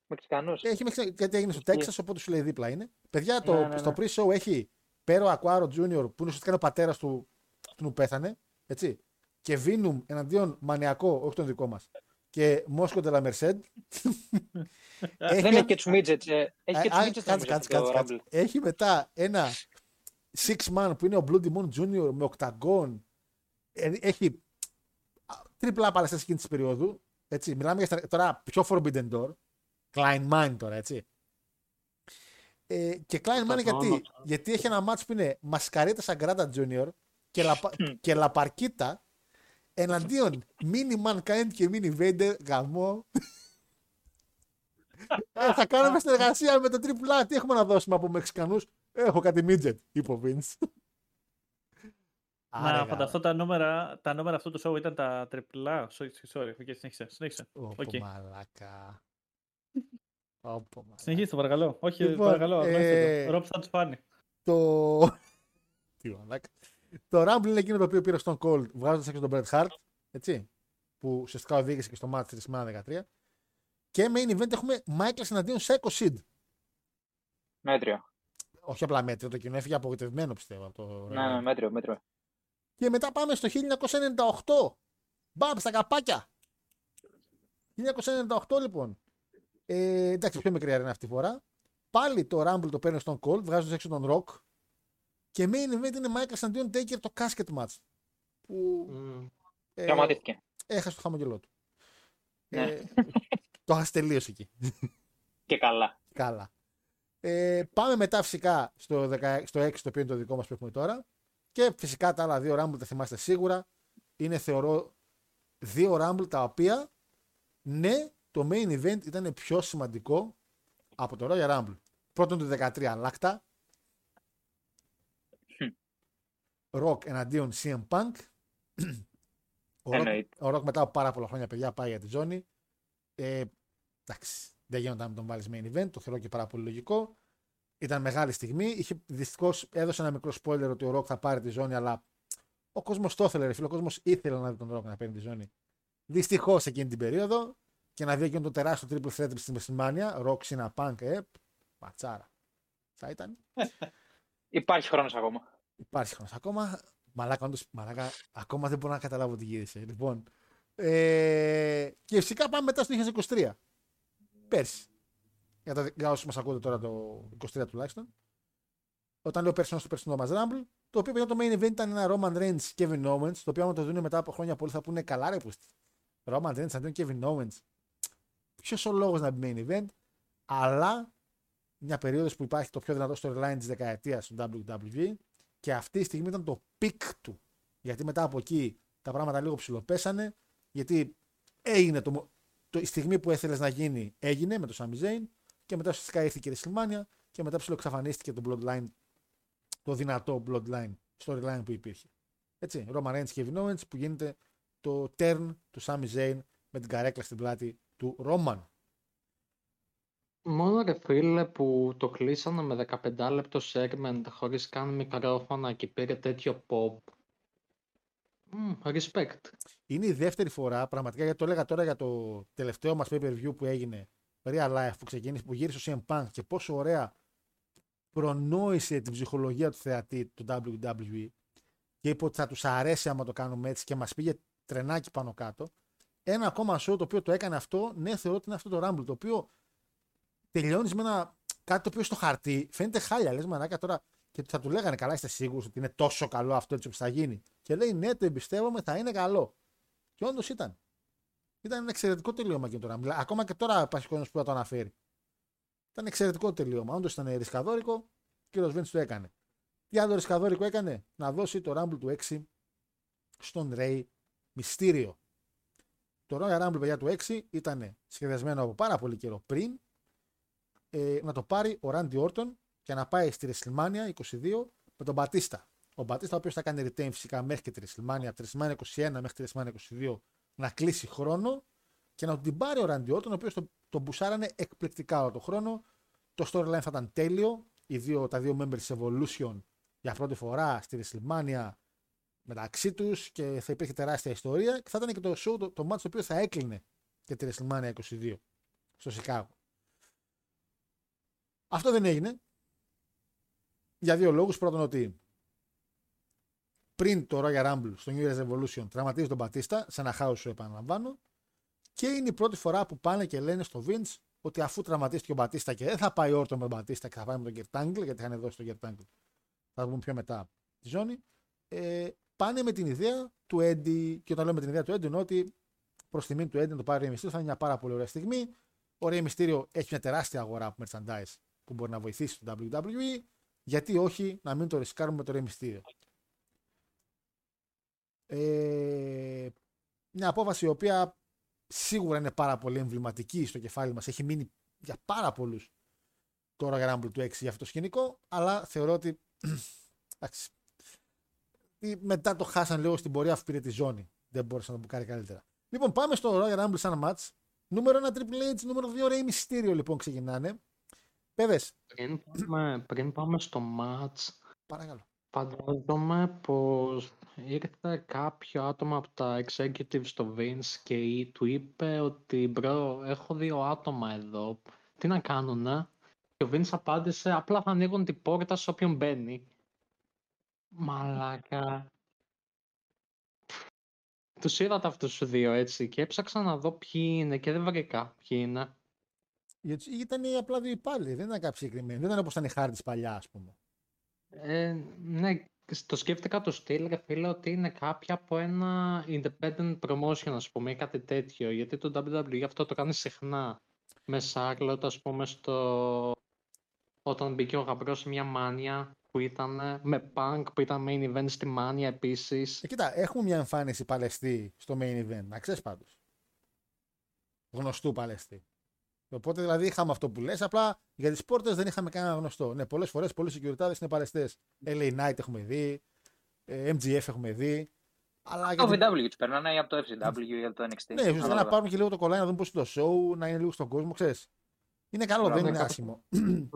Μεξικανούς. Έχει μέχρι γιατί έγινε στο Ισχύει. Τέξα, οπότε σου λέει δίπλα είναι. Παιδιά, το, Ναι, ναι, ναι. στο pre-show έχει Πέρο Ακουάρο Junior, που είναι ουσιαστικά ο πατέρας του αυτού που πέθανε. Έτσι. Και Βίνουμ εναντίον μανιακό, όχι τον δικό μας. Και Μόσκο Τελα Μερσέντ. Δεν έχει και τους midgets. ε, Έχει και τους midgets Κάτσε, νομίζω κάτσε, στο κάτσε, κάτσε. Rumble. Έχει μετά ένα Six Man που είναι ο Bloody Moon Junior με οκταγκόν. Ε, Έχει τριπλά παλαιστές εκείνη της περίοδου. Έτσι. Μιλάμε για στα- τώρα πιο Forbidden Door. Klein Mine τώρα, έτσι. Ε, και Klein Mine Οκταγόν, γιατί, οκταγόν. γιατί έχει ένα match που είναι Μασκαρίτα Σαγκράτα Junior και, λαπα... και λαπαρκίτα εναντίον Mini Mankind και Mini Vader γαμό. ε, θα κάνουμε συνεργασία με το Triple A. Τι έχουμε να δώσουμε από Μεξικανούς; Έχω κάτι midget, είπε ο Vince. Να φανταστώ τα νούμερα, τα νούμερα αυτού του show ήταν τα τριπλά. Sorry, sorry. Okay, συνέχισε. συνέχισε. Όπο Okay. μαλάκα. Όπο μαλάκα. Συνεχίστε, παρακαλώ. Όχι, Λοιπόν, παρακαλώ. ε, Ε... Ρόπ θα τους φάνει. Το... Τι μαλάκα. Το Rumble είναι εκείνο το οποίο πήρε στον Cold βγάζοντας έξω τον Bret Hart. Έτσι. Που ουσιαστικά οδήγησε και στο match της semana 13. Και main event έχουμε Michael εναντίον Psycho Sid. Μέτριο. Όχι απλά μέτριο, το κοινό έφυγε απογοητευμένο πιστεύω από το Ναι, ναι, μέτριο, μέτριο. Και μετά πάμε στο 1998. Μπαμ στα καπάκια. 1998 λοιπόν. Ε, εντάξει, πιο μικρή αρένα αυτή τη φορά. Πάλι το Rumble το παίρνει στον Cold, βγάζοντας έξω τον Rock. Και main event είναι Michael αντίον Taker το casket match. Που Μμ. ε, Τραυματίστηκε. έχασε το χαμογελό του. Ναι. Ε, το έχασε τελείω εκεί. Και καλά. Καλά. Ε, πάμε μετά φυσικά στο, 16, στο 6 το οποίο είναι το δικό μας που έχουμε τώρα. Και φυσικά τα άλλα δύο Rumble τα θυμάστε σίγουρα. Είναι θεωρώ δύο Rumble τα οποία ναι το main event ήταν πιο σημαντικό από το Royal Rumble. Πρώτον το 13 λάκτα. Rock εναντίον CM Punk. Ο Rock, Εννοείται. ο Rock μετά από πάρα πολλά χρόνια παιδιά πάει για τη ζώνη. Ε, εντάξει, δεν γίνονταν να τον βάλεις main event, το θεωρώ και πάρα πολύ λογικό. Ήταν μεγάλη στιγμή. Είχε, δυστυχώς έδωσε ένα μικρό spoiler ότι ο Rock θα πάρει τη ζώνη, αλλά ο κόσμος το ήθελε, ρε φίλε. Ο κόσμος ήθελε να δει τον Rock να παίρνει τη ζώνη. Δυστυχώς εκείνη την περίοδο και να δει εκείνο το τεράστιο triple threat στην WrestleMania, Rock, Cena, Punk, ε, πατσάρα. Θα ήταν. Υπάρχει χρόνος ακόμα. Υπάρχει χρόνος ακόμα. Μαλάκα, όντως, μαλάκα, ακόμα δεν μπορώ να καταλάβω τι γύρισε. Λοιπόν, ε, και φυσικά πάμε μετά στο 2023. Πέρσι. Για, τα, για όσους μας ακούτε τώρα το 23 τουλάχιστον. Όταν λέω πέρσι, στο περσινό μας Rumble. Το οποίο για το main event ήταν ένα Roman Reigns Kevin Owens. Το οποίο άμα το δουν μετά από χρόνια πολλοί θα πούνε καλά ρε πούστη. Roman Reigns εναντίον Kevin Owens. Ποιος ο λόγος να μπει main event. Αλλά μια περίοδος που υπάρχει το πιο δυνατό storyline της δεκαετίας του WWE και αυτή η στιγμή ήταν το peak του. Γιατί μετά από εκεί τα πράγματα λίγο ψιλοπέσανε, γιατί έγινε το, το, η στιγμή που ήθελες να γίνει, έγινε με το Sami Zayn και μετά ουσιαστικά ήρθε και η WrestleMania και μετά ψιλοξαφανίστηκε το bloodline, το δυνατό bloodline storyline που υπήρχε. Έτσι, Roman Reigns και Kevin Owens που γίνεται το turn του Sami Zayn με την καρέκλα στην πλάτη του Roman. Μόνο ρε φίλε που το κλείσανε με 15 λεπτό segment χωρίς καν μικρόφωνα και πήρε τέτοιο pop. Μμ, respect. Είναι η δεύτερη φορά, πραγματικά, γιατί το έλεγα τώρα για το τελευταίο μας pay-per-view που έγινε, Real Life, που ξεκίνησε, που γύρισε ο CM Punk και πόσο ωραία προνόησε την ψυχολογία του θεατή του WWE και είπε ότι θα τους αρέσει άμα το κάνουμε έτσι και μας πήγε τρενάκι πάνω κάτω. Ένα ακόμα show το οποίο το έκανε αυτό, ναι, θεωρώ ότι είναι αυτό το Rumble, το οποίο τελειώνεις με ένα κάτι το οποίο στο χαρτί φαίνεται χάλια. Λες μανάκα τώρα και θα του λέγανε καλά, είστε σίγουροι ότι είναι τόσο καλό αυτό έτσι όπως θα γίνει. Και λέει ναι, το εμπιστεύομαι, θα είναι καλό. Και όντως ήταν. Ήταν ένα εξαιρετικό τελείωμα και το Rumble. Ακόμα και τώρα υπάρχει κόσμο που θα το αναφέρει. Ήταν εξαιρετικό τελείωμα. Όντως ήταν ρισκαδόρικο, ο κύριος Βέντ το έκανε. Τι άλλο ρισκαδόρικο έκανε, να δώσει το Rumble του 6 στον Ray Mysterio. Το Royal Rumble, παιδιά, του 6 ήταν σχεδιασμένο από πάρα πολύ καιρό πριν ε, να το πάρει ο Randy Orton και να πάει στη WrestleMania 22 με τον Μπατίστα. Ο Μπατίστα, ο οποίος θα κάνει retain φυσικά μέχρι και τη WrestleMania, από τη WrestleMania 21 μέχρι τη WrestleMania 22 να κλείσει χρόνο και να την πάρει ο Randy Orton, ο οποίος τον το μπουσάρανε εκπληκτικά όλο τον χρόνο. Το storyline θα ήταν τέλειο. Οι δύο, τα δύο members της Evolution για πρώτη φορά στη WrestleMania μεταξύ τους και θα υπήρχε τεράστια ιστορία και θα ήταν και το show, το, το match το οποίο θα έκλεινε και τη WrestleMania 22 στο Σικάγο. Αυτό δεν έγινε. Για δύο λόγους. Πρώτον ότι πριν το Royal Rumble στο New Year's Revolution τραυματίζει τον Μπατίστα σε ένα house show επαναλαμβάνω. Και είναι η πρώτη φορά που πάνε και λένε στο Vince ότι αφού τραυματίστηκε ο Μπατίστα και δεν θα πάει όρτο με τον Μπατίστα και θα πάει με τον Kurt Angle γιατί είχαν δώσει τον Kurt Angle θα το πούμε πιο μετά τη ζώνη ε, πάνε με την ιδέα του Eddie. Και όταν λέω με την ιδέα του Eddie εννοώ ότι προς τιμή του Eddie να το πάρει ο Rey Mysterio θα είναι μια πάρα πολύ ωραία στιγμή. Ο Rey Mysterio έχει μια τεράστια αγορά από merchandise που μπορεί να βοηθήσει το WWE γιατί όχι να μην το ρισκάρουμε με το Rey Mysterio. Ε, μια απόφαση η οποία σίγουρα είναι πάρα πολύ εμβληματική στο κεφάλι μας. Έχει μείνει για πάρα πολλούς τώρα για Rumble του 6 για αυτό το σκηνικό, αλλά θεωρώ ότι εντάξει, μετά το χάσαν λίγο στην πορεία αφού πήρε τη ζώνη. Δεν μπόρεσε να το μπουκάρει καλύτερα. Λοιπόν, πάμε στο Royal Rumble σαν match. Νούμερο 1 Triple H, νούμερο 2 Rey Mysterio λοιπόν ξεκινάνε. Πέδες. Πριν πάμε, πριν πάμε στο match, Παρακαλώ. φαντάζομαι πως ήρθε κάποιο άτομο από τα executive στο Vince και του είπε ότι bro, έχω δύο άτομα εδώ, τι να κάνουνε; Και ο Vince απάντησε, απλά θα ανοίγουν την πόρτα σε όποιον μπαίνει. Μαλάκα. Τους είδατε αυτούς τους δύο έτσι και έψαξα να δω ποιοι είναι και δεν βρήκα ποιοι είναι. Γιατί ήταν απλά δύο υπάλληλοι, δεν ήταν κάποιοι συγκεκριμένοι. Δεν ήταν όπως ήταν η χάρτη παλιά, ας πούμε. Ε, ναι, το σκέφτηκα το στυλ, ρε φίλε, ότι είναι κάποια από ένα independent promotion, ας πούμε, ή κάτι τέτοιο. Γιατί το WWE αυτό το κάνει συχνά. Με Charlotte, ας πούμε, στο... όταν μπήκε ο γαμπρός σε μια μάνια που ήταν με Punk που ήταν main event στη μάνια επίσης. Ε, κοίτα, έχουμε μια εμφάνιση παλαιστή στο main event, να ξέρεις πάντως. Γνωστού παλαιστή. Οπότε δηλαδή είχαμε αυτό που λες, απλά για τις πόρτες δεν είχαμε κανένα γνωστό. Ναι, πολλές φορές πολλοί securities είναι παλαιστές. LA Knight έχουμε δει, ε, MGF έχουμε δει. Αλλά Το για την- VW τους περνάνε ή από το FCW ή από το NXT. Ναι, ουσιαστικά να Ανάλογα. πάρουν και λίγο το κολλάι να δουν πώς είναι το show, να είναι λίγο στον κόσμο, ξέρεις. Είναι καλό, Μπράβο, δεν είναι ναι, άσχημο.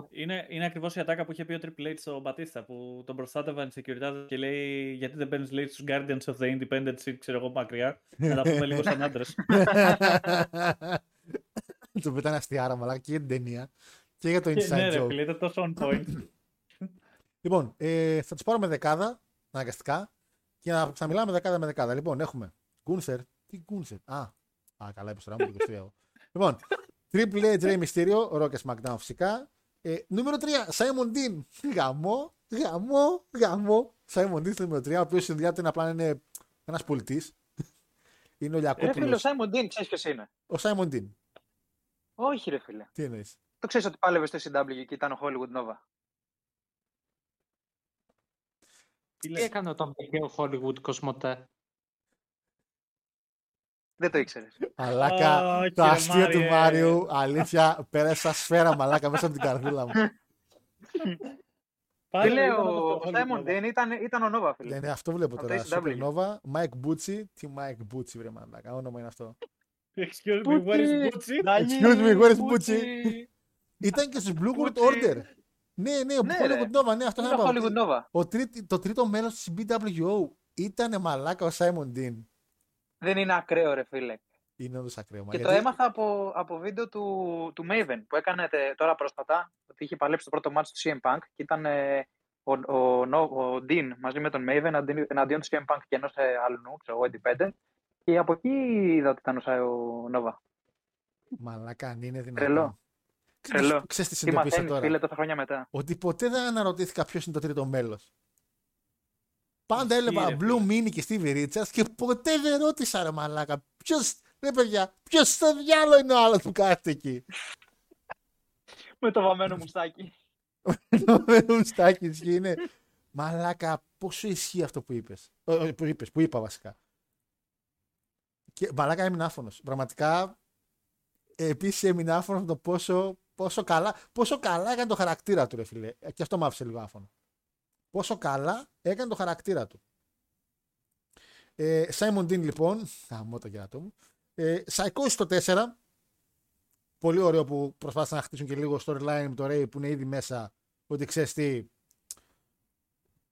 Είναι, είναι ακριβώς η ατάκα που είχε πει ο Triple H στο Μπατίστα που τον προστάτευαν οι security και λέει Γιατί δεν μπαίνει λέει στου Guardians of the Independence, ξέρω εγώ μακριά. Να τα πούμε λίγο σαν άντρες. Το πετάνε αστιάρα, μαλάκα και για την ταινία και για το ναι, inside ρε joke. φίλε, ήταν τόσο on point. Λοιπόν, ε, θα τους πάρουμε δεκάδα, αναγκαστικά, και να ξαναμιλάμε δεκάδα με δεκάδα. Λοιπόν, έχουμε Γκούνθερ. Τι Γκούνθερ. Α, α καλά, είπες τώρα, μου το 23 Λοιπόν, Triple H, Rey Mysterio, Rock και SmackDown φυσικά. Ε, νούμερο 3, Simon Dean. Γαμό, γαμό, γαμό. Simon Dean στο νούμερο 3, ο οποίος η δουλειά του είναι απλά να είναι ένας πολιτής. είναι ο Ρε φίλε, ο Λιακόπουλο. Σάιμον Ντίν, ξέρεις ποιος είναι; Ο Simon Dean. Όχι, ρε φίλε. Τι εννοείς; Το ξέρεις ότι πάλευε στο CW και ήταν ο Hollywood Nova. Τι Τι λες, έκανε όταν πήγε ο Hollywood Κοσμοτέ; Δεν το ήξερες. Μαλάκα, Όχι, το ρε αστείο του Μάριε. Μάριου, αλήθεια, πέρασα σφαίρα μαλάκα μέσα από την καρδούλα μου. πάλι Τι λέω, ήταν από το ο Hollywood Σάιμον Nova. Ντίν ήταν, ήταν ο Nova, φίλε. Ναι, ναι, αυτό βλέπω Από τώρα. το ACW. Supernova, Mike Bucci. Τι Mike Bucci, βρε μαλάκα, όνομα είναι αυτό. Excuse me, where is Gucci? Excuse me, where is Bucci? Ήταν και στους Blue World Bucci. Order. Ναι, ναι, ο Ναι, Hollywood ρε. Nova, ναι, αυτό Είναι θα ο είπα. Hollywood Nova. Ο τρίτ- Το τρίτο μέλος της BWO ήταν μαλάκα ο Simon Dean. Δεν είναι ακραίο, ρε φίλε. Είναι όντως ακραίο. μα Και το γιατί- έμαθα από, από βίντεο του, του Maven που έκανε τε- τώρα πρόσφατα. Ότι είχε παλέψει το πρώτο μάτι του CM Punk και ήταν ε, ο, ο, ο, ο Dean μαζί με τον Maven αντί- εναντίον του CM Punk και ενός ε, άλλου, ξέρω εγώ, Independent. Και από εκεί είδα ότι ήταν ο, Σα- ο Nova. Μαλάκα, αν είναι δυνατόν. Τρελό. Ξέρεις- Τρελό. Ξέρεις τι Τι συνειδητοποίησα μαθαίνεις, τώρα; φίλε, τόσα χρόνια μετά. Ότι ποτέ δεν αναρωτήθηκα ποιος είναι το τρίτο μέλος. Πάντα Ισχύει, έλεγα ρε Blue φίλε. Mini και Stevie Richards και ποτέ δεν ρώτησα ρε μαλάκα. Ποιος, ρε παιδιά, ποιος στο διάλογο είναι ο άλλος που κάθεται εκεί; Με το βαμμένο μουστάκι. Το μουστάκι ισχύει, είναι. Μαλάκα, πόσο ισχύει αυτό που είπες. Που είπες, που είπα βασικά. Και μαλάκα έμεινα άφωνος. Πραγματικά, επίσης έμεινα άφωνος με το πόσο, πόσο, καλά, πόσο καλά έκανε το χαρακτήρα του, ρε φίλε. Ε, Και αυτό μ' άφησε λίγο άφωνο. Πόσο καλά έκανε το χαρακτήρα του. Ε, Simon Dean λοιπόν, γαμώ το κερατό μου. Ε, Psycho στο 4. Πολύ ωραίο που προσπάθησαν να χτίσουν και λίγο storyline με το Ray που είναι ήδη μέσα ότι ξέρεις τι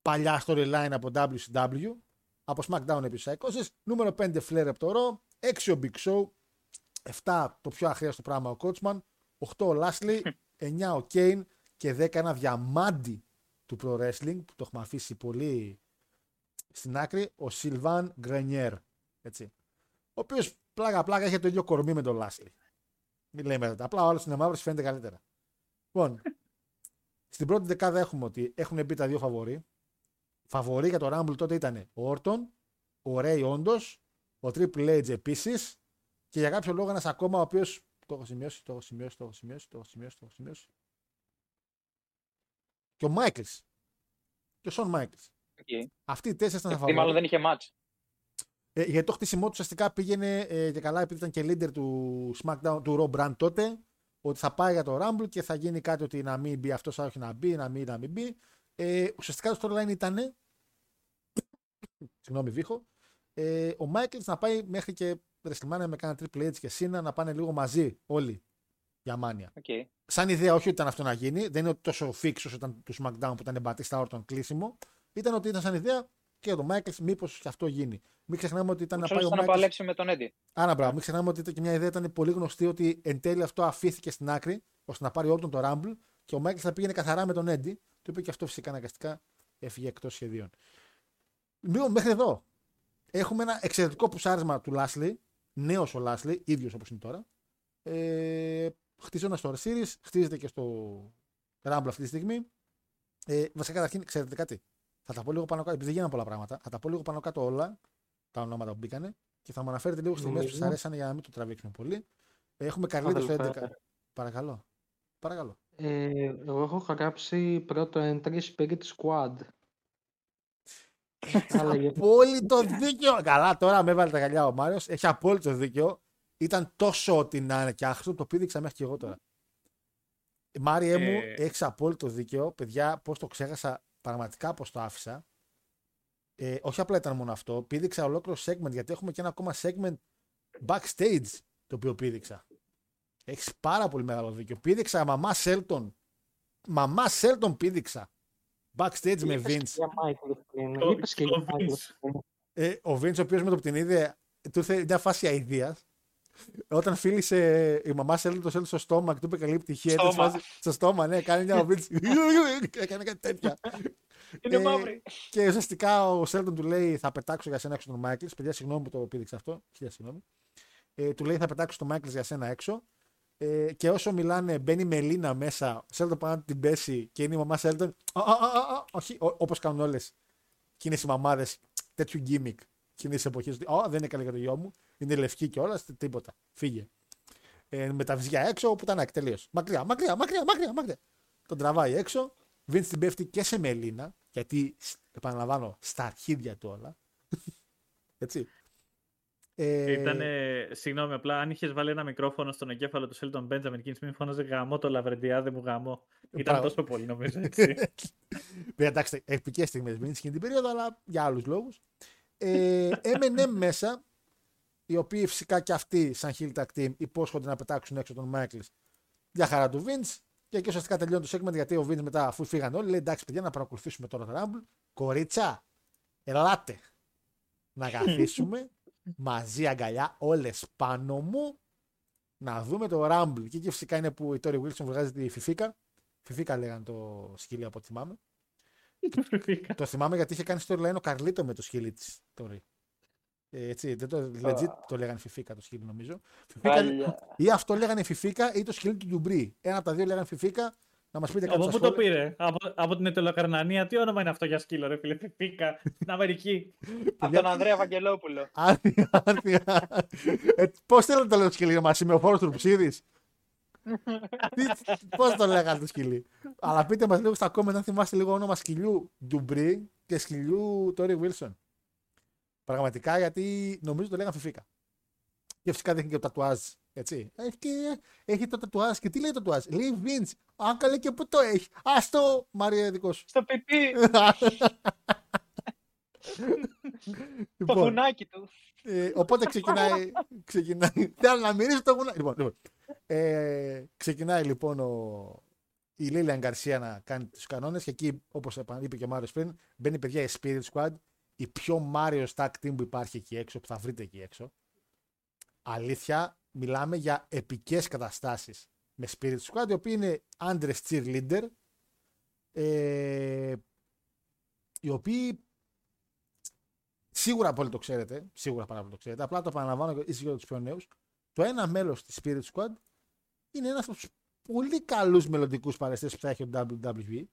παλιά storyline από WCW. Από SmackDown επίσης Psychosis. Νούμερο 5 Flair από το Raw. 6 ο Big Show. 7 το πιο αχρίαστο πράγμα ο Coachman. 8 ο Lashley. 9 ο Kane. Και 10 ένα διαμάντι του Pro Wrestling που το έχουμε αφήσει πολύ στην άκρη. Ο Sylvain Grenier. Έτσι. Ο οποίος πλάκα πλάκα είχε το ίδιο κορμί με τον Lashley. Μην λέμε μετά. Απλά ο άλλος είναι μαύρος φαίνεται καλύτερα. Λοιπόν, στην πρώτη δεκάδα έχουμε ότι έχουν μπει τα δύο φαβοροί. Φαβοροί για το Rumble τότε ήταν ο Όρτον, ο Ray όντως, ο Triple H επίσης και για κάποιο λόγο ένας ακόμα ο οποίος. Το έχω σημειώσει, το έχω σημειώσει, το έχω σημειώσει, το έχω σημειώσει, το έχω σημειώσει. Και ο Μάικλ. Και ο Σον Μάικλ. Okay. Αυτοί οι τέσσερις ήταν Γιατί μάλλον φαβοροί. δεν είχε match. Ε, γιατί το χτίσιμό του ουσιαστικά πήγαινε ε, και καλά, επειδή ήταν και leader του SmackDown, του Raw Brand τότε, ότι θα πάει για το Rumble και θα γίνει κάτι ότι να μην μπει αυτός, όχι να μπει, να μην, να μην μπει. Ε, ουσιαστικά το storyline ήταν. Συγγνώμη, βήχω. Ε, ο Michaels να πάει μέχρι και WrestleMania με κάνα Triple H και Cena να πάνε λίγο μαζί όλοι για Mania. Okay. Σαν ιδέα, όχι ότι ήταν αυτό να γίνει, δεν είναι ότι τόσο fix όσο ήταν του SmackDown που ήταν Batista Orton κλείσιμο. Ήταν ότι ήταν σαν ιδέα και το Michaels, μήπως και αυτό γίνει. Μην ξεχνάμε ότι ήταν να πάει ο Michaels. να παλέψει με τον Eddie. Άρα, μπράβο. Μην ξεχνάμε ότι ήταν και μια ιδέα ήταν πολύ γνωστή ότι εν τέλει αυτό αφήθηκε στην άκρη ώστε να πάρει Orton το Rumble και ο Michaels θα πήγαινε καθαρά με τον Eddie. Το είπε και αυτό φυσικά αναγκαστικά έφυγε εκτός σχεδίων. Λίγο μέχρι εδώ. Έχουμε ένα εξαιρετικό πουσάρισμα του Λάσλι. Νέος ο Λάσλι, ίδιος όπως είναι τώρα. Ε, χτίζοντας στο Series, χτίζεται και στο Rumble αυτή τη στιγμή. Ε, βασικά, καταρχήν, ξέρετε κάτι. Θα τα πω λίγο πάνω κάτω, επειδή γίνανε πολλά πράγματα. Θα τα πω λίγο πάνω κάτω όλα τα ονόματα που μπήκανε και θα μου αναφέρετε λίγο στιγμές που σας αρέσανε για να μην το τραβήξουμε πολύ. Έχουμε Καρλίτο στο 11. Παρακαλώ. Παρακαλώ. Ε, εγώ έχω γράψει πρώτο entry Spirit Squad. Έχει απόλυτο δίκιο. Καλά, τώρα με έβαλε τα γαλιά ο Μάριος. Έχει απόλυτο δίκιο. Ήταν τόσο ότι να είναι και άχρηστο, το πήδηξα μέχρι και εγώ τώρα. Μάριε μου, ε... έχεις απόλυτο δίκιο. Παιδιά, πώς το ξέχασα, πραγματικά πώς το άφησα. Ε, όχι απλά ήταν μόνο αυτό. Πήδηξα ολόκληρο segment γιατί έχουμε και ένα ακόμα segment backstage το οποίο πήδηξα. Έχεις πάρα πολύ μεγάλο δίκιο. Πήδηξα μαμά Σέλτον. Μαμά Σέλτον πήδηξα. Backstage με Vince. Ε, ο Vince, ο οποίος με το που την είδε, του ήρθε μια φάση αηδίας. Όταν φίλησε η μαμά Σέλτον το Σέλτον στο στόμα και του είπε καλή πτυχία. Στο στόμα, ναι, κάνει μια ο Vince. Έκανε κάτι τέτοια. Είναι ε, μαύρη. Και ουσιαστικά ο Σέλτον του λέει θα πετάξω για σένα έξω τον Μάικλ. Παιδιά, συγγνώμη που το πήδηξα αυτό. Χίλια συγγνώμη. Ε, του λέει θα πετάξω τον Μάικλ για σένα έξω. Ε, και όσο μιλάνε, μπαίνει η Μελίνα μέσα. Ο Σέλτον πάει να την πέσει και είναι η μαμά Σέλτον. Όχι, όπως κάνουν όλες. Και είναι οι μαμάδε τέτοιου γκίμικ. Και είναι εποχής. Ω, δεν είναι καλή για το γιο μου. Είναι λευκή και όλα. Τίποτα. Φύγε. Ε, με τα βυζιά έξω όπου ήταν τελείως. Μακριά, μακριά, μακριά, μακριά, μακριά. Τον τραβάει έξω. Βίντ την πέφτει και σε Μελίνα. Γιατί, επαναλαμβάνω, στα αρχίδια του όλα. Έτσι. Ε... Ήταν, συγγνώμη, απλά αν είχες βάλει ένα μικρόφωνο στον εγκέφαλο του Σέλτον Μπέντζαμιν εκείνη της στιγμή φώναζε γαμό το λαβρεντιάδε μου γαμό. Ήταν τόσο πολύ νομίζω έτσι. εντάξει, επικές στιγμές μην εκείνη την περίοδο, αλλά για άλλους λόγους. Ε, M&M μέσα, οι οποίοι φυσικά και αυτοί, σαν Hill Tag Team, υπόσχονται να πετάξουν έξω τον Μάικλ για χαρά του Vince. Και εκεί ουσιαστικά τελειώνει το segment γιατί ο Vince μετά, αφού φύγαν όλοι, λέει εντάξει, παιδιά, να παρακολουθήσουμε τώρα το Rumble. Κορίτσα, ελάτε να καθίσουμε μαζί αγκαλιά, όλες πάνω μου, να δούμε το Rumble. Και εκεί φυσικά είναι που η Tori Wilson βγάζει τη Φιφίκα. Φιφίκα λέγανε το σκύλι από ό,τι θυμάμαι. το θυμάμαι γιατί είχε κάνει storyline ο Καρλίτο με το σκύλι της Tori. Ε, έτσι, δεν το, legit το λέγανε Φιφίκα το σκύλι νομίζω. Φιφίκα, ή αυτό λέγανε Φιφίκα ή το σκύλι του Ντουμπρί. Ένα από τα δύο λέγανε Φιφίκα να μας πείτε κάτι. Από πού το πήρε, από, από την Ετωλοκαρνανία, τι όνομα είναι αυτό για σκύλο, ρε φίλε; Φίκα, στην Αμερική. από τον Ανδρέα Βαγγελόπουλο. Άρθια, άρθια. ε, Πώς θέλετε το λέω σκύλι μας, είμαι ο φόρος του ψίδη. Πώς το λέγανε το σκυλί. Αλλά πείτε μας λίγο στα κόμματα αν θυμάστε λίγο όνομα σκυλιού Ντουμπρί και σκυλιού Τόρι Βίλσον. Πραγματικά γιατί νομίζω το λέγανε Φιφίκα. Και φυσικά δεν έχει και το τατουάζ έτσι. Έχει, και, έχει το τατουάζ και τι λέει το τατουάζ; Λέει Vince. Αν καλέ και πού το έχεις. Άστο, Μαρία, δικός σου. Στο πιπί. λοιπόν, το γουνάκι του. Ε, οπότε ξεκινάει. ξεκινάει Θέλω να μυρίσει το γουνάκι. Λοιπόν, λοιπόν. Ε, ξεκινάει λοιπόν ο, η Λίλια Γκαρσία να κάνει τους κανόνες και εκεί, όπως είπε και ο Μάριος πριν, μπαίνει παιδιά η Spirit Squad, η πιο Mario Stack team που υπάρχει εκεί έξω, που θα βρείτε εκεί έξω. Αλήθεια, μιλάμε για επικές καταστάσεις με Spirit Squad, οι οποίοι είναι άντρες cheerleader, ε, οι οποίοι σίγουρα πολύ το ξέρετε, σίγουρα πάρα πολύ το ξέρετε, απλά το επαναλαμβάνω ίσως για τους πιο νέους, το ένα μέλος της Spirit Squad είναι ένας από τους πολύ καλούς μελλοντικούς παρεστές που θα έχει ο WWE,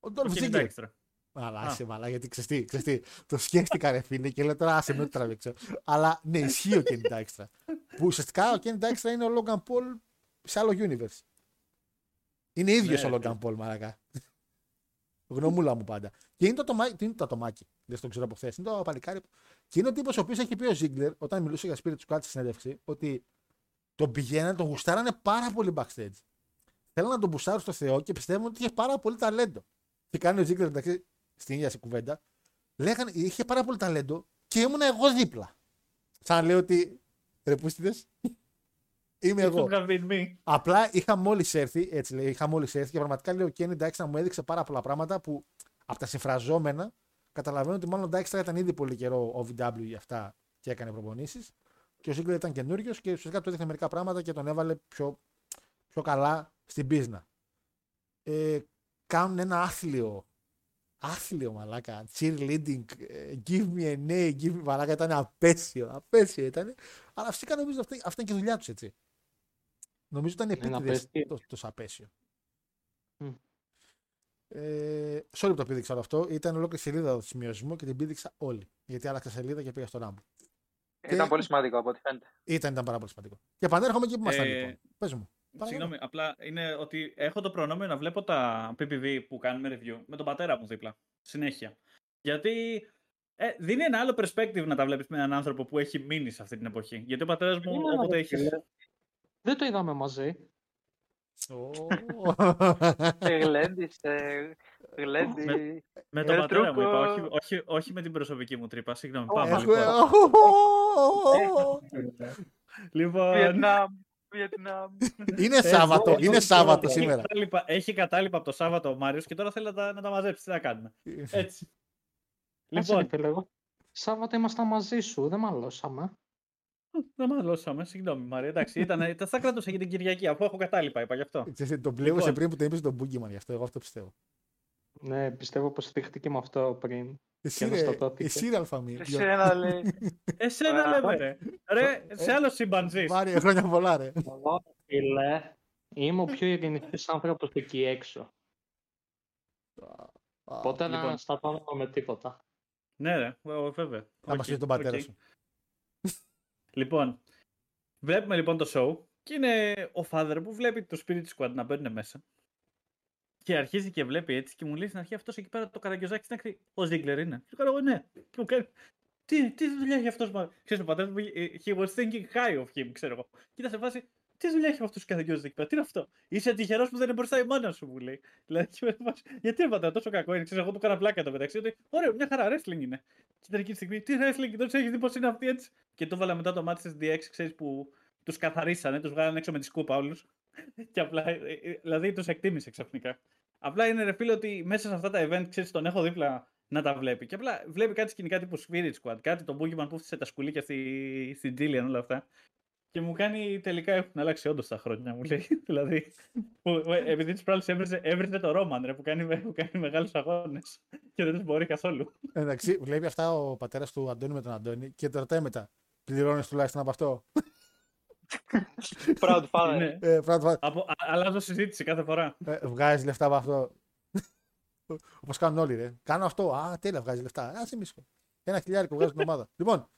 ο Dolph Ziggler. Αλλά άσε μαλά, γιατί ξεστή, ξεστή. το σκέφτηκα ρε φίλε και λέω τώρα άσε με το τραβήξω. Αλλά ναι, ισχύει ο Kenny Dykstra. που ουσιαστικά ο Kenny Dykstra είναι ο Logan Paul σε άλλο universe. Είναι ίδιος ναι, ο Logan Paul, μαλακά. Γνωμούλα μου πάντα. Και είναι το, τομα... είναι το ατομάκι. Δεν το ξέρω από χθες. Είναι το παλικάρι. Και είναι ο τύπος ο οποίος έχει πει ο Ζίγκλερ όταν μιλούσε για Spirit Squad στη συνέντευξη ότι τον πηγαίνανε, τον γουστάρανε πάρα πολύ backstage. Θέλουν να τον μπουσάρουν στο Θεό και πιστεύουν ότι είχε πάρα πολύ ταλέντο. Τι κάνει ο Ζίγκλερ εντάξει στην ίδια σε κουβέντα. Λέγανε, είχε πάρα πολύ ταλέντο και ήμουν εγώ δίπλα. Σαν λέω ότι. Ρε Είμαι εγώ. Απλά είχα μόλις έρθει, έτσι λέει, είχα μόλις έρθει και πραγματικά λέω: Κέννη εντάξει, να μου έδειξε πάρα πολλά πράγματα που από τα συμφραζόμενα καταλαβαίνω ότι μάλλον εντάξει ήταν ήδη πολύ καιρό ο VW για αυτά και έκανε προπονήσεις. Και ο Ζίγκλερ ήταν καινούριος και ουσιαστικά του έδειχνε μερικά πράγματα και τον έβαλε πιο, πιο καλά στην πίσνα. Ε, κάνουν ένα άθλιο. Άθλιο μαλάκα. Cheerleading. Ε, give me a name. Give me μαλάκα. Ήταν απέσιο. Απέσιο ήταν. Αλλά φυσικά νομίζω αυτή, αυτή είναι και η δουλειά τους έτσι. Νομίζω ήταν επίτηδες το, το σαπέσιο. Mm. Ε, sorry που το πήδηξα όλο αυτό. Ήταν ολόκληρη σελίδα το σημειώσιμο και την πήδηξα όλη. Γιατί άλλαξα σελίδα και πήγα στο ράμπο. Ήταν και... πολύ σημαντικό από ό,τι φαίνεται. Ήταν, ήταν πάρα πολύ σημαντικό. Και επανέρχομαι εκεί που ήμασταν ε, λοιπόν. Πες μου. Συγγνώμη, απλά είναι ότι έχω το προνόμιο να βλέπω τα PPV που κάνουμε review με τον πατέρα μου δίπλα. Συνέχεια. Γιατί ε, δίνει ένα άλλο perspective να τα βλέπεις με έναν άνθρωπο που έχει μείνει σε αυτή την εποχή. Γιατί ο πατέρας μου, όποτε έχει. Δεν το είδαμε μαζί. Γλέντισε. Με, με τον πατέρα μου είπα, όχι, όχι, όχι με την προσωπική μου τρύπα. Συγγνώμη, πάμε λοιπόν. λοιπόν... Βιετνάμ. Βιετνάμ. Είναι Σάββατο, είναι Σάββατο σήμερα. Έχει κατάλοιπα από το Σάββατο ο Μάριος και τώρα θέλει να τα, να τα μαζέψει. Τι να κάνουμε. Έτσι. λοιπόν. Σάββατο ήμασταν μαζί σου, δεν μαλώσαμε. Δεν μαλώσαμε, συγγνώμη Μαρία. Εντάξει, ήταν, θα κρατούσα για την Κυριακή, αφού έχω κατάλοιπα, είπα γι' αυτό. Τον πλήγωσε λοιπόν. πριν που το είπες τον Μπούγκιμαν, γι' αυτό εγώ αυτό πιστεύω. Ναι, πιστεύω πως θύχτηκε με αυτό πριν. Εσύ, ρε, εσύ ρε αλφαμή. Εσένα λέει. Εσένα λέμε ρε. Ρε, σε άλλο σύμπαν ζεις. Μάρια, χρόνια πολλά ρε. Εγώ, φίλε, είμαι ο πιο ειρηνιστής άνθρωπος εκεί έξω. Οπότε να λοιπόν. σταθώ με τίποτα. Ναι ρε, βέβαια. Να μας πεις τον πατέρα σου. Λοιπόν, βλέπουμε λοιπόν το show και είναι ο father που βλέπει το Spirit Squad να μπαίνουν μέσα. Και αρχίζει και βλέπει έτσι και μου λέει στην αρχή αυτός εκεί πέρα το καραγκιόζάκι στην άκρη. Ο Ζίγκλερ είναι. Και κάνω εγώ ναι. Και μου κάνει. Τι, τι δουλειά έχει αυτός. Ξέρεις ο πατέρας μου, ε, he was thinking high of him, ξέρω εγώ. Κοίτα σε φάση, τι δουλειά έχει με αυτούς τους καραγκιόζε εκεί πέρα; Τι είναι αυτό; Είσαι τυχερός που δεν είναι μπροστά η μάνα σου, μου λέει. Δηλαδή, γιατί έβαλα τόσο κακό είναι. Ξέρω, εγώ του έκανα πλάκα το μεταξύ. Ότι ωραία, μια χαρά, wrestling είναι. Και ήταν εκεί τη στιγμή, τι wrestling, δεν έχεις δει πώς είναι αυτή έτσι. Και το έβαλα μετά το μάτι της DX, ξέρεις που τους καθαρίσανε, τους βγάλανε έξω με τη σκούπα όλους. και απλά, ε, ε, δηλαδή τους εκτίμησε ξαφνικά. Απλά είναι ρε φίλε ότι μέσα σε αυτά τα event, ξέρεις, τον έχω δίπλα να τα βλέπει. Και απλά βλέπει κάτι σκηνικά τύπου Spirit Squad, κάτι τον Boogeyman που έφτιαξε τα σκουλίκια στη, στην Jillian όλα αυτά. Και μου κάνει τελικά έχουν αλλάξει όντως τα χρόνια, μου λέει. δηλαδή, που, επειδή τη προάλλη έβριζε, έβριζε το Ρόμαν ρε, που κάνει, που κάνει μεγάλους αγώνες και δεν τους μπορεί καθόλου. Εντάξει, βλέπει αυτά ο πατέρας του Αντώνη με τον Αντώνη και το ρωτάει μετά. Πληρώνεις τουλάχιστον από αυτό; Proud father. Ναι. Ε, proud father. Από, αλλάζω συζήτηση κάθε φορά. Ε, βγάζεις λεφτά από αυτό. Όπως κάνουν όλοι, ρε. Κάνω αυτό. Α, τέλεια, βγάζεις λεφτά. Α, μίσχο. Ένα χιλιάρικο βγάζει την ομάδα. λοιπόν,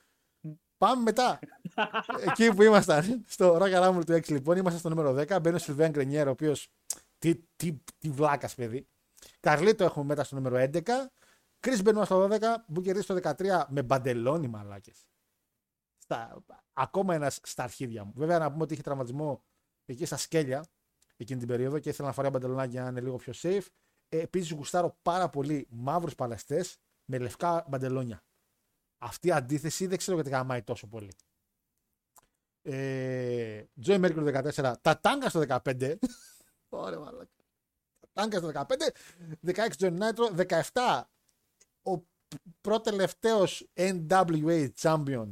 πάμε μετά. Εκεί που ήμασταν, στο Rock Rumble του 6, λοιπόν, ήμασταν στο νούμερο 10. Μπαίνει ο Σιλβέν Γκρενιέρ, ο οποίος. Τι, τι, τι βλάκας, παιδί. Καρλίτο έχουμε μετά στο νούμερο 11. Κρι Μπενουά στο 12. Μπουκερί στο 13 με μπαντελόνι μαλάκες στα, ακόμα ένας στα αρχίδια μου. Βέβαια, να πούμε ότι είχε τραυματισμό εκεί στα σκέλια εκείνη την περίοδο και ήθελα να φοράει μπαντελονάκι για να είναι λίγο πιο safe. Ε, Επίσης, γουστάρω πάρα πολύ μαύρους παλαιστές με λευκά μπαντελόνια. Αυτή η αντίθεση δεν ξέρω γιατί γαμάει τόσο πολύ. Ε, Joey Mercury 14, τα τάγκα στο 15. Ωραία, μαλάκα. Τα τάγκα στο 15. 16 Johnny Nitro. 17 ο πρώτο NWA champion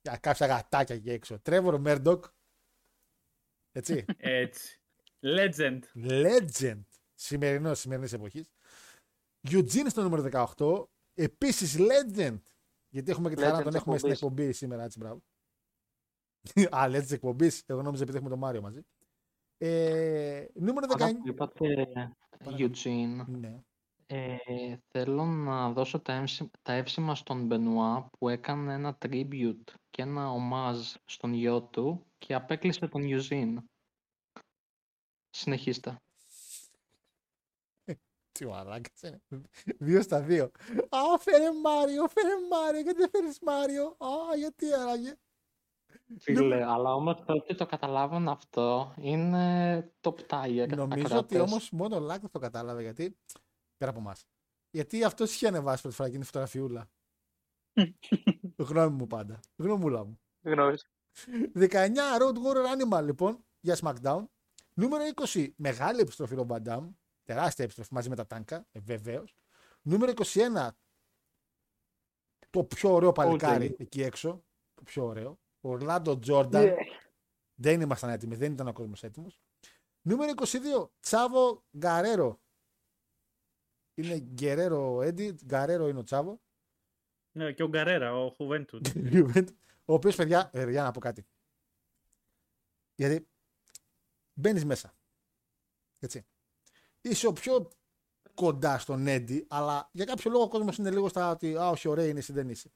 για κάποια γατάκια εκεί έξω. Τρέβορ Μέρντοκ. Έτσι. Έτσι. Legend. Legend. Σημερινός, σημερινής εποχής. Eugene στο νούμερο 18. Επίσης Legend. Γιατί έχουμε και τη χαρά να τον έχουμε στην εκπομπής σήμερα, έτσι μπράβο. Α, Legend εκπομπής. Εγώ νόμιζα επειδή έχουμε τον Μάριο μαζί. Ε, νούμερο 19. Είπατε Eugene. Ναι. Ε, θέλω να δώσω τα, τα εύσημα στον Μπενουά που έκανε ένα tribute και ένα ομάζ στον γιο του και απέκλεισε τον Ιουζίν. Συνεχίστε. Τι μαλάκα είναι. Δύο στα δύο. Α, φέρε Μάριο, φέρε Μάριο, γιατί δεν φέρεις Μάριο; Α, γιατί άραγε. Φίλε, αλλά όμως το ότι το καταλάβουν αυτό είναι top tier. Νομίζω ότι όμως μόνο ο Λάκ το κατάλαβε γιατί. Πέρα από εμάς. Γιατί αυτός είχε ανεβάσει πρώτη φορά εκείνη φωτογραφιούλα. Γνώμη μου πάντα. Γνώμουλα μου. Γνώμη. 19 Road Warrior Animal λοιπόν για SmackDown. Νούμερο 20 μεγάλη επιστροφή Ρομπ Ντάμ. Τεράστια επιστροφή μαζί με τα τάνκα, ε, βεβαίως. Νούμερο 21 το πιο ωραίο παλικάρι εκεί έξω. Το πιο ωραίο. Ορλάντο Τζόρνταν. Ναι. Δεν ήμασταν έτοιμοι, δεν ήταν ο κόσμος έτοιμος. Νούμερο 22, Τσάβο Γκαρέρο. Είναι Γκερέρο Έντι, Γκαρέρο είναι ο Τσάβο. Ναι, και ο Γκαρέρα, ο Χουβέντου. ο οποίος, παιδιά, ε, για να πω κάτι. Γιατί μπαίνεις μέσα. Έτσι. Είσαι ο πιο κοντά στον Έντι, αλλά για κάποιο λόγο ο κόσμος είναι λίγο στα ότι Α, όχι, ωραία είναι, εσύ δεν είσαι.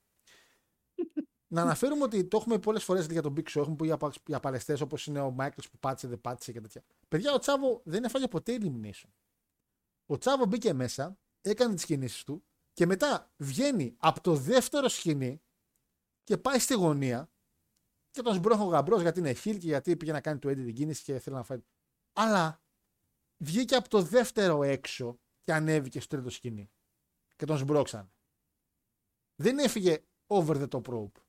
να αναφέρουμε ότι το έχουμε πολλές φορές για τον Big Show. Έχουμε πει για, για παλαιστές όπως είναι ο Μάικλς που πάτησε, δεν πάτησε και τέτοια. Παιδιά, ο Τσάβο δεν έφαγε ποτέ elimination. Ο Τσάβο μπήκε μέσα, έκανε τις κινήσεις του και μετά βγαίνει από το δεύτερο σκηνή και πάει στη γωνία και τον σμπρώχνει ο γαμπρός γιατί είναι χιλ και γιατί πήγε να κάνει το έντι την κίνηση και θέλει να φάει. Αλλά βγήκε από το δεύτερο έξω και ανέβηκε στο τρίτο σκηνή. Και τον σμπρώξαν. Δεν έφυγε over the top rope.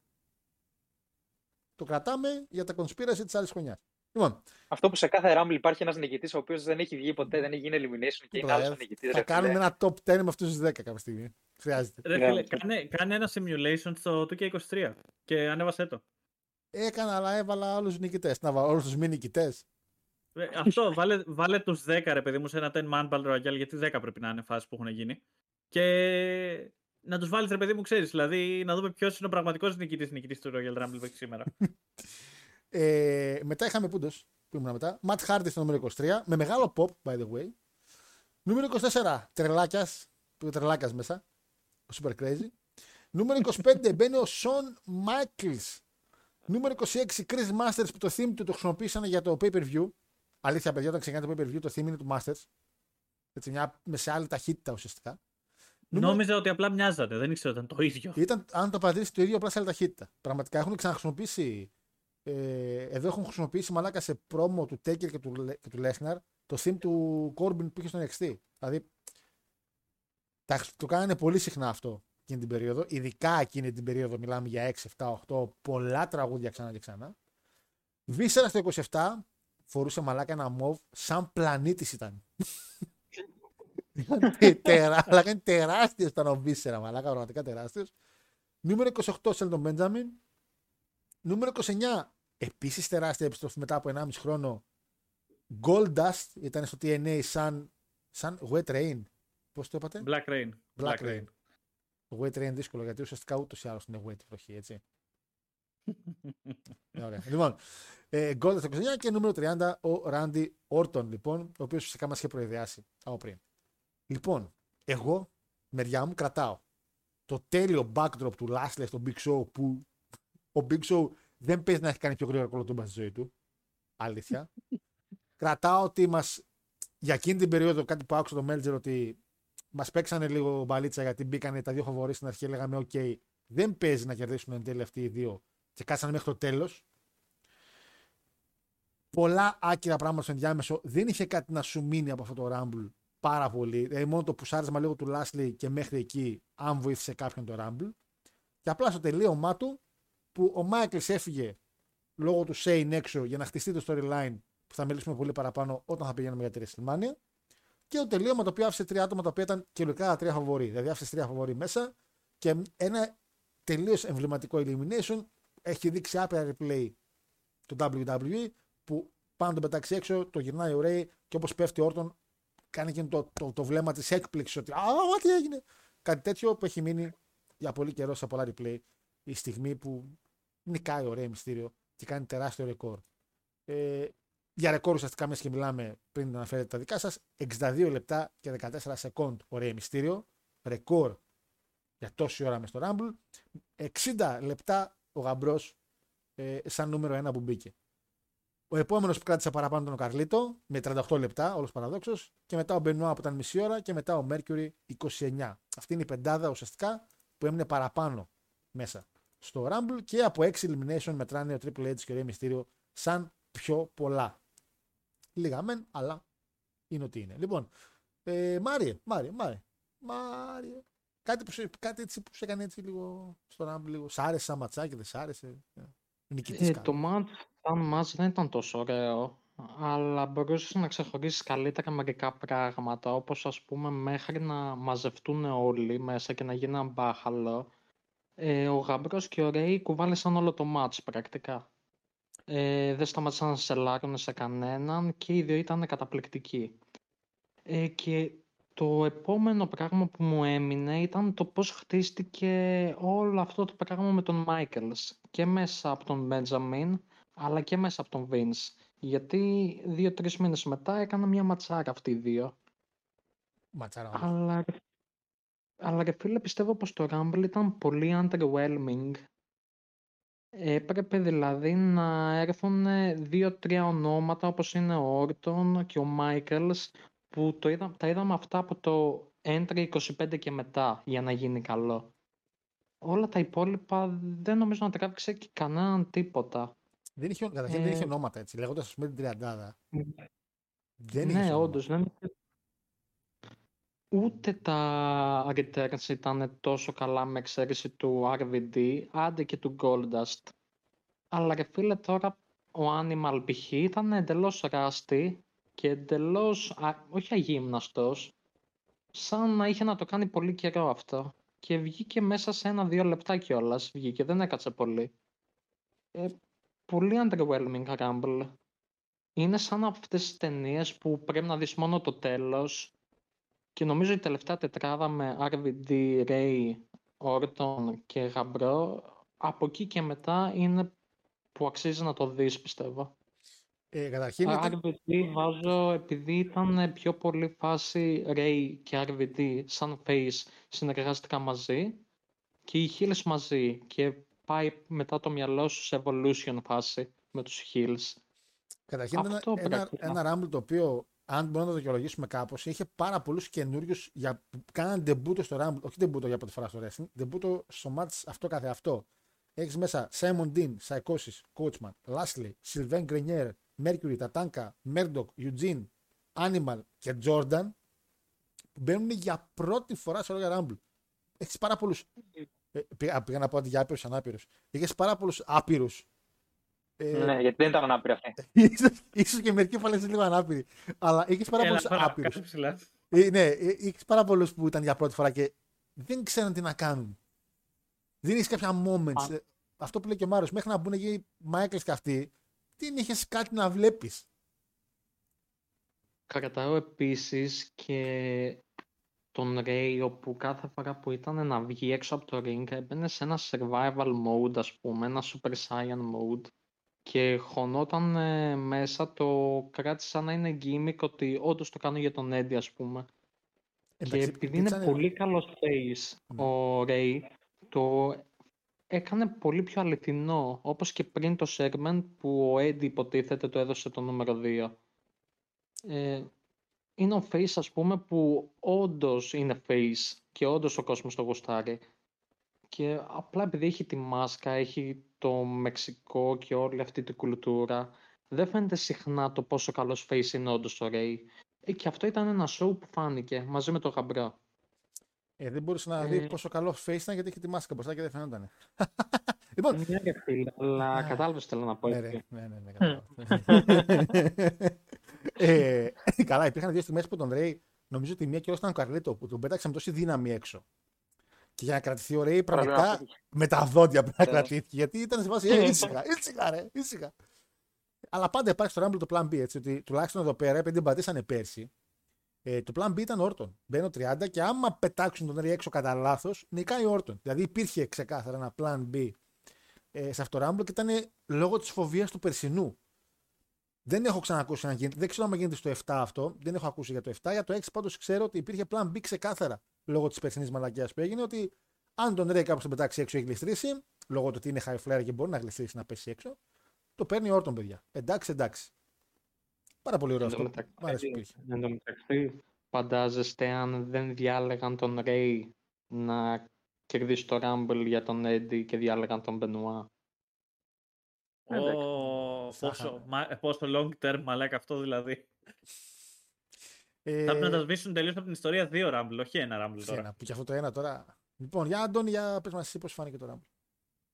Το κρατάμε για τα conspiracy της άλλης χρονιάς. Λοιπόν, Αυτό που σε κάθε Rumble υπάρχει ένας νικητής ο οποίος δεν έχει βγει ποτέ, δεν έχει γίνει elimination και είναι άλλος νικητής. θα κάνουμε ένα top 10 με αυτούς τους 10 κάποια στιγμή. Χρειάζεται. Ρε Ναι. φίλε, κάνε, κάνε ένα simulation στο 2K23 και ανέβασέ το. Έκανα, αλλά έβαλα άλλου νικητές. Να βάλω όλους τους μη νικητές. Ρε, αυτό, βάλε, βάλε τους 10 ρε παιδί μου σε ένα 10 man battle royale γιατί 10 πρέπει να είναι φάσεις που έχουν γίνει. Και να τους βάλεις ρε παιδί μου ξέρεις, δηλαδή να δούμε ποιος είναι ο πραγματικός νικητής νικητής του Royal Rumble μέχρι σήμερα. Ε, μετά είχαμε πούντος που ήμουν μετά. Matt Hardy στο νούμερο 23 με μεγάλο pop, by the way. Νούμερο 24, τρελάκιας. Που είναι τρελάκιας μέσα. Ο Super Crazy. Νούμερο 25 μπαίνει ο Sean Michaels. Νούμερο 26, Chris Masters που το theme του το χρησιμοποίησαν για το pay per view. Αλήθεια, παιδιά, όταν ξεκινάει το pay per view, το theme είναι του Masters. Έτσι, μια, με σε άλλη ταχύτητα ουσιαστικά. Νούμερο- Νόμιζα ότι απλά μοιάζατε, δεν ήξερα ότι ήταν το ίδιο. Ήταν, αν το παρατηρήσει, το ίδιο απλά σε άλλη ταχύτητα. Πραγματικά έχουν ξαναχρησιμοποιήσει. Ε, εδώ έχουν χρησιμοποιήσει μαλάκα σε πρόμο του Taker και του, Λε- και του Lesnar το theme του Corbin που είχε στον NXT. Δηλαδή, τα, χρησ- το κάνανε πολύ συχνά αυτό εκείνη την περίοδο. Ειδικά εκείνη την περίοδο, μιλάμε για 6, 7, 8, πολλά τραγούδια ξανά και ξανά. Βίσερα στο 27, φορούσε μαλάκα ένα μοβ, σαν πλανήτης ήταν. Ήταν τερα- αλλά είναι τεράστιος ήταν ο Βίσερα, μαλάκα, πραγματικά τεράστιος. Νούμερο 28, Σέλτον Μπέντζαμιν. Νούμερο 29, επίσης τεράστια επιστροφή μετά από 1,5 χρόνο. Gold Dust ήταν στο TNA σαν, σαν Wet Rain. Πώς το είπατε; Black Rain. Black Rain. Το Wet Rain δύσκολο γιατί ουσιαστικά ούτως ή άλλως είναι wet η βροχή, έτσι. Ε, Ωραία. Λοιπόν, ε, Gold Dust 29 και νούμερο 30 ο Randy Orton, λοιπόν, ο οποίος ουσιαστικά μας είχε προειδεάσει από πριν. Λοιπόν, εγώ, μεριά μου, κρατάω το τέλειο backdrop του Lashley στο Big Show που ο Big Show δεν παίζει να έχει κάνει πιο γρήγορο κολοτούμπα στη ζωή του. Αλήθεια. κρατάω ότι μας για εκείνη την περίοδο κάτι που άκουσα το Meltzer ότι μας παίξανε λίγο μπαλίτσα γιατί μπήκανε τα δύο φαβορεί στην αρχή. Λέγαμε: OK, δεν παίζει να κερδίσουν εν τέλει αυτοί οι δύο και κάτσανε μέχρι το τέλος. Πολλά άκυρα πράγματα στο ενδιάμεσο. Δεν είχε κάτι να σου μείνει από αυτό το Rumble πάρα πολύ. Δηλαδή, μόνο το πουσάρισμα λίγο του Lashley και μέχρι εκεί, αν βοήθησε κάποιον το Rumble. Και απλά στο τελείωμά του, που ο Michaels έφυγε λόγω του Shane έξω για να χτιστεί το storyline που θα μιλήσουμε πολύ παραπάνω όταν θα πηγαίνουμε για τη WrestleMania. Και το τελείωμα το οποίο άφησε τρία άτομα τα οποία ήταν κυριολεκτικά τα τρία φαβορή. Δηλαδή άφησε τρία φαβορή μέσα και ένα τελείως εμβληματικό elimination έχει δείξει άπειρα replay το WWE που πάνω τον πετάξει έξω, το γυρνάει ο Ray και όπως πέφτει ο Όρτον κάνει και το, το, το βλέμμα της έκπληξης ότι Α, τι έγινε. Κάτι τέτοιο που έχει μείνει για πολύ καιρό σε πολλά replay η στιγμή που νικάει ο Ray Mysterio και κάνει τεράστιο ρεκόρ. Ε, για ρεκόρ ουσιαστικά μέσα και μιλάμε πριν αναφέρετε τα δικά σας 62 λεπτά και 14 σεκόντ ο Ray Mysterio ρεκόρ για τόση ώρα μες στο Rumble 60 λεπτά ο Γαμπρός ε, σαν νούμερο ένα που μπήκε Ο επόμενος που κράτησε παραπάνω ήταν ο Καρλίτο με 38 λεπτά, όλος παραδόξως. Και μετά ο Μπενουά που ήταν μισή ώρα και μετά ο Mercury 29. Αυτή είναι η πεντάδα ουσιαστικά που έμεινε παραπάνω μέσα στο Rumble και από 6 elimination μετράνε ο Triple H και ο Rey Mysterio σαν πιο πολλά. Λίγα μεν, αλλά είναι ότι είναι. Λοιπόν, ε, Μάριε, Μάριε, Μάριε, Μάριε. Κάτι, που, σε- κάτι έτσι που σε έκανε έτσι λίγο στο Rumble, λίγο. Σ' άρεσε σαν ματσάκι, δεν σ' άρεσε; Ε, Νικητής Ε, κάνω. το match, σαν match δεν ήταν τόσο ωραίο, αλλά μπορούσες να ξεχωρίσεις καλύτερα μερικά πράγματα, όπως ας πούμε μέχρι να μαζευτούν όλοι μέσα και να γίνει ένα μπάχαλο. Ε, ο Γαμπρός και ο Ρέι κουβάλισαν όλο το match πρακτικά. Ε, δεν σταματήσαν να σελάρουν σε κανέναν και οι δύο ήταν καταπληκτικοί. Ε, και το επόμενο πράγμα που μου έμεινε ήταν το πώς χτίστηκε όλο αυτό το πράγμα με τον Μάικελς και μέσα από τον Μπέντζαμιν αλλά και μέσα από τον Βίνς. Γιατί δύο-τρεις μήνες μετά έκανα μια ματσάρα αυτοί οι δύο. Ματσάρα. όμως. Αλλά, ρε- αλλά ρε φίλε πιστεύω πως το Rumble ήταν πολύ underwhelming. Έπρεπε δηλαδή να έρθουν δύο-τρία ονόματα όπως είναι ο Όρτον και ο Μάικελς που το είδα, τα είδαμε αυτά από το Entry 25 και μετά για να γίνει καλό. Όλα τα υπόλοιπα δεν νομίζω να τράβηξε και κανέναν τίποτα. Δεν είχε, καταρχήν δεν είχε Ε, ονόματα έτσι. Λέγοντας, ας πούμε, την τριαντάδα. Δεν είχε ναι, ονόματα. όντως. Δεν... Ούτε τα returns ήταν τόσο καλά με εξαίρεση του RVD, άντε και του Goldust. Αλλά ρε φίλε τώρα ο Animal π.χ. ήταν εντελώς ράστη και εντελώς, α, όχι αγύμναστος, σαν να είχε να το κάνει πολύ καιρό αυτό. Και βγήκε μέσα σε ένα-δύο λεπτά κιόλας, βγήκε, δεν έκατσε πολύ. Ε, πολύ underwhelming Rumble. Είναι σαν αυτές τις ταινίες που πρέπει να δεις μόνο το τέλος και νομίζω η τελευταία τετράδα με RVD, Ray, Orton και Γαμπρό από εκεί και μετά είναι που αξίζει να το δεις πιστεύω. Ε, καταρχήν, ήταν- RVD βάζω επειδή ήταν πιο πολύ φάση Ray και RVD σαν face συνεργάστηκαν μαζί και οι heels μαζί και πάει μετά το μυαλό σου σε evolution φάση με τους heels. καταρχήν ήταν αυτό ένα, πρακτικά. ένα Rumble το οποίο, αν μπορούμε να το δικαιολογήσουμε κάπως, είχε πάρα πολλούς καινούριους για που κάναν ντεμπούτο στο Rumble. Όχι ντεμπούτο για πρώτη φορά στο wrestling, ντεμπούτο στο match αυτό καθε αυτό. Έχεις μέσα Simon Dean, Psychosis, Coachman, Lashley, Sylvain Grenier, Mercury, Tatanka, Murdoch, Eugene, Animal και Jordan που μπαίνουν για πρώτη φορά στο Royal Rumble. Έχεις πάρα πολλούς. Ε, πήγα, πήγα να πω αντί για άπειρους ανάπειρου. Είχε πάρα πολλούς άπειρους. Ε, Ναι, γιατί δεν ήταν ανάπηροι αυτοί. ίσως, ίσως και μερικοί φορέ λίγο ανάπηροι. Αλλά είχε πάρα Έλα πολλούς τώρα, άπειρους. κάτω ψηλά. Ε, ναι, είχε πάρα πολλούς που ήταν για πρώτη φορά και δεν ξέραν τι να κάνουν. Δεν έχεις κάποια moments. Α. Ε, Αυτό που λέει και ο Μάριο, μέχρι να μπουν εκεί οι Μάικλ και αυτοί, δεν είχες κάτι να βλέπεις; Κρατάω επίσης και τον Ray όπου κάθε φορά που ήταν να βγει έξω από το ring έμπαινε σε ένα survival mode ας πούμε, ένα super saiyan mode και χωνόταν ε, μέσα το κράτησε σαν να είναι gimmick ότι όντως το κάνω για τον Eddie ας πούμε. Και επειδή είναι πολύ καλός face Ναι. ο Ray, το έκανε πολύ πιο αληθινό, όπως και πριν το segment που ο Eddie υποτίθεται το έδωσε το νούμερο 2. Ε, είναι ο face ας πούμε που όντως είναι face και όντως ο κόσμος το γουστάρει. Και απλά επειδή έχει τη μάσκα, έχει το Μεξικό και όλη αυτή την κουλτούρα, δεν φαίνεται συχνά το πόσο καλός face είναι όντως ο Ray. Ε, και αυτό ήταν ένα show που φάνηκε μαζί με το γαμπρό. Ε, δεν μπορούσε να Ε. δει πόσο καλό face ήταν γιατί είχε τη μάσκα μπροστά και δεν φαινόταν. λοιπόν, Ναι, ρε φίλε, αλλά κατάλαβες τι θέλω να πω. ναι, έτσι. ρε, ναι, ναι, ναι, κατάλαβα. ε, καλά, υπήρχαν δύο στιγμές που τον Ρέι, νομίζω ότι η μία κιόλας ήταν ο Καρλίτο, που τον πέταξε με τόση δύναμη έξω. Και για να κρατηθεί ο Ρέι, πραγματικά Πρόβλημα. με τα δόντια πρέπει να Τέλος. κρατήθηκε. Γιατί ήταν σε βάση, ε, ήσυχα, ήσυχα, ρε, ήσυχα. Αλλά πάντα υπάρχει στο Rumble το Plan B, έτσι, ότι τουλάχιστον εδώ πέρα, επειδή την πατήσανε πέρσι, ε, το Plan B ήταν Όρτον. Μπαίνω 30 και άμα πετάξουν τον Ρέι έξω κατά λάθος, νικάει ο Όρτον. Δηλαδή υπήρχε ξεκάθαρα ένα Plan B ε, σε αυτό το Rumble και ήταν λόγω της φοβίας του περσινού. Δεν έχω ξανακούσει να γίνεται. Δεν ξέρω αν γίνεται στο 7 αυτό. Δεν έχω ακούσει για το 7. Για το 6 πάντως ξέρω ότι υπήρχε Plan B ξεκάθαρα λόγω της περσινής μαλακιά που έγινε. Ότι αν τον Ρέι κάπω τον πετάξει έξω έχει γλιστρήσει, λόγω του ότι είναι high flyer και μπορεί να γλιστρήσει να πέσει έξω, Το παίρνει ο Όρτον, παιδιά. Εντάξει, εντάξει. Πάρα πολύ ωραίο Εν τω αυτό. μεταξύ- Μ' άρεσε που είχε. Εν τω μεταξύ, φαντάζεστε αν δεν διάλεγαν τον Ρέι να κερδίσει το Rumble για τον Eddie και διάλεγαν τον Benoit; Εντάξει. Ω, Θα πόσο, είχαμε. μα- πόσο long term μαλάκα αυτό δηλαδή. Ε, Θα πρέπει να τα σβήσουν τελείως από την ιστορία δύο Rumble, όχι ένα Rumble τώρα. Ένα, που και αυτό το ένα τώρα. Λοιπόν, για Αντώνη, για πες μας εσύ πώς φάνηκε το Rumble.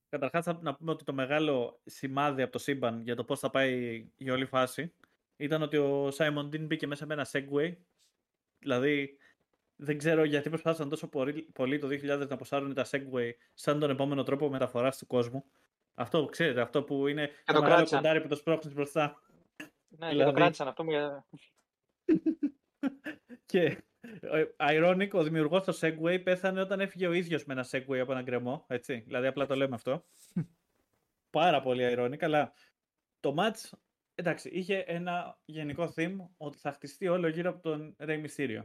Καταρχάς, θα να πούμε ότι το μεγάλο σημάδι από το σύμπαν για το πώς θα πάει η όλη φάση ήταν ότι ο Σάιμον Ντίν μπήκε μέσα με ένα Segway. Δηλαδή, δεν ξέρω γιατί προσπάθησαν τόσο πολύ πολύ το 2000 να ποσάρουν τα Segway σαν τον επόμενο τρόπο μεταφοράς του κόσμου. Αυτό, ξέρετε, αυτό που είναι το, το μεγάλο κράτησαν. κοντάρι που το σπρώχνεις μπροστά. Ναι, και Δηλαδή- το κράτησαν αυτό για... Και ε, ironic, ο δημιουργός του Segway πέθανε όταν έφυγε ο ίδιος με ένα Segway από έναν γκρεμό. Έτσι. Δηλαδή, απλά το λέμε αυτό. Πάρα πολύ ironic, αλλά το match, εντάξει, είχε ένα γενικό theme ότι θα χτιστεί όλο γύρω από τον Rey Mysterio.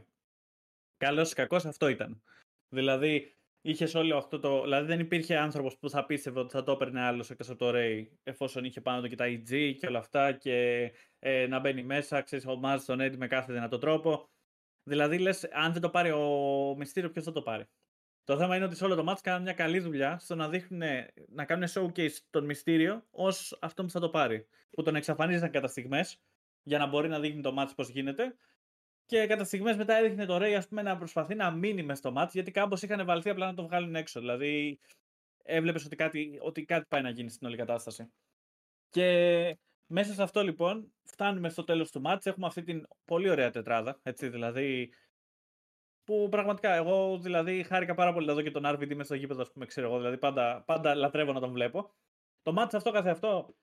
Καλός ή κακός αυτό ήταν. Δηλαδή, είχες όλο αυτό το. Δηλαδή, δεν υπήρχε άνθρωπος που θα πίστευε ότι θα το έπαιρνε άλλος εκτός από το Ray, εφόσον είχε πάνω του και τα EG και όλα αυτά και ε, να μπαίνει μέσα, ξέρεις, ο Μάζ τον Eddie με κάθε δυνατό τρόπο. Δηλαδή, λες, αν δεν το πάρει ο Μυστήριο, ποιος θα το πάρει; Το θέμα είναι ότι σε όλο το match κάνουν μια καλή δουλειά στο να δείχνουν, να κάνουν showcase τον Μυστήριο ως αυτό που θα το πάρει. Που τον εξαφανίζαν κατά στιγμές για να μπορεί να δείχνει το match πώς γίνεται. Και κατά στιγμές μετά έδειχνε το Ray ας πούμε, να προσπαθεί να μείνει μες στο match γιατί κάπως είχαν βαλθεί απλά να το βγάλουν έξω. Δηλαδή, έβλεπες ότι κάτι, ότι κάτι πάει να γίνει στην όλη κατάσταση. Και μέσα σε αυτό λοιπόν φτάνουμε στο τέλος του μάτς, έχουμε αυτή την πολύ ωραία τετράδα, έτσι δηλαδή που πραγματικά εγώ δηλαδή χάρηκα πάρα πολύ να δω και τον RVD μέσα στο γήπεδο, ας πούμε, ξέρω εγώ, δηλαδή πάντα, πάντα λατρεύω να τον βλέπω. Το μάτς αυτό καθε αυτό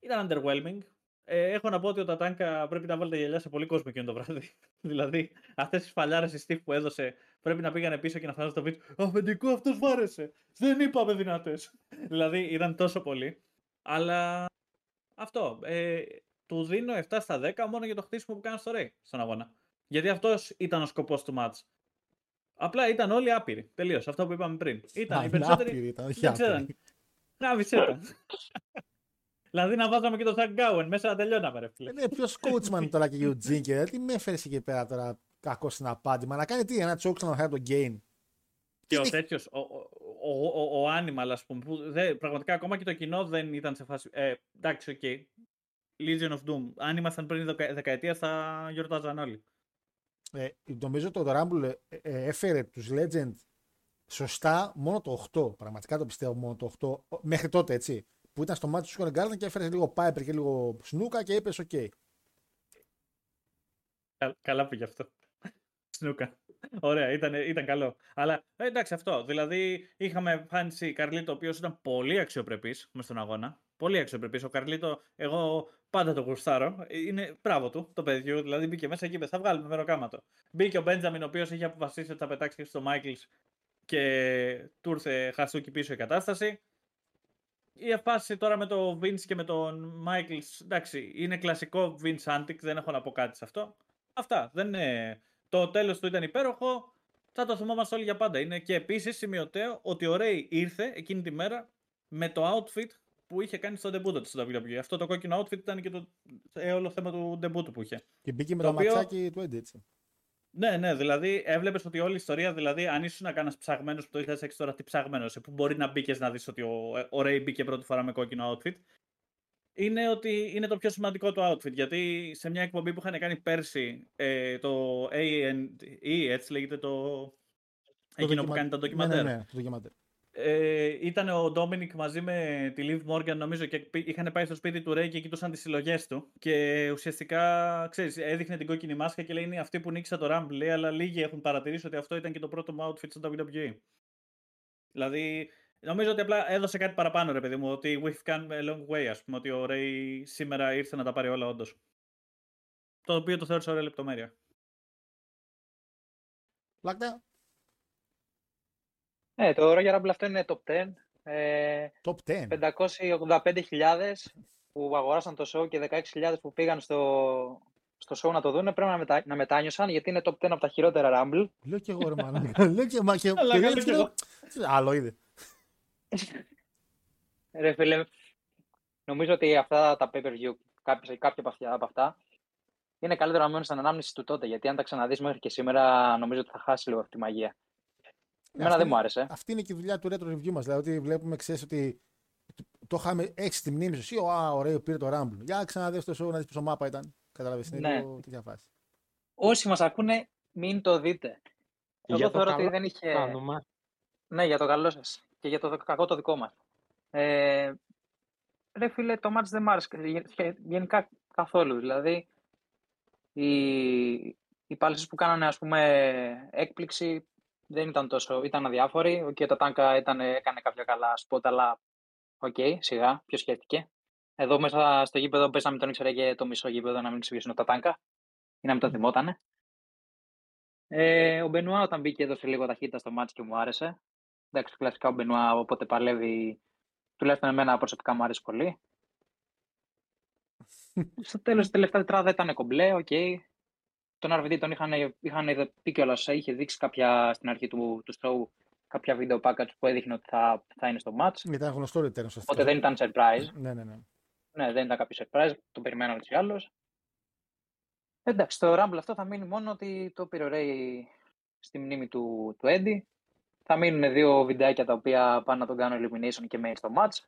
ήταν underwhelming. Ε, έχω να πω ότι ο Τατάνκα πρέπει να βάλει τα γυαλιά σε πολύ κόσμο εκείνο το βράδυ. δηλαδή, αυτές τις φαλιάρες η Steve που έδωσε πρέπει να πήγανε πίσω και να φτάσουν στο βίντεο. Αφεντικό, αυτός βάρεσε. Δεν είπαμε δυνατές. δηλαδή, ήταν τόσο πολύ. Αλλά αυτό. Ε, του δίνω 7 στα 10 μόνο για το χτίσιμο που κάνει στο Ray στον αγώνα. Γιατί αυτός ήταν ο σκοπός του match. Απλά ήταν όλοι άπειροι. Τελείως. Αυτό που είπαμε πριν. Ήταν Α, οι είναι περισσότεροι. άπειροι ήταν, όχι δεν ξέραν. άπειροι. Γράβησε τα. δηλαδή να βάζαμε και το Ζακ Γκάουεν μέσα να τελειώναμε, ρε φίλε. Είναι ποιος coachman τώρα και ο Eugene και τι με έφερες εκεί πέρα τώρα κακό στην απάντη. Μα να κάνει τι, ένα τσόξ να χάρη το gain. Και ο Τι- τέτοιος, ο, ο, ο, ο Animal, ας πούμε, που δεν, πραγματικά ακόμα και το κοινό δεν ήταν σε φάση. Ε, εντάξει, οκ. Legion of Doom. Αν ήμασταν πριν δεκα, δεκαετία, θα γιορτάζαν όλοι. Ε, νομίζω το Rumble ε, ε, έφερε τους Legend σωστά μόνο το 8. Πραγματικά το πιστεύω μόνο το 8. Μέχρι τότε έτσι. Που ήταν στο μάτι του Square Garden και έφερε λίγο Piper και λίγο Snooka και είπες: OK. Κα- Καλά πήγε αυτό. Σνούκα. Ωραία, ήταν, ήταν καλό. Αλλά ε, εντάξει αυτό. Δηλαδή είχαμε Φάνση Καρλίτο, ο οποίος ήταν πολύ αξιοπρεπής μες στον αγώνα. Πολύ αξιοπρεπής. Ο Καρλίτο, εγώ πάντα το γουστάρω. Είναι μπράβο του το παιδιού. Δηλαδή μπήκε μέσα και είπε: Θα βγάλουμε μεροκάματο. Μπήκε ο Μπέντζαμιν, ο οποίος είχε αποφασίσει ότι θα πετάξει στο Μάικλ και του ήρθε χασούκι πίσω η κατάσταση. Η φάση τώρα με το Vince και με τον Μάικλ, εντάξει, είναι κλασικό Vince Antic, δεν έχω να πω κάτι σε αυτό. Αυτά. Δεν είναι... Το τέλος του ήταν υπέροχο. Θα το θυμόμαστε όλοι για πάντα. Είναι και επίσης σημειωτέο ότι ο Ray ήρθε εκείνη τη μέρα με το outfit που είχε κάνει στο debut του στο WWE. Αυτό το κόκκινο outfit ήταν και το ε, όλο θέμα του debut του που είχε. Και μπήκε με Το το, οποίο- ματσάκι του Eddie έτσι. Ναι, ναι, δηλαδή έβλεπες ότι όλη η ιστορία, δηλαδή αν ήσουν να κάνεις ψαγμένος που το 2006 τώρα, τι ψαγμένος, που μπορεί να μπήκες να δεις ότι ο, ο Ray μπήκε πρώτη φορά με κόκκινο outfit, είναι ότι είναι το πιο σημαντικό του outfit. Γιατί σε μια εκπομπή που είχαν κάνει πέρσι ε, το A&E, έτσι λέγεται το. Το Εκείνο που ντοκιμα- κάνει τα Ναι, ντοκιμαντέρ. ναι, ναι, το ντοκιμαντέρ. Ε, ήταν ο Ντόμινικ μαζί με τη Liv Morgan νομίζω και πη- είχαν πάει στο σπίτι του Ray και κοιτούσαν τις συλλογές του και ουσιαστικά ξέρεις, έδειχνε την κόκκινη μάσκα και λέει είναι αυτή που νίκησα το Rumble λέει, αλλά λίγοι έχουν παρατηρήσει ότι αυτό ήταν και το πρώτο μου outfit στο WWE. Δηλαδή νομίζω ότι απλά έδωσε κάτι παραπάνω ρε παιδί μου ότι we've come a long way ας πούμε ότι ο Ray σήμερα ήρθε να τα πάρει όλα όντως. Το οποίο το θεώρησα ωραία λεπτομέρεια. Λάκτα, Ναι, το Royal Rumble αυτό είναι top 10. Ε, top 10. 585.000 που αγοράσαν το show και 16.000 που πήγαν στο, στο show να το δουν πρέπει να, μετα... να μετάνιωσαν γιατί είναι top 10 από τα χειρότερα Rumble. Λέω και εγώ ρε μάνα. Λέω και μα και Αλλά και καλό λέω, κι εγώ. Άλλο είδε. Ρε φίλε, νομίζω ότι αυτά τα pay-per-view, κάποια, κάποια από, αυτά, από αυτά, είναι καλύτερο να μένουν στην ανάμνηση του τότε. Γιατί αν τα ξαναδείς μέχρι και σήμερα, νομίζω ότι θα χάσει λίγο αυτή τη μαγεία. Εμένα αυτή δεν μου είναι- άρεσε. Αυτή είναι και η δουλειά του retro review μας. Δηλαδή, ότι βλέπουμε, ξέρεις ότι το είχαμε έξι στη μνήμη σου. Ή, «Ω, ωραίο, πήρε το Rumble. Για ξαναδείς το show να δεις πόσο μάπα ήταν. Κατάλαβε. Είναι Ναι. λίγο τέτοια φάση. Όσοι μας ακούνε, μην το δείτε. Εγώ Για το θεωρώ ότι καλό δεν είχε. Κάνουμε. Ναι, για το καλό σας. Και για το κακό το δικό μας. Ε, ρε φίλε, το μάτς δεν μ' άρεσε γε- γε- γενικά καθόλου. Δηλαδή, οι, οι παλαιστές που κάνανε, ας πούμε, έκπληξη δεν ήταν τόσο, ήταν αδιάφοροι. Και ο Τατάνκα ήταν, έκανε κάποια καλά σποτ, αλλά οκ, σιγά, ποιος σκέφτηκε. Εδώ μέσα στο γήπεδο πες να μην τον ήξερε και το μισό γήπεδο να μην ξέρει ποιος είναι ο Τατάνκα ή να μην τον θυμότανε. Ε, ο Μπενουά όταν μπήκε έδωσε λίγο ταχύτητα στο μάτς και μου άρεσε. Εντάξει, κλασικά ο Μπενουά όποτε παλεύει, τουλάχιστον εμένα προσωπικά μου άρεσε πολύ. Στο τέλος, η τελευταίας τετράδα ήταν κομπλέ, οκ. Τον RVD τον είχαν, είχαν πει κιόλας, είχε δείξει κάποια, στην αρχή του, του show κάποια βίντεο package που έδειχνε ότι θα, θα είναι στο match. Ήταν γνωστό return ουσιαστικά. Οπότε δεν ήταν surprise. Ναι, ναι, ναι. Ναι, δεν ήταν κάποιο surprise, το περιμένω έτσι ή άλλως. Εντάξει, το Rumble αυτό θα μείνει μόνο ότι το πήρε ο Ray στη μνήμη του, του Eddie. Θα μείνουν δύο βιντεάκια τα οποία πάνε να τον κάνω elimination και main στο match.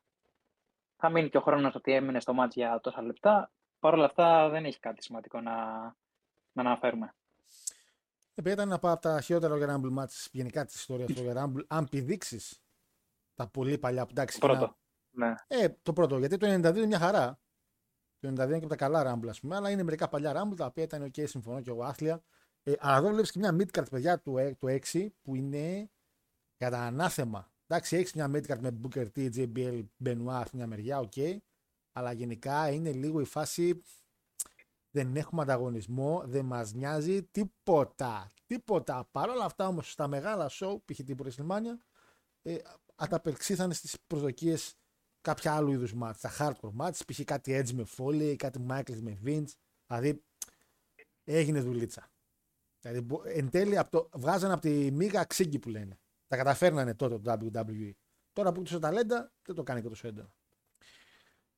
Θα μείνει και ο χρόνος ότι έμεινε στο match για τόσα λεπτά. Παρ' όλα αυτά δεν έχει κάτι σημαντικό να, να αναφέρουμε. Επειδή ήταν ένα από τα χειρότερα Royal Rumble matches γενικά της ιστορίας του Royal Rumble, αν πηδήξεις τα πολύ παλιά. Εντάξει, Το και να- πρώτο. Ναι. Ε, το πρώτο, γιατί το 92 είναι μια χαρά. Το 92 είναι και από τα καλά Rumble, ας πούμε, αλλά είναι μερικά παλιά Rumble τα οποία ήταν OK, συμφωνώ και εγώ άθλια. Ε, αλλά εδώ βλέπεις και μια midcard, παιδιά, του, ε- του 6 που είναι κατά ανάθεμα. Εντάξει, έχεις μια midcard με Booker T, JBL, Benoit αυτή μια μεριά, OK. Αλλά γενικά είναι λίγο η φάση. Δεν έχουμε ανταγωνισμό, δεν μας νοιάζει τίποτα. Τίποτα. Παρ' όλα αυτά όμως στα μεγάλα show, π.χ. την WrestleMania, ε, ανταπεξήθανε στις προσδοκίες κάποια άλλου είδους μάτς, τα hardcore μάτς, π.χ. κάτι Edge με Foley, κάτι Michaels με Vince, δηλαδή έγινε δουλίτσα. Δηλαδή, μπο- εν τέλει από το, βγάζανε από τη μίγα ξύγκη που λένε. Τα καταφέρνανε τότε το WWE. Τώρα που έκτισε ταλέντα, δεν το κάνει και τόσο έντονα.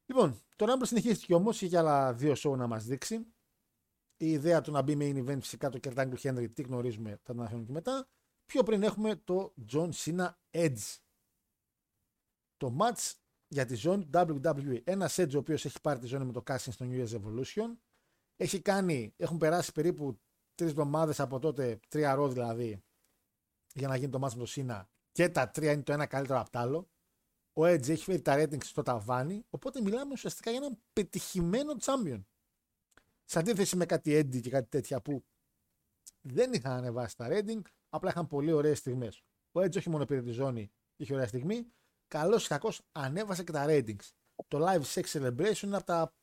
Λοιπόν, το Rumble συνεχίστηκε όμως, είχε άλλα δύο show να μας δείξει. Η ιδέα του να μπει main event φυσικά το Kurt Angle Henry, τι γνωρίζουμε, θα τον αναφέρουμε και μετά. Πιο πριν έχουμε το John Cena Edge. Το match για τη ζώνη του WWE. Ένας Edge ο οποίος έχει πάρει τη ζώνη με το casting στο New Year's Evolution. Έχει κάνει, έχουν περάσει περίπου τρεις εβδομάδες από τότε, τρία ρο δηλαδή, για να γίνει το match με το Cena. Και τα τρία είναι το ένα καλύτερο από το άλλο. Ο Edge έχει φέρει τα ratings στο ταβάνι, οπότε μιλάμε ουσιαστικά για έναν πετυχημένο champion. Σε αντίθεση με κάτι Eddie και κάτι τέτοια που δεν είχαν ανεβάσει τα rating, απλά είχαν πολύ ωραίες στιγμές. Ο Edge όχι μόνο πήρε τη ζώνη, είχε ωραία στιγμή, καλό ή κακό ανέβασε και τα ratings. Το Live Sex Celebration είναι από τα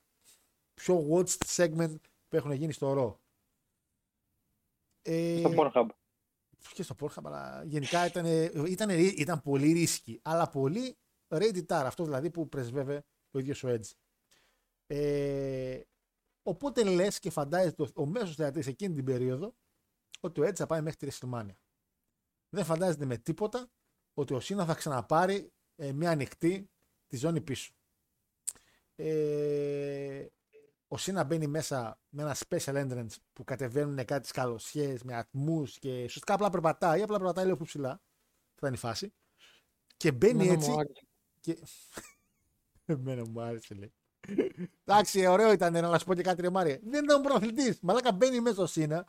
πιο watched segment που έχουν γίνει στο Raw. Ε, Στο Pornhub. και στο Pornhub, αλλά γενικά ήταν, ήταν, ήταν πολύ ρίσκι, αλλά πολύ rated R, αυτό δηλαδή που πρεσβεύε ο ίδιος ο Edge. Ε, οπότε λες και φαντάζεται ο μέσος θεατής εκείνη την περίοδο ότι ο Edge θα πάει μέχρι τη WrestleMania. Δεν φαντάζεται με τίποτα ότι ο Σίνα θα ξαναπάρει ε, μια ανοιχτή τη ζώνη πίσω. Ε, ο Σίνα μπαίνει μέσα με ένα special entrance που κατεβαίνουν κάτι σκαλωσιές με ατμούς και ουσιαστικά απλά περπατάει, απλά περπατάει λίγο πιο ψηλά. Θα είναι η φάση. Και μπαίνει Εμένα έτσι. μου άρεσε. Και... Εμένα μου άρεσε, λέει. Εντάξει, ωραίο ήταν να σου πω και κάτι ρε Μάρια. Δεν ήταν πρωταθλητή. Μαλάκα μπαίνει μέσα στο Σίνα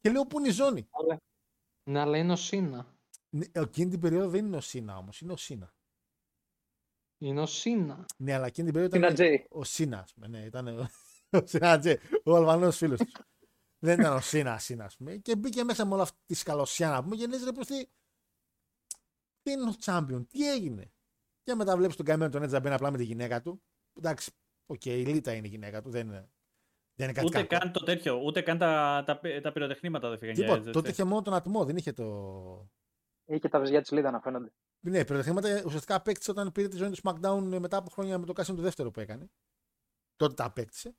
και λέω πού είναι η ζώνη; Ναι, αλλά είναι ο Σίνα. Ναι, Εκείνη την περίοδο δεν είναι ο Σίνα όμως, είναι ο Σίνα. Είναι ο Σίνα. Ναι, αλλά εκείνη την περίοδο Σίνα ήταν Τζέι. ο Σίνα. ας πούμε, Ναι, ήταν ο, ο Σίνα Τζέι, ο Αλβανός φίλος του. δεν ήταν ο Σίνα, Σίνα, ας πούμε. Και μπήκε μέσα με όλα αυτή τη σκαλωσιά να πούμε και λες ρε προς τι. Τι είναι ο Champion, τι έγινε; Και μετά βλέπεις τον καημένο τον Edge μπαίνει απλά με τη γυναίκα του. Εντάξει, οκ, η Λίτα είναι η γυναίκα του, δεν είναι, δεν είναι κάτι Ούτε κακό. καν το τέτοιο, ούτε καν τα, τα, τα πυροτεχνήματα δεν φύγαν για Τίποτα. έτσι. Τότε είχε μόνο τον ατμό, δεν είχε το. Ή και τα βυζιά της Λίτα να φαίνονται. Ναι, πρωταθλήματα ουσιαστικά απέκτησε όταν πήρε τη ζώνη του SmackDown μετά από χρόνια με το cash-in το δεύτερο που έκανε. Τότε τα απέκτησε.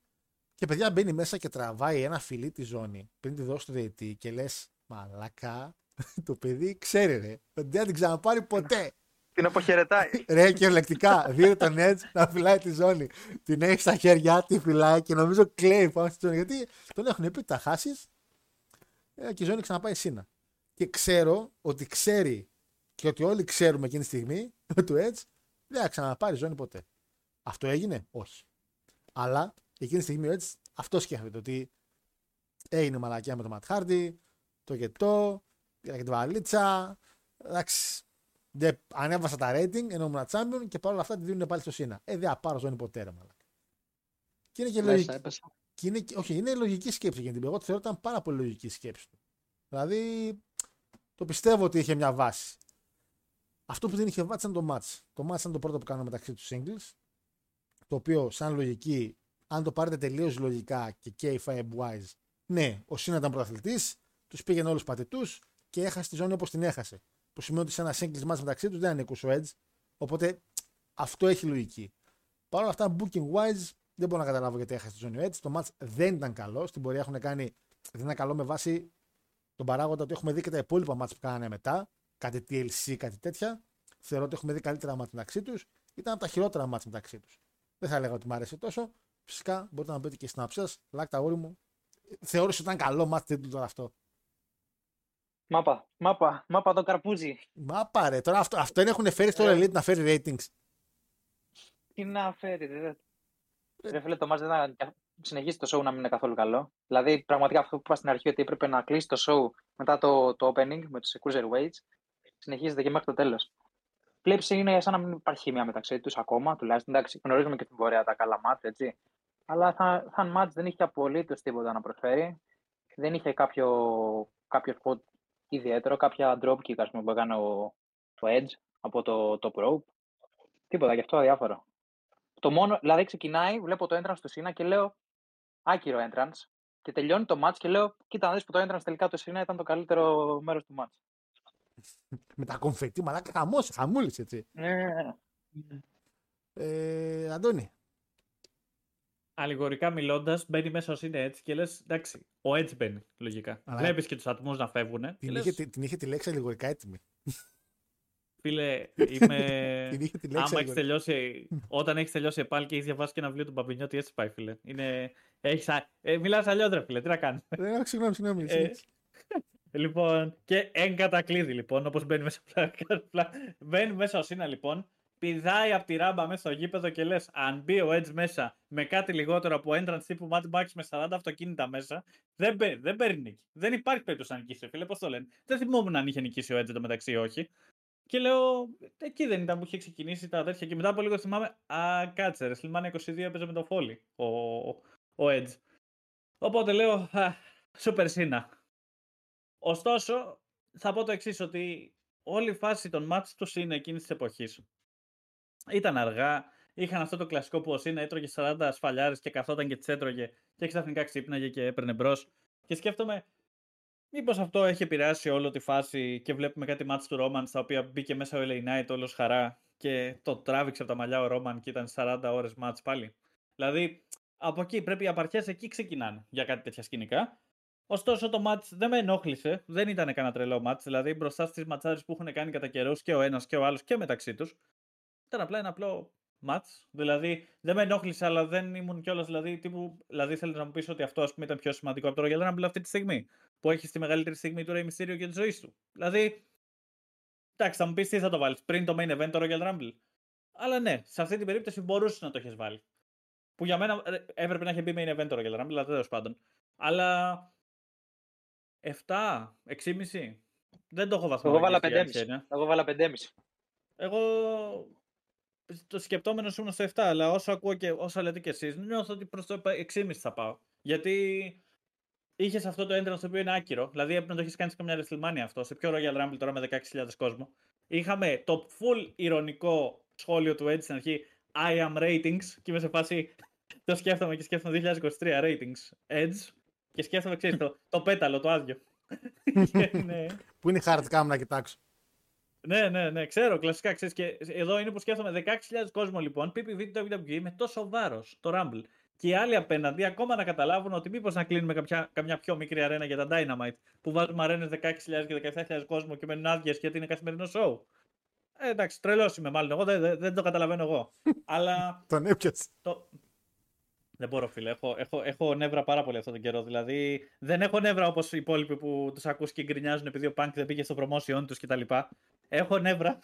Και παιδιά μπαίνει μέσα και τραβάει ένα φιλί τη ζώνη πριν τη δώσει το διαιτή και λες, Μαλάκα, το παιδί ξέρει ρε. ότι Δεν θα την ξαναπάρει ποτέ. Την αποχαιρετάει. Ρε, κυριολεκτικά. Δίνει τον Edge να φυλάει τη ζώνη. Την έχει στα χέρια, τη φυλάει και νομίζω κλαίει πάνω στη ζώνης. Γιατί τον έχουν πει ότι θα χάσεις ε, και η ζώνη ξαναπάει σύνα. Και ξέρω ότι ξέρει και ότι όλοι ξέρουμε εκείνη τη στιγμή του Edge δεν θα ξαναπάρει ζώνη ποτέ. Αυτό έγινε, όχι. Αλλά εκείνη τη στιγμή ο Edge αυτό σκέφτεται ότι έγινε μαλακιά με το Matt Hardy, το γετό, πήρα και τη βαλίτσα. Εντάξει, δεν ανέβασα τα rating ενώ ήμουν champion και παρόλα αυτά τη δίνουν πάλι στο Σίνα. Ε, δεν θα πάρω ζώνη ποτέ, ρε μαλακά. Και είναι και Μέσα λογική. έπεσα. Και είναι, και- όχι, είναι λογική σκέψη για την Εγώ τη θεωρώ ότι ήταν πάρα πολύ λογική σκέψη του. Δηλαδή, το πιστεύω ότι είχε μια βάση. Αυτό που δεν είχε βάση ήταν το match. Το match ήταν το πρώτο που κάναμε μεταξύ τους singles. Το οποίο, σαν λογική, αν το πάρετε τελείως λογικά και K5 wise, ναι, ο Σίνα ήταν πρωταθλητής, τους πήγαινε όλους πατητούς και έχασε τη ζώνη όπως την έχασε. Που σημαίνει ότι σε ένα singles match μεταξύ τους δεν ανήκούσε ο Edge. Οπότε αυτό έχει λογική. Παρ' όλα αυτά, booking wise, δεν μπορώ να καταλάβω γιατί έχασε τη ζώνη ο Edge. Το match δεν ήταν καλό. Στην πορεία έχουν κάνει. Δεν ήταν καλό με βάση τον παράγοντα ότι έχουμε δει και τα υπόλοιπα match που κάνανε μετά. Κάτι TLC, κάτι τέτοια. Θεωρώ ότι έχουμε δει καλύτερα match μεταξύ τους. Ήταν από τα χειρότερα match μεταξύ τους. Δεν θα έλεγα ότι μου άρεσε τόσο. Φυσικά μπορείτε να μπείτε και στην άψη σα. Λάκτα όρη μου. Θεώρησε ότι ήταν καλό match τίτλου τώρα αυτό. Μάπα, μάπα, μάπα το καρπούζι. Μα πάρε. Τώρα αυτό, αυτό δεν έχουν φέρει στο Ε. Elite να φέρει ratings. Τι να φέρει, ρε. Ρε φίλε, το μάτς δεν ήταν... Συνεχίζει το show να μην είναι καθόλου καλό. Δηλαδή, πραγματικά αυτό που είπα στην αρχή ότι έπρεπε να κλείσει το show μετά το, το opening με τους cruiserweights, συνεχίζεται και μέχρι το τέλος. Πλέψη είναι σαν να μην υπάρχει χημία μεταξύ τους ακόμα, τουλάχιστον. Εντάξει, γνωρίζουμε και την πορεία τα καλά μάτς, έτσι. Αλλά σαν, σαν μάτς δεν είχε απολύτως τίποτα να προσφέρει. Δεν είχε κάποιο, κάποιο spot ιδιαίτερο, κάποια drop kick, ας πούμε, που έκανε ο, ο Edge από το top rope. Τίποτα, γι' αυτό αδιάφορο. Το μόνο, δηλαδή ξεκινάει, βλέπω το entrance του Σίνα και λέω άκυρο entrance. Και τελειώνει το match και λέω, κοίτα να δεις που το entrance τελικά του Σίνα ήταν το καλύτερο μέρος του match. Με τα κομφετή, μαλάκα χαμός, χαμούλης έτσι. Ναι. Ε, Αντώνη. Αλληγορικά μιλώντας, μπαίνει μέσα ο είναι έτσι και λες: Εντάξει, ο Edge μπαίνει λογικά. Αλλά- Βλέπεις και τους ατμούς να φεύγουν. Και Την, λες, είχε, την, την είχε τη λέξη αλληγορικά έτοιμη. Φίλε, είμαι. Την είχε τη λέξη Άμα έχεις αλληγορικά. τελειώσει, όταν έχεις τελειώσει επάλ και έχεις διαβάσει και ένα βιβλίο του Παπινιώτη, έτσι πάει, φίλε. Είναι, έχεις, α- ε, μιλάς αλλιώς, ρε φίλε, τι να κάνεις; Ε, Συγγνώμη, συγγνώμη. Ε, συνέχισε. Λοιπόν, και εν κατακλείδη, λοιπόν, όπως μπαίνει μέσα. πλα- μπαίνει μέσα ο Σίνα, λοιπόν, πηδάει από τη ράμπα μέσα στο γήπεδο και λες: Αν μπει ο Edge μέσα με κάτι λιγότερο από entrance τύπου Mad Max με 40 αυτοκίνητα μέσα, δεν, παίρνει- δεν παίρνει νίκη. Δεν υπάρχει περίπτωση να νικήσει, ρε φίλε. Πώς το λένε. Δεν θυμόμουν αν είχε νικήσει ο Edge το μεταξύ ή όχι. Και λέω, εκεί δεν ήταν που είχε ξεκινήσει τα τέτοια. Και μετά από λίγο θυμάμαι, Α, κάτσε, ρε. Σλιμάνια 22 έπαιζε με το Foley ο, ο Edge. Οπότε λέω, «Α, Super Σίνα. Ωστόσο, θα πω το εξής ότι όλη η φάση των μάτς τους είναι εκείνης της εποχής. Ήταν αργά, είχαν αυτό το κλασικό που ο Σίνα έτρωγε 40 ασφαλιάρες και καθόταν και τις έτρωγε και ξαφνικά ξύπναγε και έπαιρνε μπρος. Και σκέφτομαι, μήπως αυτό έχει επηρεάσει όλη τη φάση και βλέπουμε κάτι μάτς του Ρόμαν στα οποία μπήκε μέσα ο LA Knight όλος χαρά και το τράβηξε από τα μαλλιά ο Ρόμαν και ήταν 40 ώρες μάτς πάλι. Δηλαδή, από εκεί πρέπει οι απαρχές εκεί ξεκινάνε για κάτι τέτοια σκηνικά. Ωστόσο το match δεν με ενόχλησε, δεν ήταν κανένα τρελό match, δηλαδή μπροστά στις ματσάρες που έχουν κάνει κατά καιρούς και ο ένας και ο άλλος και μεταξύ τους. Ήταν απλά ένα απλό match, δηλαδή δεν με ενόχλησε αλλά δεν ήμουν κιόλας, δηλαδή, τύπου, δηλαδή θέλετε να μου πεις ότι αυτό ας πούμε ήταν πιο σημαντικό από το Royal Rumble αυτή τη στιγμή, που έχεις τη μεγαλύτερη στιγμή του Rey Mysterio και της ζωής του. Δηλαδή, εντάξει θα μου πεις τι θα το βάλεις, πριν το main event το Royal Rumble. Αλλά ναι, σε αυτή την περίπτωση μπορούσες να το έχεις βάλει. Που για μένα ε, έπρεπε να έχει μπει main event το Royal Rumble, αλλά τέλος πάντων. Αλλά 7, 6,5. Δεν το έχω βαθμό. Εγώ βάλα 5,5. Εγώ βάλα 5,5. Εγώ το σκεπτόμενο ήμουν στο 7, αλλά όσο ακούω και όσα λέτε και εσείς, νιώθω ότι προς το 6,5 θα πάω. Γιατί είχες αυτό το έντρανο το οποίο είναι άκυρο. Δηλαδή έπρεπε να το έχεις κάνει σε καμιά WrestleMania αυτό. Σε πιο Royal Rumble τώρα με 16.000 κόσμο. Είχαμε το full ηρωνικό σχόλιο του Edge στην αρχή. I am ratings. Και είμαι σε φάση. Το σκέφτομαι και σκέφτομαι 2023 ratings Edge. Και σκέφτομαι, ξέρεις, το, το πέταλο, το άδειο. Και ναι. Πού είναι η hard cam να κοιτάξω. Ναι, ναι, ναι, ξέρω, κλασικά ξέρεις και εδώ είναι που σκέφτομαι 16.000 κόσμο λοιπόν, PPV του WWE με τόσο βάρος το Rumble. Και οι άλλοι απέναντι ακόμα να καταλάβουν ότι μήπως να κλείνουμε κάποια, καμιά πιο μικρή αρένα για τα Dynamite που βάζουμε αρένες 16.000 και 17.000 κόσμο και μένουν άδειες γιατί είναι καθημερινό show. Ε, εντάξει, τρελός είμαι μάλλον εγώ, δεν, δεν, δεν το καταλαβαίνω εγώ. Αλλά Τον έπιασες. το... Δεν μπορώ, φίλε. Έχω, έχω, έχω νεύρα πάρα πολύ αυτόν τον καιρό. Δηλαδή, δεν έχω νεύρα όπως οι υπόλοιποι που τους ακούς και γκρινιάζουν επειδή ο Punk δεν πήγε στο promotion τους κτλ. Έχω νεύρα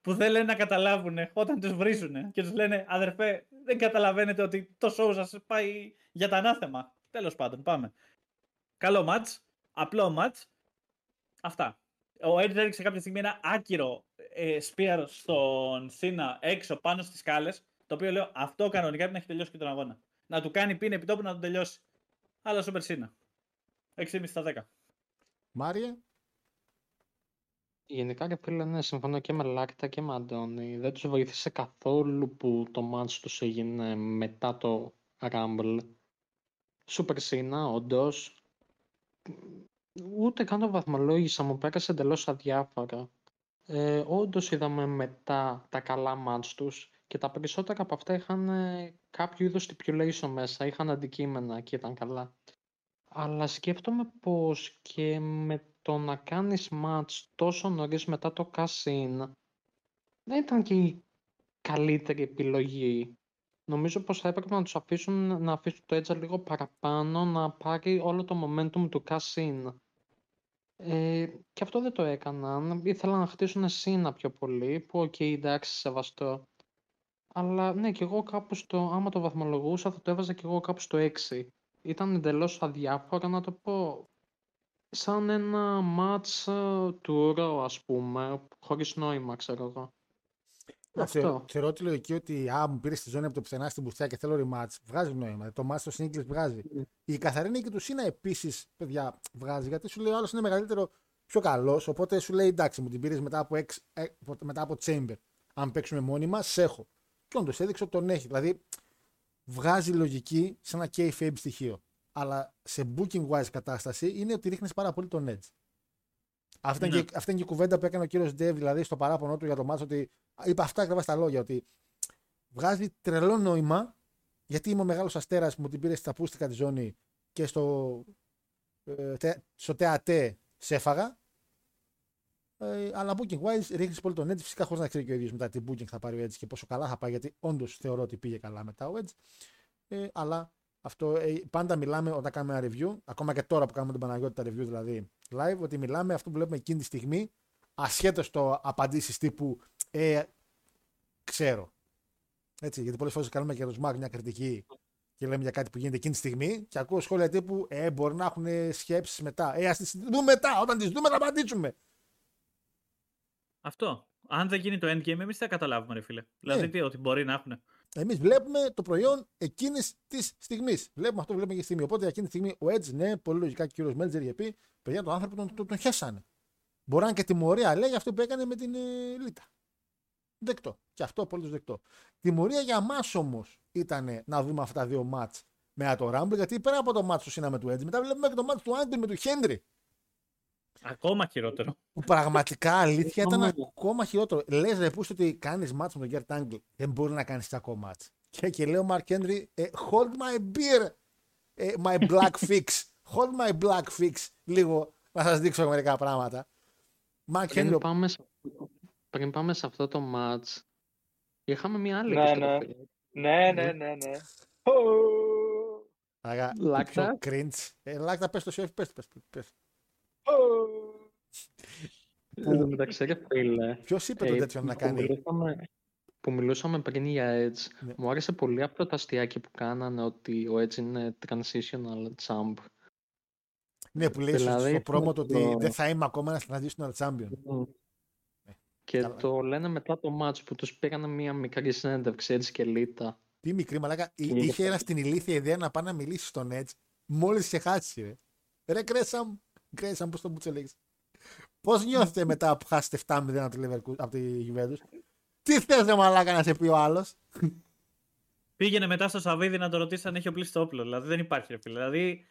που δεν λένε να καταλάβουν όταν τους βρίζουν και τους λένε Αδερφέ, δεν καταλαβαίνετε ότι το show σας πάει για τα ανάθεμα. Τέλος πάντων, πάμε. Καλό match. Απλό match. Αυτά. Ο Edge έριξε κάποια στιγμή ένα άκυρο ε, spear στον Σίνα έξω πάνω στις σκάλες. Το οποίο λέω αυτό κανονικά πρέπει να έχει τελειώσει και τον αγώνα. Να του κάνει πίνε επιτόπου να τον τελειώσει. Αλλά Super Σίνα. 6,5 στα 10. Μάριε. Γενικά και φίλε, ναι, συμφωνώ και με Λάκτα και με Αντώνη. Δεν τους βοήθησε καθόλου που το match τους έγινε μετά το Rumble. Super Cena, όντως. Ούτε καν το βαθμολόγησα, μου πέρασε εντελώς αδιάφορα. Ε, όντως είδαμε μετά τα καλά match τους και τα περισσότερα από αυτά είχαν ε, κάποιο είδος stipulation μέσα, είχαν αντικείμενα και ήταν καλά. Αλλά σκέφτομαι πως και με το να κάνεις match τόσο νωρίς μετά το cash-in δεν ήταν και η καλύτερη επιλογή. Νομίζω πως θα έπρεπε να τους αφήσουν να αφήσουν το Edge λίγο παραπάνω να πάρει όλο το momentum του cash-in. Ε, και αυτό δεν το έκαναν. Ήθελαν να χτίσουν Σίνα πιο πολύ, που οκ, εντάξει, σεβαστό. Αλλά ναι, και εγώ κάπου στο, άμα το βαθμολογούσα, θα το έβαζα και εγώ κάπου στο 6. Ήταν εντελώς αδιάφορο να το πω. Σαν ένα μάτς ε, του Raw, ας πούμε, χωρίς νόημα, ξέρω εγώ. Να Αυτό. Θεωρώ, θεωρώ τη λογική ότι α, μου πήρε τη ζώνη από το πουθενά στην μπουστιά και θέλω rematch. Βγάζει νόημα. Το match στο singles βγάζει. Mm. Η καθαρή νίκη του Σίνα επίσης, παιδιά, βγάζει. Γιατί σου λέει ο άλλος είναι μεγαλύτερο, πιο καλός. Οπότε σου λέει εντάξει, μου την πήρες μετά από, εξ, ε, μετά από Chamber. Αν παίξουμε μόνοι μα, σε έχω. Και όντως έδειξε ότι τον έχει. Δηλαδή βγάζει λογική σε ένα kayfabe στοιχείο. Αλλά σε booking wise κατάσταση είναι ότι ρίχνεις πάρα πολύ τον edge. Αυτή, Ναι. είναι και, αυτή είναι και η κουβέντα που έκανε ο κύριος Ντεβ, δηλαδή στο παράπονο του για το μάτσο, ότι είπα αυτά ακριβώς τα λόγια. Ότι βγάζει τρελό νόημα γιατί είμαι ο μεγάλος αστέρας που μου την πήρε στα πούστικα της ζώνη και στο, ε, τε, στο ΤΕΑΤΕ σε έφαγα. Ε, αλλά booking wise ρίχνεις πολύ τον Edge. Φυσικά χωρίς να ξέρει και ο ίδιος μετά τι booking θα πάρει ο Edge και πόσο καλά θα πάει. Γιατί όντως θεωρώ ότι πήγε καλά μετά ο Edge. Ε, αλλά αυτό ε, πάντα μιλάμε όταν κάνουμε ένα review, ακόμα και τώρα που κάνουμε τον Παναγιώτη τα review δηλαδή live, ότι μιλάμε αυτό που βλέπουμε εκείνη τη στιγμή, ασχέτως το απαντήσεις τύπου ε, ξέρω. Έτσι, γιατί πολλές φορές κάνουμε και το Σμακ μια κριτική και λέμε για κάτι που γίνεται εκείνη τη στιγμή και ακούω σχόλια τύπου Ε, μπορεί να έχουν σκέψεις μετά. Ε, ας τις δούμε μετά. Όταν τις δούμε θα απαντήσουμε. Αυτό. Αν δεν γίνει το endgame, εμείς θα καταλάβουμε, ρε φίλε. Δηλαδή, τι, ότι μπορεί να έχουν. Εμείς βλέπουμε το προϊόν εκείνης της στιγμής. Βλέπουμε αυτό που βλέπουμε και στιγμή. Οπότε εκείνη τη στιγμή ο Edge, ναι, πολύ λογικά και ο κύριος Μέλτζερ είχε πει: Παιδιά, τον άνθρωπο τον, τον, τον χέσανε. Μπορεί να είναι και τιμωρία, λέει, για αυτό που έκανε με την ε, Λίτα. Δεκτό. Και αυτό απολύτω δεκτό. Τιμωρία για εμά όμως ήταν να δούμε αυτά τα δύο μάτς με το Rumble, γιατί πέρα από το μάτς του Σίνα με του Edge, μετά βλέπουμε και το μάτς του Άντρου με του Χέντρι. Ακόμα χειρότερο. Που πραγματικά αλήθεια ήταν Ναι. ακόμα χειρότερο. Λες ρε, πού ότι κάνεις μάτς με τον Γκέρτ Angle. Δεν μπορεί να κάνεις κακό μάτς. Και, και λέω Μαρκ Χέντρι, ε, hold my beer, ε, my black fix. Hold my black fix. Λίγο να σας δείξω μερικά πράγματα. Μαρκ Χέντρι, Πριν πάμε, σε, πριν πάμε σε αυτό το match, είχαμε μια άλλη Ναι, επιστροφή. Ναι, ναι, ναι, ναι. Ω. αγα, το Λάκτα. πιο cringe. Ε, λάκτα, πες το σεφ, πες, πες, πες. Ω. Εν τω μεταξύ, ρε φίλε, Ποιος είπε το ε, τέτοιο να που κάνει; μιλούσαμε- που μιλούσαμε πριν για Edge, Ναι. μου άρεσε πολύ αυτό το αστιάκι που κάνανε ότι ο Edge είναι transitional champ. Ναι, που λέει στο- Δηλαδή, στο πρόμο το ότι το- δεν θα είμαι ακόμα ένας traditional champion. Και καλά. το λένε μετά το match που τους πήγανε μια μικρή συνέντευξη Edge και Lita. Τι μικρή μαλάκα. Εί- Είναι Είχε και- ένα στην ηλίθια ιδέα να πάει να μιλήσει στον Edge. Μόλις είχε χάσει, ρε. Ρε Κρέσαμ. Κρέσαμ, πώς το μπούτσε λέγει. Πώς νιώθετε μετά που χάσετε 7-0 από τη, Leverkusen- από τη Juventus. Τι θες, ρε μαλάκα, να σε πει ο άλλος; Πήγαινε μετά στο Σαββίδι να το ρωτήσει αν έχει οπλίσει το όπλο. Δηλαδή δεν υπάρχει, ρε φίλε. Δηλαδή.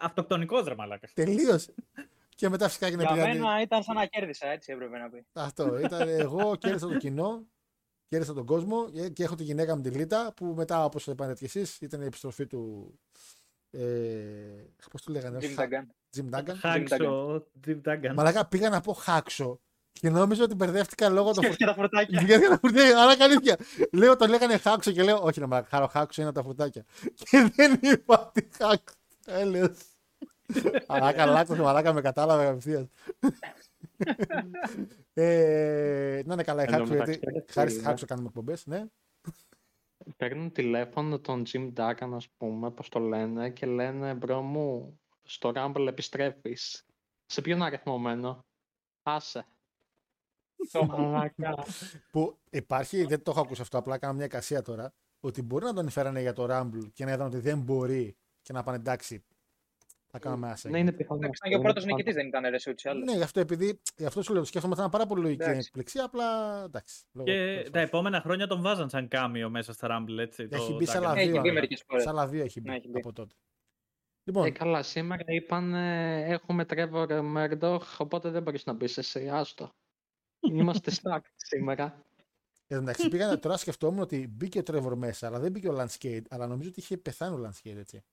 Αυτοκτονικό δραμα, μαλάκα. Τελείωσε. και μετά φυσικά έγινε Για πήγανε. μένα ήταν σαν να κέρδισα, έτσι έπρεπε να πει. Αυτό. Ήταν εγώ, κέρδισα το κοινό, κέρδισα τον κόσμο ε, και έχω τη γυναίκα μου τη Λίτα που μετά, όπως είπατε κι εσείς, ήταν η επιστροφή του. Ε, Πώς το λέγανε, Jim Χα- Duggan. Jim Duggan. Χάξο, Jim Duggan. Μαλάκα πήγα να πω χάξο Και νόμιζα ότι μπερδεύτηκα λόγω των Σκέφτηκε τα φρουτάκια. Γιατί τα φρουτάκια, αλλά αλήθεια. Λέω, το λέγανε χάξο και λέω, Όχι, να μαλάκα, χαρό χάξο είναι τα φρουτάκια. Και δεν είπα τι χάξο. Έλεος. Μαλάκα, λάκκο, μαλάκα, με κατάλαβε απευθείας. ε, να είναι καλά η Εν τω χάξο, γιατί μεταξύ, ρε χάρη στη φίλε. χάξο κάνουμε εκπομπές. Ναι. Παίρνουν τηλέφωνο τον Jim Duggan, ας πούμε, πώς το λένε, και λένε «Μπρο μου, στο Rumble επιστρέφεις». Σε ποιον αριθμό μένω; Άσε. Μαλάκα. Που υπάρχει, δεν το έχω ακούσει αυτό, απλά κάνω μια εικασία τώρα, ότι μπορεί να τον φέρανε για το Rumble και να είδαν ότι δεν μπορεί και να πάνε εντάξει. Θα κάνουμε άσε. Ναι, είναι πιθανό. Εντάξει, αυτό, και ο είναι πρώτος πιθανό. νικητής δεν ήταν ρε ούτως ή άλλως. Ναι, γι' αυτό επειδή. Γι' αυτό σου λέω, σκέφτομαι ότι θα είναι πάρα πολύ λογική Εντάξει. έκπληξη, απλά εντάξει. λόγω Και της τα φάσης. επόμενα χρόνια τον βάζαν σαν κάμιο μέσα στα Rumble, έτσι. Έχει το μπει σε Duggan. άλλα Έχει δύο. μπει αλλά. μερικές φορές. Σε άλλα δύο έχει μπει Ναι, έχει μπει. από τότε. Λοιπόν, Ε, καλά, σήμερα είπαν ε, έχουμε Trevor Murdoch, οπότε δεν μπορείς να μπεις εσύ, άστο. Είμαστε stacked σήμερα. εν τω μεταξύ πήγα τώρα σκεφτόμουν ότι μπήκε ο Τρέβορ μέσα, αλλά δεν μπήκε ο Landscape, αλλά νομίζω ότι είχε πεθάνει ο Landscape έτσι.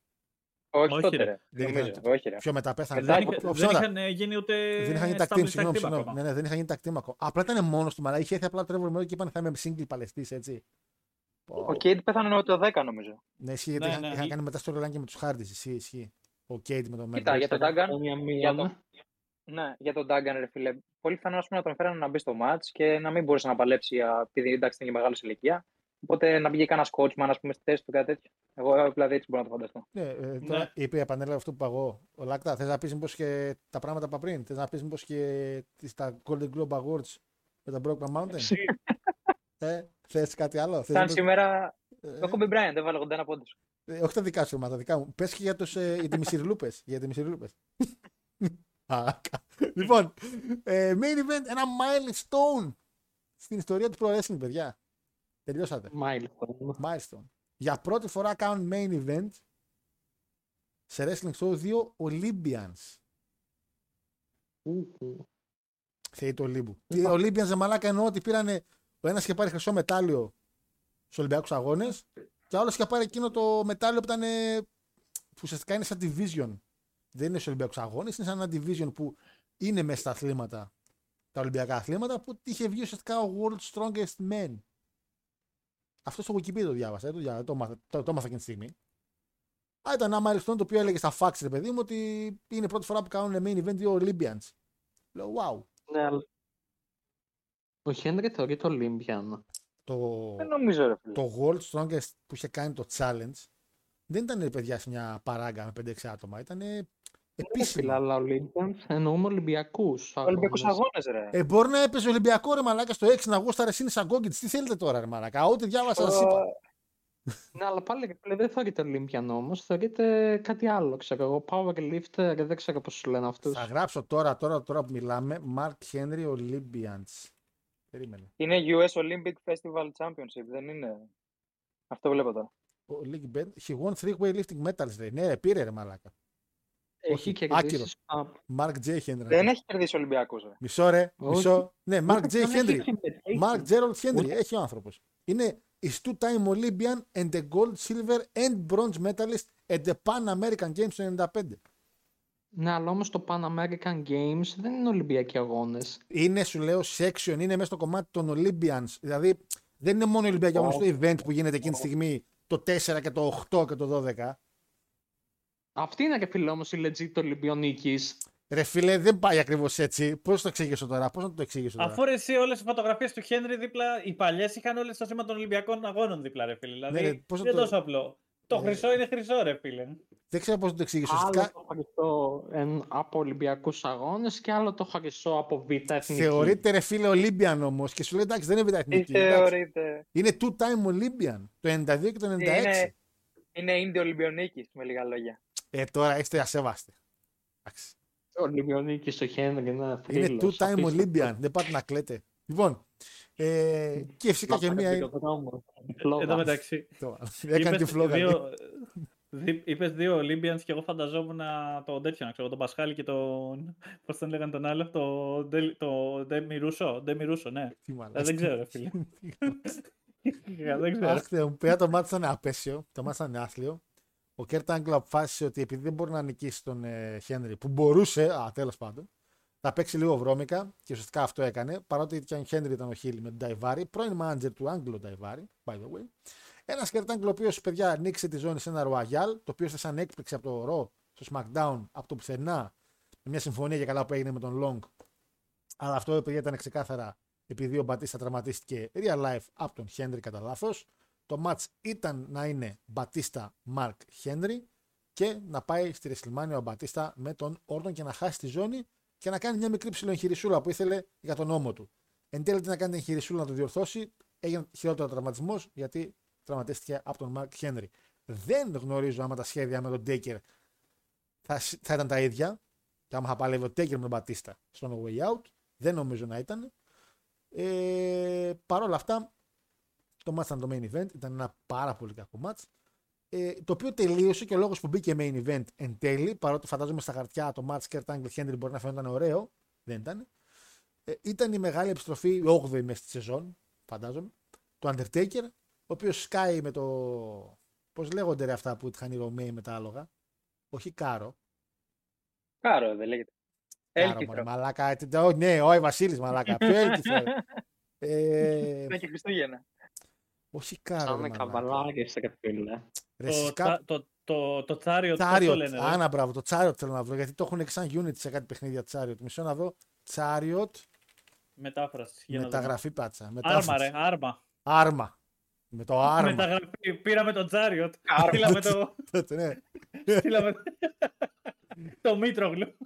Όχι Όχι, τότε, ρε. ρε. Δεν Νομίζω, ήταν- όχι, ρε. Πιο μετά πέθανε. Μετά Δεν, Δεν, είχε- είχε- πιο δεν μετά. είχαν ε, γίνει ούτε. Δεν είχαν γίνει τα established team, tag συγγνώμη, team συγγνώμη. ακόμα. Ναι, ναι, δεν είχαν γίνει τα team ακόμα. Απλά ήταν μόνος του, αλλά είχε έρθει απλά ο Τρέβορ Μέρο και είπαν θα είμαι single παλαιστή, έτσι. Ο Κέιντ πέθανε το 10 νομίζω. Ναι, ισχύει γιατί Ναι, είχαν, ναι. είχαν κάνει μετά storyline και με τους Χάρντι. Ισχύει, ισχύει. Ο Κέιντ με τον Κοίτα, Μέρο. για τον Duggan, Χρόνια για μία, το- Ναι, για τον Duggan, ρε φίλε. Πολύ πιθανό ας πούμε, να τον φέρανε να μπει στο match και να μην μπορούσε να παλέψει α, επειδή εντάξει είναι και μεγάλος σε ηλικία. Οπότε να μπήκε κανένας coachman, ας πούμε, στη θέση του κάτι τέτοιο. Εγώ ε, δηλαδή έτσι μπορώ να το φανταστώ. Ναι, ε, τώρα Ναι. είπε, επανέλαβε αυτό που είπα εγώ. Ο Λάκτα, θες να πεις μήπως και τα πράγματα από πριν; Θες να πεις μήπως και τις- τα Golden Globe Awards με τα Brokeback Mountain. Ε, θες κάτι άλλο; Θες να Σαν πεις- σήμερα, ε, το Kobe Bryant έβαλε 81 πόντους. ε, όχι τα δικά σου, μα τα δικά μου. Πες και για, τους, ε, για τη μισηρλούπε. για τη μισηρλούπε. λοιπόν, ε, main event, ένα milestone στην ιστορία του Pro Wrestling, παιδιά. Τελειώσατε. Milestone. Milestone. Για πρώτη φορά κάνουν main event σε wrestling show δύο Olympians. Ου, ου. Θεοί του Ολύμπου. Τι Olympians δε μαλάκα εννοώ ότι πήραν ο ένας είχε πάρει χρυσό μετάλλιο στους Ολυμπιακούς Αγώνες και ο άλλος είχε πάρει εκείνο το μετάλλιο που ήταν. ε, που ουσιαστικά είναι σαν division. Δεν είναι στους Ολυμπιακούς Αγώνες, είναι σαν ένα division που είναι μέσα στα αθλήματα, τα Ολυμπιακά αθλήματα, που είχε βγει ουσιαστικά ο World Strongest Man. Αυτός στο Wikipedia το διάβασα, ε, το, διάβασα, το, μάθα- το, το έμαθα εκείνη τη στιγμή. Α, ήταν ένα milestone το οποίο έλεγε στα fax, ρε παιδί μου, ότι είναι η πρώτη φορά που κάνουν main event δύο Olympians. Λέω, wow. Ναι, αλλά... Ο Χένρι θεωρείται Olympian. Το, Δεν νομίζω, ρε φίλε. το World Strongest που είχε κάνει το challenge δεν ήταν ρε παιδιά σε μια παράγκα με 5-6 άτομα. Ήταν Φίλε, επίσημα. αλλά Olympians εννοούμε Ολυμπιακούς Ολυμπιακούς αγώνες. αγώνες, ρε. Ε, μπορεί να έπαιζε Ολυμπιακό ρε μαλάκα στο 6 να γούσταρε είναι σαν Γκόγκιτ. Τι θέλετε τώρα ρε μαλάκα. Ό,τι διάβασα σας είπα. Ναι, αλλά πάλι ρε φίλε, δεν θεωρείται Olympian όμως, θεωρείται κάτι άλλο, ξέρω εγώ, powerlifter, δεν ξέρω πώς σου λένε αυτούς. Θα γράψω τώρα, τώρα, τώρα που μιλάμε Mark Henry Olympians. Περίμενε. Είναι US Olympic Festival Championship, δεν είναι. Αυτό βλέπω τώρα. Olympic band. He won three weightlifting medals. Ρε. Ναι, ρε, πήρε ρε μαλάκα. Έχει όχι, κερδίσει άκυρο. α, Mark J. Henry. Δεν έχει κερδίσει Ολυμπιακού, ρε. Μισό ρε, Όχι. μισό. Ναι, Mark J. δεν έχει Henry. συμμετέχει. Mark Gerald Henry. Ούτε- Έχει ο άνθρωπο. Είναι is two-time Olympian and a gold, silver and bronze medalist at the Pan American Games του 95. Ναι, αλλά όμως το Pan American Games δεν είναι Ολυμπιακοί αγώνες. Είναι, σου λέω, section, είναι μέσα στο κομμάτι των Olympians. Δηλαδή, δεν είναι μόνο οι Ολυμπιακοί αγώνες το event που γίνεται εκείνη τη στιγμή το 4 και το 8 και το 12. Αυτή είναι και φίλε όμως η legit Ολυμπιονίκης. Ρε φίλε, δεν πάει ακριβώς έτσι. Πώς το εξηγήσω τώρα, πώς να το εξηγήσω τώρα; Αφού ρε εσύ όλες οι φωτογραφίες του Χένρι δίπλα, οι παλιές είχαν όλες το σήμα των Ολυμπιακών Αγώνων δίπλα, ρε φίλε. Δηλαδή Ναι, ρε, πώς να δεν το- τόσο απλό. Το Ναι. χρυσό είναι χρυσό, ρε φίλε. Δεν ξέρω πώς να το εξηγήσω. Άλλο Ουσιαστικά το χρυσό εν, από Ολυμπιακούς αγώνες και άλλο το χρυσό από Β' Εθνική. θεωρείται ρε φίλε Olympian όμως και σου λέει εντάξει δεν είναι Τι βιταθνική. εντάξει. θεωρείτε. Είναι two-time Olympian. Το 92 και το 96. Είναι, είναι Ίνδιο Ολυμπιονίκης, με λίγα λόγια. Ε, τώρα είστε ασέβαστοι. Εντάξει. Ο Ολυμπιονίκης στο Χένρι, ναι, Είναι θρύλος, two-time απίστευτο. Olympian. Δεν πάτε να κλαίτε. Λοιπόν, ε, και φυσικά Να και πάρει μία. το δρόμο. Εν Φλόγας. τω μεταξύ. Το- Έκανε τη φλόγα. λέει. δύο, δι- είπες δύο Olympians και εγώ φανταζόμουν τον τέτοιο, να ξέρω, τον Πασχάλη και τον. Πώς τον λέγανε τον άλλο, το, Ντελ- το Ντέμι Ρούσο. Ντέμι Ρούσο, ναι. Τι Ε, μαλάκα. δεν ξέρω, ρε φίλε. δεν ξέρω. Αχ, Θεέ μου, παιδιά, το μάτι ήταν απέσιο. Το μάτι ήταν άθλιο. Ο Κερτ Άνγκλ αποφάσισε ότι επειδή δεν μπορεί να νικήσει τον ε, Χένρι, που μπορούσε, α, τέλος πάντων, Θα παίξει λίγο βρώμικα και ουσιαστικά αυτό έκανε. Παρότι και αν Χένρι ήταν ο heel με τον Νταϊβάρη, πρώην manager του Άνγκλ Νταϊβάρη, by the way. Ένας Κερτ ο οποίος παιδιά ανοίξει τη ζώνη σε ένα Royal, το οποίο ήταν σαν έκπληξη από το Raw στο SmackDown από το πουθενά. Με μια συμφωνία για καλά που έγινε με τον Long. Αλλά αυτό παιδιά ήταν ξεκάθαρα επειδή ο Μπατίστα τραυματίστηκε real life από τον Χένρι κατά λάθος. Το match ήταν να είναι Μπατίστα Μαρκ Χένρι και να πάει στη WrestleMania ο Μπατίστα με τον Όρτον και να χάσει τη ζώνη και να κάνει μια μικρή ψηλοεγχειρισούλα που ήθελε για τον νόμο του. Εν τέλει να κάνει την εγχειρισούλα να το διορθώσει, έγινε χειρότερο τραυματισμός γιατί τραυματίστηκε από τον Μαρκ Χένρι. Δεν γνωρίζω άμα τα σχέδια με τον Τέικερ θα, θα ήταν τα ίδια. Και άμα θα παλεύει ο Τέικερ με τον Μπατίστα στο Way Out, δεν νομίζω να ήταν. Ε, Παρ' όλα αυτά, το match ήταν το main event, ήταν ένα πάρα πολύ κακό match. Ε, το οποίο τελείωσε και ο λόγος που μπήκε main event εν τέλει, παρότι φαντάζομαι στα χαρτιά το match Kurt Angle Henry μπορεί να φαίνονταν ωραίο, δεν ήταν. Ε, ήταν η μεγάλη επιστροφή, 8η μέσα στη σεζόν, φαντάζομαι, του Undertaker, ο οποίος σκάει με το. Πώς λέγονται ρε αυτά που είχαν οι Ρωμαίοι με τα άλογα. Όχι κάρο. Κάρο δεν λέγεται. Έλκυθρο. Μαλάκα, ναι, όχι Βασίλης Μαλάκα. Ποιο έλκυθρο. ε, και Χριστούγεννα. Όχι κάρο. Σαν καμπαλάκια σε κάποιο το, το, το, το Chariot, Chariot. το λένε. Άνα, μπράβο, το Chariot θέλω να βρω, γιατί το έχουν σαν unit σε κάτι παιχνίδια Chariot. Μισό να δω. Chariot. Μετάφραση. Μεταγραφή πάτσα. Άρμα, ρε, άρμα. Άρμα. Με το άρμα. Μεταγραφή. Πήραμε το Chariot. Στείλαμε το... ναι. Στείλαμε το Μήτρογλου.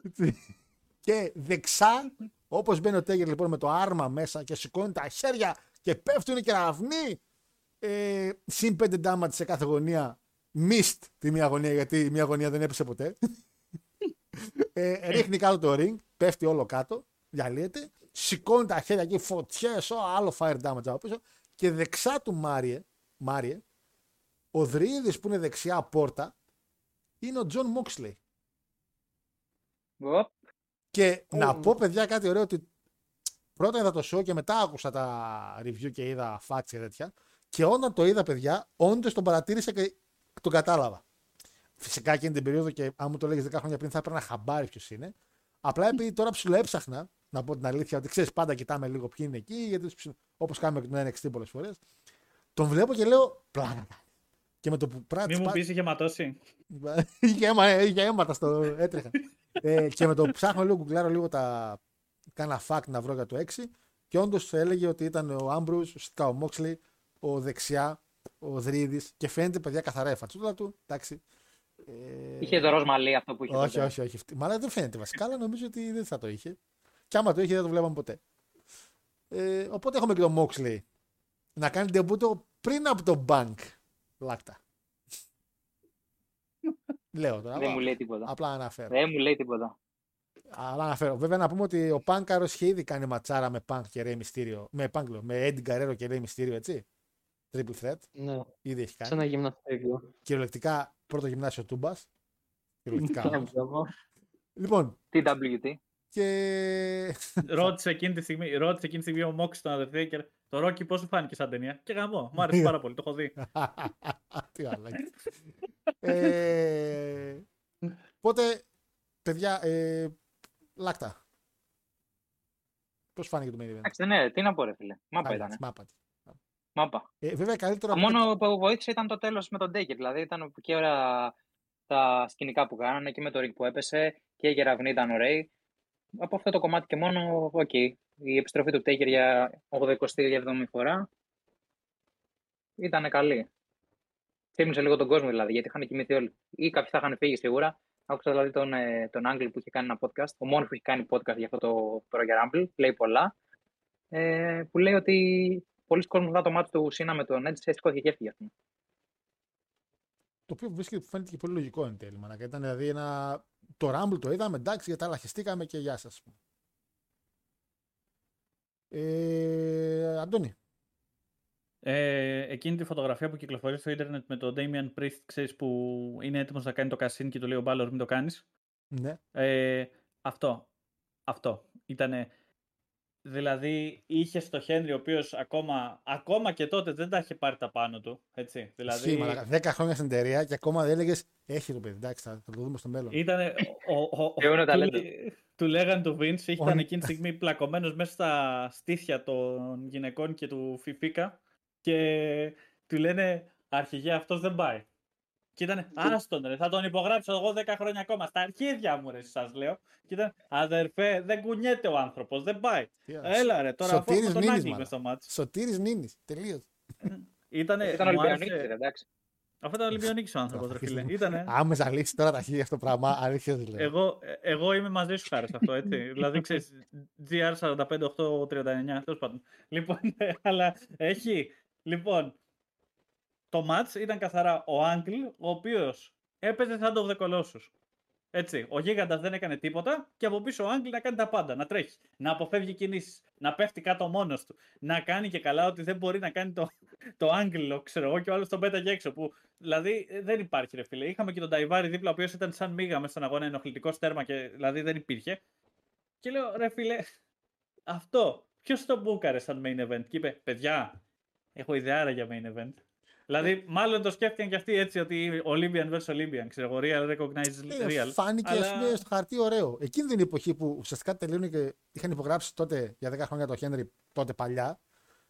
και δεξά, όπως μπαίνει ο Τέγερ λοιπόν με το άρμα μέσα και σηκώνει τα χέρια και πέφτουν και κεραυνοί. Ε, συν 5 damage σε κάθε γωνία. Missed τη μία γωνία γιατί η μία γωνία δεν έπεσε ποτέ. ε, ρίχνει κάτω το ring, πέφτει όλο κάτω, διαλύεται. Σηκώνει τα χέρια εκεί, φωτιές, άλλο fire damage από πίσω. Και δεξιά του Μάριε, Μάριε ο Δρύδης που είναι δεξιά πόρτα είναι ο Τζον Μόξλεϊ. Και να πω παιδιά κάτι ωραίο ότι πρώτα είδα το show και μετά άκουσα τα review και είδα facts και τέτοια. Και όταν το είδα, παιδιά, όντως τον παρατήρησα και τον κατάλαβα. Φυσικά εκείνη την περίοδο και αν μου το λέγεις 10 χρόνια πριν θα έπαιρνα χαμπάρι ποιος είναι. Απλά επειδή τώρα ψιλοέψαχνα, να πω την αλήθεια, ότι ξέρεις πάντα κοιτάμε λίγο ποιοι είναι εκεί, γιατί όπως κάνουμε και με NXT πολλές φορές. Τον βλέπω και λέω πλάνα. Και με το που πράττει. Μην μου πεις είχε ματώσει. είχε, αίμα, είχε αίματα στο έτρεχα. ε, και με το που ψάχνω λίγο, κουκλάρω λίγο τα. Κάνα fact να βρω για το 6. Και όντως έλεγε ότι ήταν ο Άμπρου, ουσιαστικά ο Μόξλι, ο δεξιά, ο Δρίδη και φαίνεται παιδιά καθαρά η φατσούλα του. Εντάξει. Ε... Είχε το ροζ μαλλί αυτό που είχε. Όχι, όχι, όχι. Μάλλον δεν φαίνεται βασικά, αλλά νομίζω ότι δεν θα το είχε. Και άμα το είχε, δεν το βλέπαμε ποτέ. Ε, οπότε έχουμε και τον Μόξλι να κάνει ντεμπούτο πριν από τον Punk. Λάκτα. Λέω τώρα. Δεν μου λέει τίποτα. Απλά αναφέρω. Δεν μου λέει τίποτα. Αλλά αναφέρω. Βέβαια να πούμε ότι ο Πάνκαρο είχε ήδη κάνει ματσάρα με Punk και Rey Mysterio. Με, Punk, με Eddie Guerrero και Rey Mysterio, έτσι. Triple threat. Ναι. Ήδη έχει κάνει. Σε ένα γυμναστήριο. Κυριολεκτικά πρώτο γυμνάσιο Τούμπας. Κυριολεκτικά. λοιπόν. TWT. Και... ρώτησε, εκείνη τη στιγμή, ρώτησε εκείνη τη στιγμή ο Μόξ τον Undertaker το Ρόκι πώς σου φάνηκε σαν ταινία; Και γαμό. Μου άρεσε πάρα πολύ, το έχω δει. Τι άλλο. ε, οπότε, παιδιά, ε, λάκτα. Πώς φάνηκε το main event; Εντάξει, ναι, τι να πω, ρε φίλε. Μάπα ήταν. Μάπα. Μάπα. Ε, βέβαια, καλύτερο. Το μόνο που βοήθησε ήταν το τέλος με τον Τέικερ. Δηλαδή ήταν και ώρα τα σκηνικά που κάνανε και με το ρινγκ που έπεσε και η κεραυνοί ήταν ωραίοι. Από αυτό το κομμάτι και μόνο, ok. Okay. Η επιστροφή του Τέικερ για 87η φορά ήταν καλή. Θύμισε λίγο τον κόσμο δηλαδή, γιατί είχαν κοιμηθεί όλοι. Ή κάποιοι θα είχαν φύγει σίγουρα. Άκουσα δηλαδή τον, ε, τον Angle που είχε κάνει ένα podcast, ο μόνος που έχει κάνει podcast για αυτό το Royal Rumble, λέει πολλά, ε, που λέει ότι πολλοί κόσμοι μετά το μάτι του Σίνα με τον Edge σηκώθηκε και έφυγε αυτό. Το οποίο βρίσκεται που φαίνεται και πολύ λογικό εν τέλει. Μανα. Ήταν δηλαδή ένα... Το Rumble το είδαμε, εντάξει, γιατί τα και γεια σας. Ε, Αντώνη. Ε, εκείνη τη φωτογραφία που κυκλοφορεί στο ίντερνετ με τον Damian Priest, ξέρεις, που είναι έτοιμος να κάνει το κασίν και του λέει ο Μπάλλορ μην το κάνεις. Ναι. Ε, αυτό. Αυτό. Ήτανε... Δηλαδή είχε στο Χένρι ο οποίος ακόμα, ακόμα και τότε δεν τα είχε πάρει τα πάνω του. Έτσι. Δηλαδή... Σήμα, 10 χρόνια στην εταιρεία και ακόμα δεν έλεγες Έχει το παιδί, εντάξει, θα, το δούμε στο μέλλον. Ήταν. ο, ο, ο, του, του λέγανε το Vince, ήταν Όχι. εκείνη τη στιγμή πλακωμένος μέσα στα στήθια των γυναικών και του Φιφίκα και του λένε αρχηγέ αυτός δεν πάει. Και ήταν, άστον ρε, θα τον υπογράψω εγώ 10 χρόνια ακόμα. Στα αρχίδια μου ρε, σας λέω. Και ήταν, αδερφέ, δεν κουνιέται ο άνθρωπος, δεν πάει. Τι άλλο. Έλα ρε, τώρα αφού Σωτήρης έχουμε τον Νίνης, Άγγλ μάλλον. μες στο μάτς. Σωτήρης Νίνης. Τελείως. Ήτανε, Ήταν μου Ολυμπιονίκης, άρεσε- ρε, εντάξει. Αυτό ήταν Ολυμπιονίκης ο άνθρωπος, ρε φίλε. Ήτανε, Αν με ζαλίσει τώρα τα χίλια αυτό το πράγμα, αλήθεια δεν λέω. Εγώ, ε, εγώ είμαι μαζί σου χάρη σε αυτό, έτσι. δηλαδή, ξέρεις, GR45839, τέλος πάντων. Λοιπόν, ε, αλλά έχει, λοιπόν, το match ήταν καθαρά ο Άγγλ, ο οποίος έπαιζε σαν το Δεκολόσους. Έτσι, ο γίγαντας δεν έκανε τίποτα και από πίσω ο Άγγλ να κάνει τα πάντα, να τρέχει, να αποφεύγει κινήσεις, να πέφτει κάτω μόνος του, να κάνει και καλά ότι δεν μπορεί να κάνει το, το Άγγλο, ξέρω εγώ, και ο άλλος τον πέταγε έξω. Που, δηλαδή ε, δεν υπάρχει ρε φίλε. Είχαμε και τον Ταϊβάρη δίπλα, ο οποίος ήταν σαν μίγα μέσα στον αγώνα, ενοχλητικό στέρμα και δηλαδή δεν υπήρχε. Και λέω ρε φίλε, αυτό, ποιος το μπούκαρε σαν main event. Και είπε, παιδιά, έχω ιδεάρα για main event. Δηλαδή, μάλλον το σκέφτηκαν και αυτοί έτσι ότι Olympian vs Olympian, ξέρω εγώ, real recognized Ε, real. Φάνηκε αλλά- ας πούμε, στο χαρτί ωραίο. Εκείνη την εποχή που ουσιαστικά τελείωνε και είχαν υπογράψει τότε για 10 χρόνια το Χένρι τότε παλιά.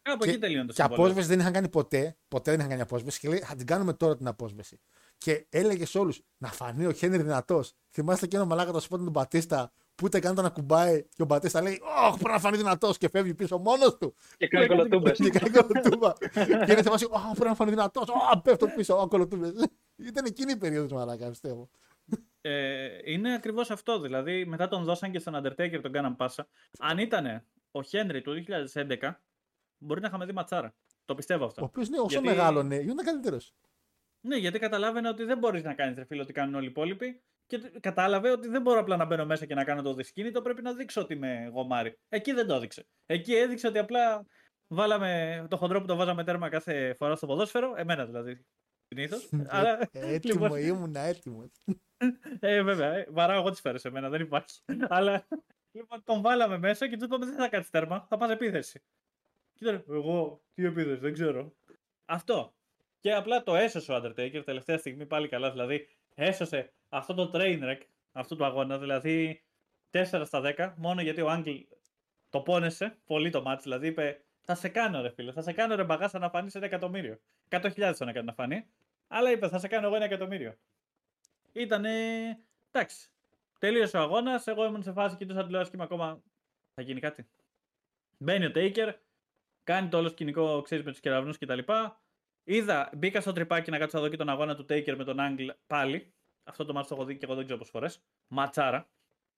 Από και- εκεί τελείωνε το Και συμβόλαιο. απόσβεση δεν είχαν κάνει ποτέ. Ποτέ δεν είχαν κάνει απόσβεση. Και λέει, θα την κάνουμε τώρα την απόσβεση. Και έλεγε σε όλους να φανεί ο Χένρι δυνατός. Θυμάστε εκείνο μαλάκα το σπότ του Μπατίστα που ούτε καν τον ακουμπάει και ο Μπατίστα λέει: Όχι, πρέπει να φανεί δυνατός και φεύγει πίσω μόνος του. Και κάνει κολοτούμπες. Και κάνει κολοτούμπα. και είναι σε φάση: Όχι, πρέπει να φανεί δυνατός. Όχι, πέφτω πίσω. Όχι, κολοτούμπες. Ήταν εκείνη η περίοδος μαλάκα, πιστεύω. Ε, είναι ακριβώς αυτό. Δηλαδή, μετά τον δώσαν και στον Undertaker, τον κάναν πάσα. Αν ήταν ο Χένρι του 2011, μπορεί να είχαμε δει ματσάρα. Το πιστεύω αυτό. Ο οποίος ναι, όσο Γιατί- μεγάλωνε, ήταν καλύτερος. Ναι, γιατί καταλάβαινε ότι δεν μπορείς να κάνεις τρεφίλ ό,τι κάνουν όλοι οι υπόλοιποι. Και τ- κατάλαβε ότι δεν μπορώ απλά να μπαίνω μέσα και να κάνω το δυσκίνητο. Πρέπει να δείξω ότι είμαι γομάρι. Εκεί δεν το έδειξε. Εκεί έδειξε ότι απλά βάλαμε το χοντρό που το βάζαμε τέρμα κάθε φορά στο ποδόσφαιρο. Εμένα δηλαδή. Συνήθως. Αλλά. Έτοιμο λοιπόν, ήμουν, έτοιμο. ε, βέβαια, ε, βαράω εγώ τις φέρε σε μένα, δεν υπάρχει. Αλλά λοιπόν, τον βάλαμε μέσα και του είπαμε δεν θα κάτσει τέρμα, θα πας επίθεση. Και ήταν, εγώ, τι επίθεση, δεν ξέρω. Αυτό. Και απλά το έσωσε ο Undertaker τελευταία στιγμή πάλι καλά. Δηλαδή, έσωσε αυτό το train wreck αυτού του αγώνα. Δηλαδή, 4 στα 10, μόνο γιατί ο Άγγλ το πόνεσε πολύ το μάτς. Δηλαδή, είπε, θα σε κάνω ρε φίλε, θα σε κάνω ρε μπαγάσα να φανείς ένα εκατομμύριο. 100.000 τον έκανε να φανεί. Αλλά είπε, θα σε κάνω εγώ ένα εκατομμύριο. Ήτανε. Εντάξει. Τελείωσε ο αγώνας. Εγώ ήμουν σε φάση κοιτούσα τηλεόραση και είμαι ακόμα. Θα γίνει κάτι. Μπαίνει ο Taker. Κάνει το όλο σκηνικό, ξέρεις με τους κεραυνούς κτλ. Είδα, μπήκα στο τρυπάκι να κάτσω να δω και τον αγώνα του Taker με τον Angle πάλι. Αυτό το μάτι το έχω δει και εγώ δεν ξέρω πόσες φορές. Ματσάρα.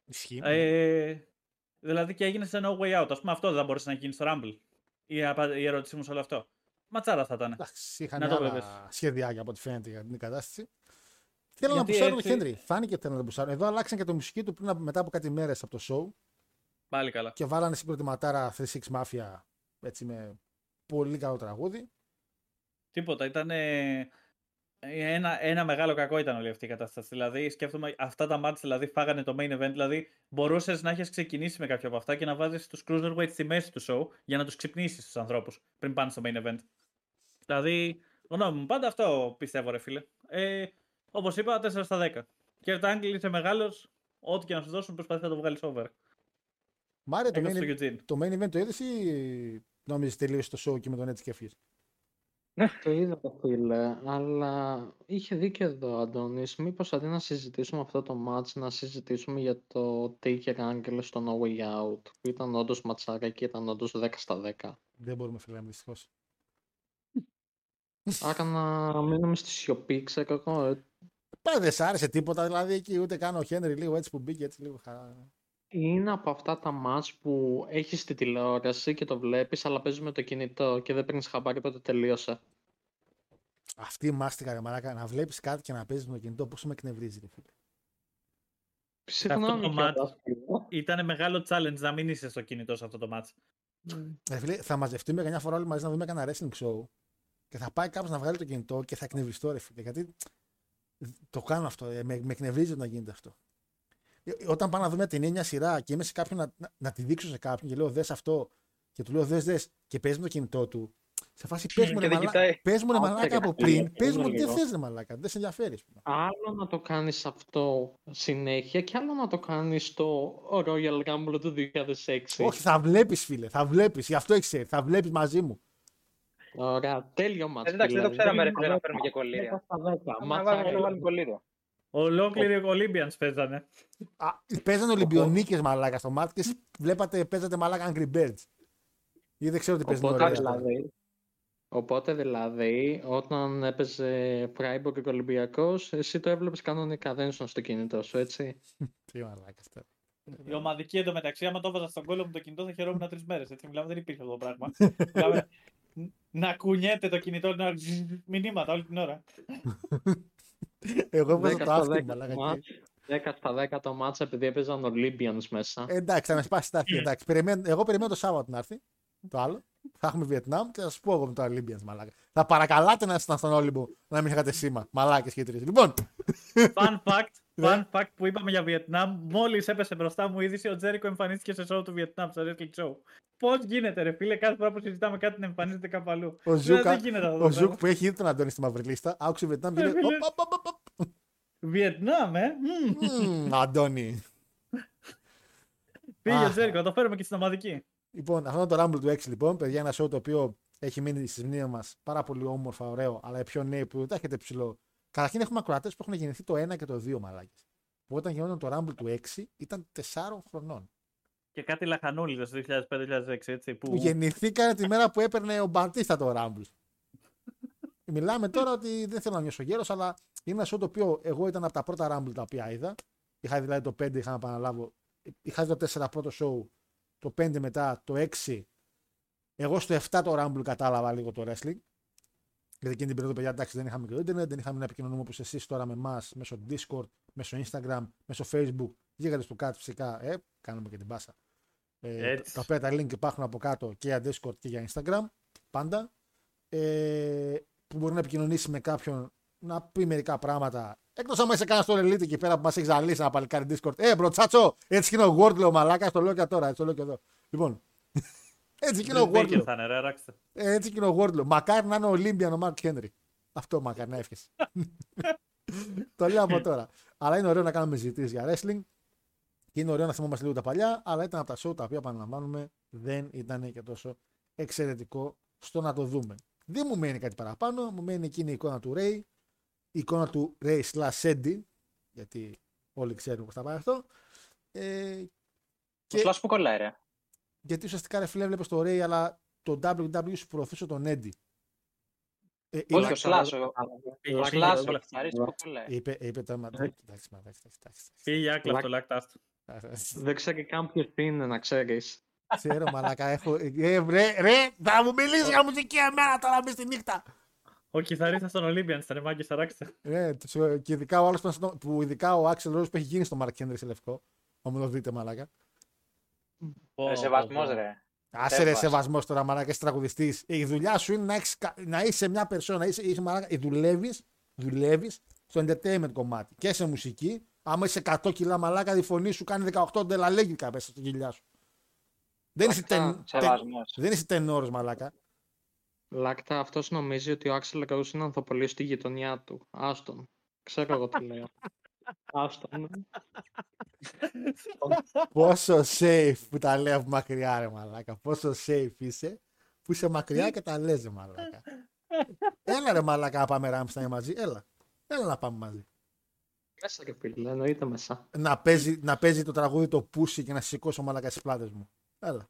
Ισχύει. Ε, δηλαδή και έγινε σε no way out. Α πούμε αυτό δεν θα μπορούσε να γίνει στο Rumble. Η, απα- η ερώτησή μου σε όλο αυτό. Ματσάρα θα ήταν. Εντάξει, είχαν Να το άλλα βλέπεις. σχεδιάκια από ό,τι φαίνεται για την κατάσταση. Θέλω να Γιατί μπουσάρω τον έτσι- Χένρι. Φάνηκε ότι να τον μπουσάρω. Εδώ αλλάξαν και το μουσική του πριν, από- μετά από κάτι μέρες από το show Πάλι καλά. και βάλανε συγκροτηματάρα 3-6 Mafia έτσι με πολύ καλό τραγούδι. Τίποτα. Ήταν ένα, ένα μεγάλο κακό ήταν όλη αυτή η κατάσταση. Δηλαδή, σκέφτομαι αυτά τα μάτια δηλαδή, φάγανε το main event. Δηλαδή, μπορούσες να έχεις ξεκινήσει με κάποια από αυτά και να βάζεις τους cruiserweight στη μέση του show για να τους ξυπνήσεις τους ανθρώπους πριν πάνε στο main event. Δηλαδή, γνώμη μου, πάντα αυτό πιστεύω, ρε φίλε. Ε, Όπως είπα, 4 στα 10. Και ο Τάγκλ είσαι μεγάλος, ό,τι και να σου δώσουν, προσπαθείς να το βγάλεις over. Μάρια, το, Έκανες main, στο Eugene. το main event το είδες ή νόμιζε τελείωσε το show και με τον έτσι και έφυγε. Το είδα το φίλε, αλλά είχε δίκιο εδώ ο Αντώνης. Μήπως αντί να συζητήσουμε αυτό το match, να συζητήσουμε για το Taker Angle στο No Way Out, που ήταν όντως ματσάρα και ήταν όντως 10 στα 10. Δεν μπορούμε φίλε μου δυστυχώς. Άρα να μείνουμε στη σιωπή, ξέρω εγώ. ε, Πάλι δεν σ' άρεσε τίποτα, δηλαδή εκεί ούτε καν ο Χένρι λίγο έτσι που μπήκε έτσι λίγο χαρά. Είναι από αυτά τα match που έχεις τη τηλεόραση και το βλέπεις, αλλά παίζεις με το κινητό και δεν παίρνεις χαμπάρι πότε τελείωσε. Αυτή η μάστιγα ρε μαλάκα, να βλέπεις κάτι και να παίζεις με το κινητό, πόσο με εκνευρίζει, ρε φίλε. Συγγνώμη το κιόλας, match. φίλε. Ήταν μεγάλο challenge να μην είσαι στο κινητό σε αυτό το match. Ρε φίλε, θα μαζευτούμε καμιά φορά όλοι μαζί να δούμε κανένα wrestling show και θα πάει κάποιος να βγάλει το κινητό και θα εκνευριστώ, ρε φίλε. Γιατί το κάνω αυτό, ε, με, με εκνευρίζει όταν γίνεται αυτό. Ε, Όταν πάω να δούμε την μια σειρά και είμαι σε κάποιον να, να, να τη δείξω σε κάποιον και λέω δες αυτό και του λέω δες δες και παίζει με το κινητό του, Σε φάση πες μου ρε Και δεν μαλάκα, κοιτάει. πες μου, ρε Άκουσα μαλάκα και από τα πριν, φίλια, πες μου περίμενε τι λίγο. θες ρε μαλάκα, δεν σε ενδιαφέρει. ας πούμε. Άλλο να το κάνεις αυτό συνέχεια και άλλο να το κάνεις στο Royal Rumble του 2006. Όχι, θα βλέπεις φίλε, θα βλέπεις, γι' αυτό έχεις έρθει, θα βλέπεις μαζί μου. Ωραία, τέλειο μάτς. Ε, Εντάξει, δεν το φίλε. ξέραμε ρε Δέκα φίλε να στα παίρνουμε και κολλήρια. δέκα στα δέκα. Να Μάτσα βάλουμε να ρε. βάλουμε κολλήριο. Ολόκληροι Olympians παίζανε. Α, παίζανε Ολυμπιονίκες μαλάκα στο μάτι και εσείς βλέπατε, παίζατε μαλάκα Angry Birds. Ή δεν ξέρω τι παίζουν Οπότε ωραία. δηλαδή, οπότε δηλαδή, όταν έπαιζε Freiburg και Ολυμπιακός, εσύ το έβλεπες κανονικά, δεν ήσουν στο κινητό σου, έτσι. Τι μαλάκα τώρα. Η ομαδική εντωμεταξύ, άμα το έβαζα στον κόλλο μου το κινητό, θα χαιρόμουν τρεις μέρες. Έτσι μιλάμε, δεν υπήρχε αυτό το πράγμα. μιλάμε, να κουνιέται το κινητό, να μηνύματα όλη την ώρα. Εγώ έβαζα Δέκα το στα άστι δέκα μαλάκα. το και- μάτς. 10 στα 10 το μάτς επειδή έπαιζαν Olympians μέσα. Ε, Εντάξει, θα με σπάσει τα αρχή. Εντάξει, περιμένω, εγώ περιμένω το Σάββατο να έρθει. Το άλλο. Θα έχουμε Βιετνάμ και θα σα πω εγώ με το Olympians μαλάκα. Θα παρακαλάτε να ήσασταν στον Όλυμπο να μην είχατε σήμα. Μαλάκες και οι τρεις. Λοιπόν, Fun fact, Ναι. Fun fact που είπαμε για Βιετνάμ, μόλις έπεσε μπροστά μου η είδηση, ο Τζέρικο εμφανίστηκε σε show του Βιετνάμ, στο Wrestling Show. Πώς γίνεται, ρε φίλε, κάθε φορά που συζητάμε κάτι να εμφανίζεται κάπου αλλού. ο Δηλαδή, Ζούκα, δεν γίνεται αυτό ο το Ζουκ πράγμα. που έχει ήδη τον Αντώνη στη μαύρη λίστα, άκουσε Βιετνάμ και Ε, λέει: φίλε. «Οπ, οπ, οπ, οπ, Βιετνάμ, ε! Μμμ. μμμ, Αντώνη. Πήγε ο Αχ. Τζέρικο, θα το φέρουμε και στην ομαδική. Λοιπόν, αυτό είναι το Rumble του 6 λοιπόν. Παιδιά, ένα show το οποίο έχει μείνει στις μνήμες μας πάρα πολύ όμορφα, ωραίο, αλλά οι πιο νέοι που δεν τα έχετε ψηλό. Καταρχήν έχουμε ακροατές που έχουν γεννηθεί το 1 και το 2 μαλάκες. Που όταν γινόταν το Rumble του 6 ήταν 4 χρονών. Και κάτι λαχανούλιδες το 2005-2006, έτσι. Που... Που γεννηθήκανε τη μέρα που έπαιρνε ο Μπαρτίστα το Rumble. Μιλάμε τώρα ότι δεν θέλω να νιώσω γέρος, αλλά είναι ένα show το οποίο εγώ ήταν από τα πρώτα Rumble τα οποία είδα. Είχα δηλαδή το 5, είχα να επαναλάβω. Είχα δει το 4 πρώτο show, το 5 μετά, το 6. Εγώ στο 7 το Rumble κατάλαβα λίγο το wrestling. Γιατί εκείνη την περίοδο, παιδιά, εντάξει, δεν είχαμε και το Ιντερνετ, δεν είχαμε να επικοινωνούμε όπως εσείς τώρα με εμάς μέσω Discord, μέσω Instagram, μέσω Facebook. Γίγαντες του κάτω φυσικά, ε, κάνουμε και την πάσα. Ε, Έτσι. τα οποία τα link υπάρχουν από κάτω και για Discord και για Instagram, πάντα. Ε, που μπορεί να επικοινωνήσει με κάποιον να πει μερικά πράγματα. Εκτός άμα είσαι κανένα στο Elite εκεί πέρα που μας έχεις ζαλίσει ένα παλικάρι Discord. Ε, μπρο, τσάτσο, έτσι και είναι ο Word, λέω μαλάκας, το λέω και τώρα, έτσι το λέω και εδώ. Λοιπόν, έτσι και είναι ο Chris Baker Ward. θα είναι, ρε, ράξτε. Ε, έτσι και είναι ο Wardlow. Μακάρι να είναι ο Olympian ο Mark Henry. Αυτό μακάρι να εύχεσαι. το λέω από τώρα. Αλλά είναι ωραίο να κάνουμε συζητήσεις για wrestling. Και είναι ωραίο να θυμόμαστε λίγο τα παλιά. Αλλά ήταν από τα show τα οποία επαναλαμβάνουμε δεν ήταν και τόσο εξαιρετικό στο να το δούμε. Δεν μου μένει κάτι παραπάνω. Μου μένει εκείνη η εικόνα του Ray. Η εικόνα του Ray slash Eddie. Γιατί όλοι ξέρουμε πώς θα πάει αυτό. Ε, Το σλάς που κολλάει ρε. Γιατί ουσιαστικά ρε φίλε έβλεπες το Ray αλλά το WWE σου προωθούσε τον Eddie. Ε, Όχι, είπε- ο Σλάς, ο- Πήγε, ο πήγε, Σλάς, πήγε, ο κιθαρίστας που κολλάει. είπε, είπε το μα- εντάξει, μα, εντάξει, εντάξει, εντάξει, Πήγε άκλα το λάκτα. εντάξει. Δεν ξέρει καν ποιος είναι, να ξέρεις. Ξέρω μαλάκα έχω... Ε, ρε, ρε, θα μου μιλήσεις για μουσική εμένα τώρα μες τη νύχτα. Ο κιθαρίστας των Olympians ήταν μάγκες, αράξτε. Ναι, τους- και ειδικά ο άλλος που, ήταν στο- που ειδικά ο Άξελ Ρόζ που έχει γίνει στο Mark Henry σε λευκό. Αν μου το δείτε μαλάκα. Πω, Ε, πω, Σεβασμός πω. ρε. Άσε ρε Σέβας. σεβασμός τώρα, μαλάκα, είσαι τραγουδιστής. Η δουλειά σου είναι να, έχεις, κα- να είσαι μια περσόνα, να είσαι, είσαι μαλάκα, δουλεύεις δουλεύεις στο entertainment κομμάτι και σε μουσική. Άμα είσαι 100 κιλά μαλάκα, η φωνή σου κάνει 18 ντελαλέγγικα μέσα στην κοιλιά σου. Δεν είσαι, τεν, τεν, Σεβασμός. δεν είσαι τενόρος μαλάκα. Λάκτα, αυτός νομίζει ότι ο Axl Rose είναι ανθοπώλης στη γειτονιά του. Άστον. Ξέρω εγώ τι λέω. Άστον. Πόσο safe που τα λέω από μακριά, ρε μαλάκα. Πόσο safe είσαι που είσαι μακριά και τα λες, ρε μαλάκα. Έλα ρε μαλάκα να πάμε Ράμσταϊν μαζί. Έλα. Έλα να πάμε μαζί. Μέσα και φίλε, εννοείται μέσα. Να παίζει, να παίζει το τραγούδι το πούσι και να σηκώσω μαλάκα στις πλάτες μου. Έλα.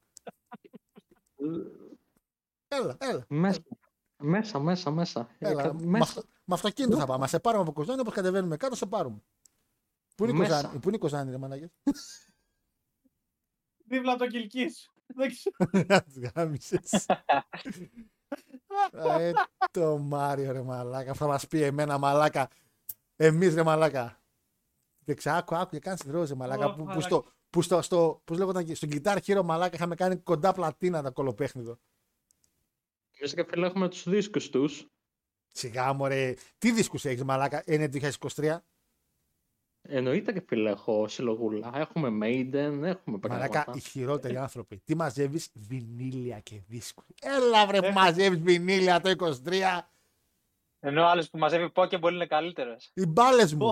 Έλα, έλα. Μέσα. Μέσα, μέσα, μέσα. έλα. Ε, Με, μέσα. αυτο, με αυτοκίνητο θα πάμε. Να σε πάρουμε από Κοζάνη όπως κατεβαίνουμε κάτω, σε πάρουμε. Πού είναι η Μέσα. Κοζάνη, πού είναι η Κοζάνη ρε μαλάκες; Δίπλα από το κυλκί σου. Δεν ξέρω. Τις γάμισες. Ε, το Μάριο ρε μαλάκα. Θα μας πει εμένα μαλάκα. Εμείς ρε μαλάκα. Δεν ξέρω, άκου, άκου και κάνεις τη ρόζε μαλάκα. Ω, που, που μαλάκα. στο, που στο, στο, πώς λέγονταν, στον Guitar Hero μαλάκα είχαμε κάνει κοντά πλατίνα τα κολοπέχνιδο. Εμείς και φίλε έχουμε τους δίσκους τους; Σιγά μωρέ. Τι δίσκους έχεις μαλάκα, είναι 2023. Εννοείται και φίλε, έχω συλλογούλα. Έχουμε Maiden, έχουμε Μαλάκα, πράγματα. οι χειρότεροι άνθρωποι. Τι μαζεύεις, βινίλια και δίσκους. Έλα βρε που μαζεύεις βινίλια το 23. Ενώ ο άλλος που μαζεύει Pokéball είναι καλύτερος. Οι μπάλες μου.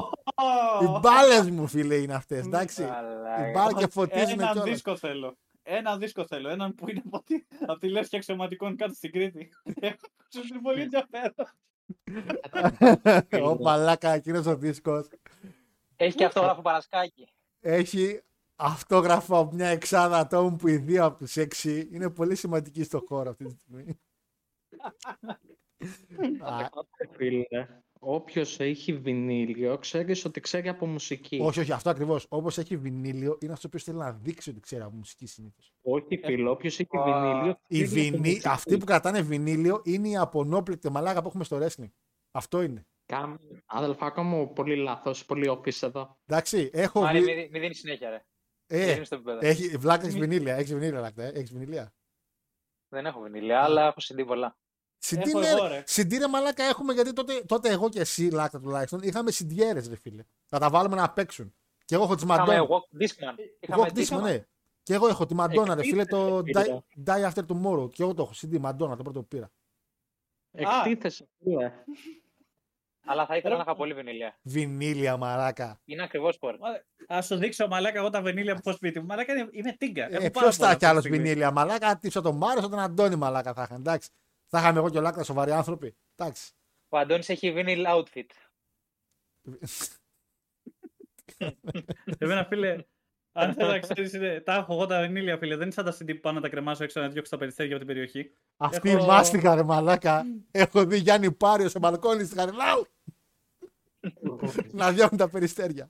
Οι μπάλες μου, φίλε, είναι αυτές. Εντάξει. Οι μπάλε και φωτίζουν Έναν κιόλας. δίσκο θέλω. Έναν δίσκο θέλω. Έναν που είναι από τη, από τη Λεύκη Αξιωματικών κάτω στην Κρήτη. Σου είναι πολύ ενδιαφέρον. Ο μαλάκα, εκείνος ο δίσκος Έχει και αυτόγραφο Παρασκάκη. έχει αυτόγραφο από μια εξάδα ατόμων που οι δύο από του έξι είναι πολύ σημαντικοί στο χώρο αυτή τη στιγμή. Α, Φίλε, όποιος έχει βινίλιο, ξέρεις ότι ξέρει από μουσική. όχι, όχι, αυτό ακριβώς. Όπως έχει βινίλιο, είναι αυτός που θέλει να δείξει ότι ξέρει από μουσική συνήθως. Όχι, φίλε, όποιος έχει Α, βινίλιο... Οι ξέρει από βινί... μουσική. Αυτοί που κρατάνε βινίλιο είναι οι απονόπληκτε μαλάκα που έχουμε στο wrestling. Αυτό είναι. Κάμ... Αδελφάκι μου, πολύ λάθος, πολύ off είσαι εδώ. Εντάξει, έχω Μάρι, βρει. μην, μην δίνεις συνέχεια, ρε. Ε, Δεν είναι στο επίπεδο. έχει, βλάκα έχεις βινίλια. Έχεις βινίλια, λάκτα. Ε. Έχεις βινίλια. Δεν έχω βινίλια, αλλά έχω CD πολλά. CD, Έχω ναι, εγώ, ρε. CD, ρε μαλάκα έχουμε γιατί τότε, τότε εγώ και εσύ, λάκτα τουλάχιστον, είχαμε CDRs, ρε φίλε. Θα τα βάλουμε να παίξουν. Και εγώ έχω τη Είχαμε Madonna. Walk Discman. Είχαμε Εγώ Discman, ναι. Και εγώ έχω τη Madonna, ρε φίλε, το Die, Εκτίθεται, Die After Tomorrow. Και εγώ το έχω CD Madonna, το πρώτο που πήρα. Εκτίθεσαι, φίλε. Αλλά θα ήθελα να είχα πολύ βινίλια. Βινίλια, μαλάκα. Είναι ακριβό σπορ. Α σου δείξω μαλάκα εγώ τα βινίλια που έχω σπίτι μου. Μαλάκα είναι- είμαι τίγκα. Έχω Ε, πάρα Ποιος πολλά θα έχει αυτή άλλος τη στιγμή. βινίλια, μαλάκα. Τύψα τον Μάριο, τον Αντώνη, μαλάκα θα είχαν. Εντάξει. Θα είχαμε εγώ και ο Λάκτα σοβαροί άνθρωποι. Εντάξει. Ο Αντώνης έχει vinyl outfit. Εμένα, φίλε, αν θέλω να ξέρεις, είναι... τα έχω εγώ τα βενίλια, φίλε. Δεν είναι σαν τα CD που πάω να τα κρεμάσω έξω να διώξω τα περιστέρια από την περιοχή. Αυτή Έχω- η μάστιγα, ρε μαλάκα. Έχω δει Γιάννη Πάριο σε μπαλκόνι στη Χαριλάου να διώχνουν τα περιστέρια.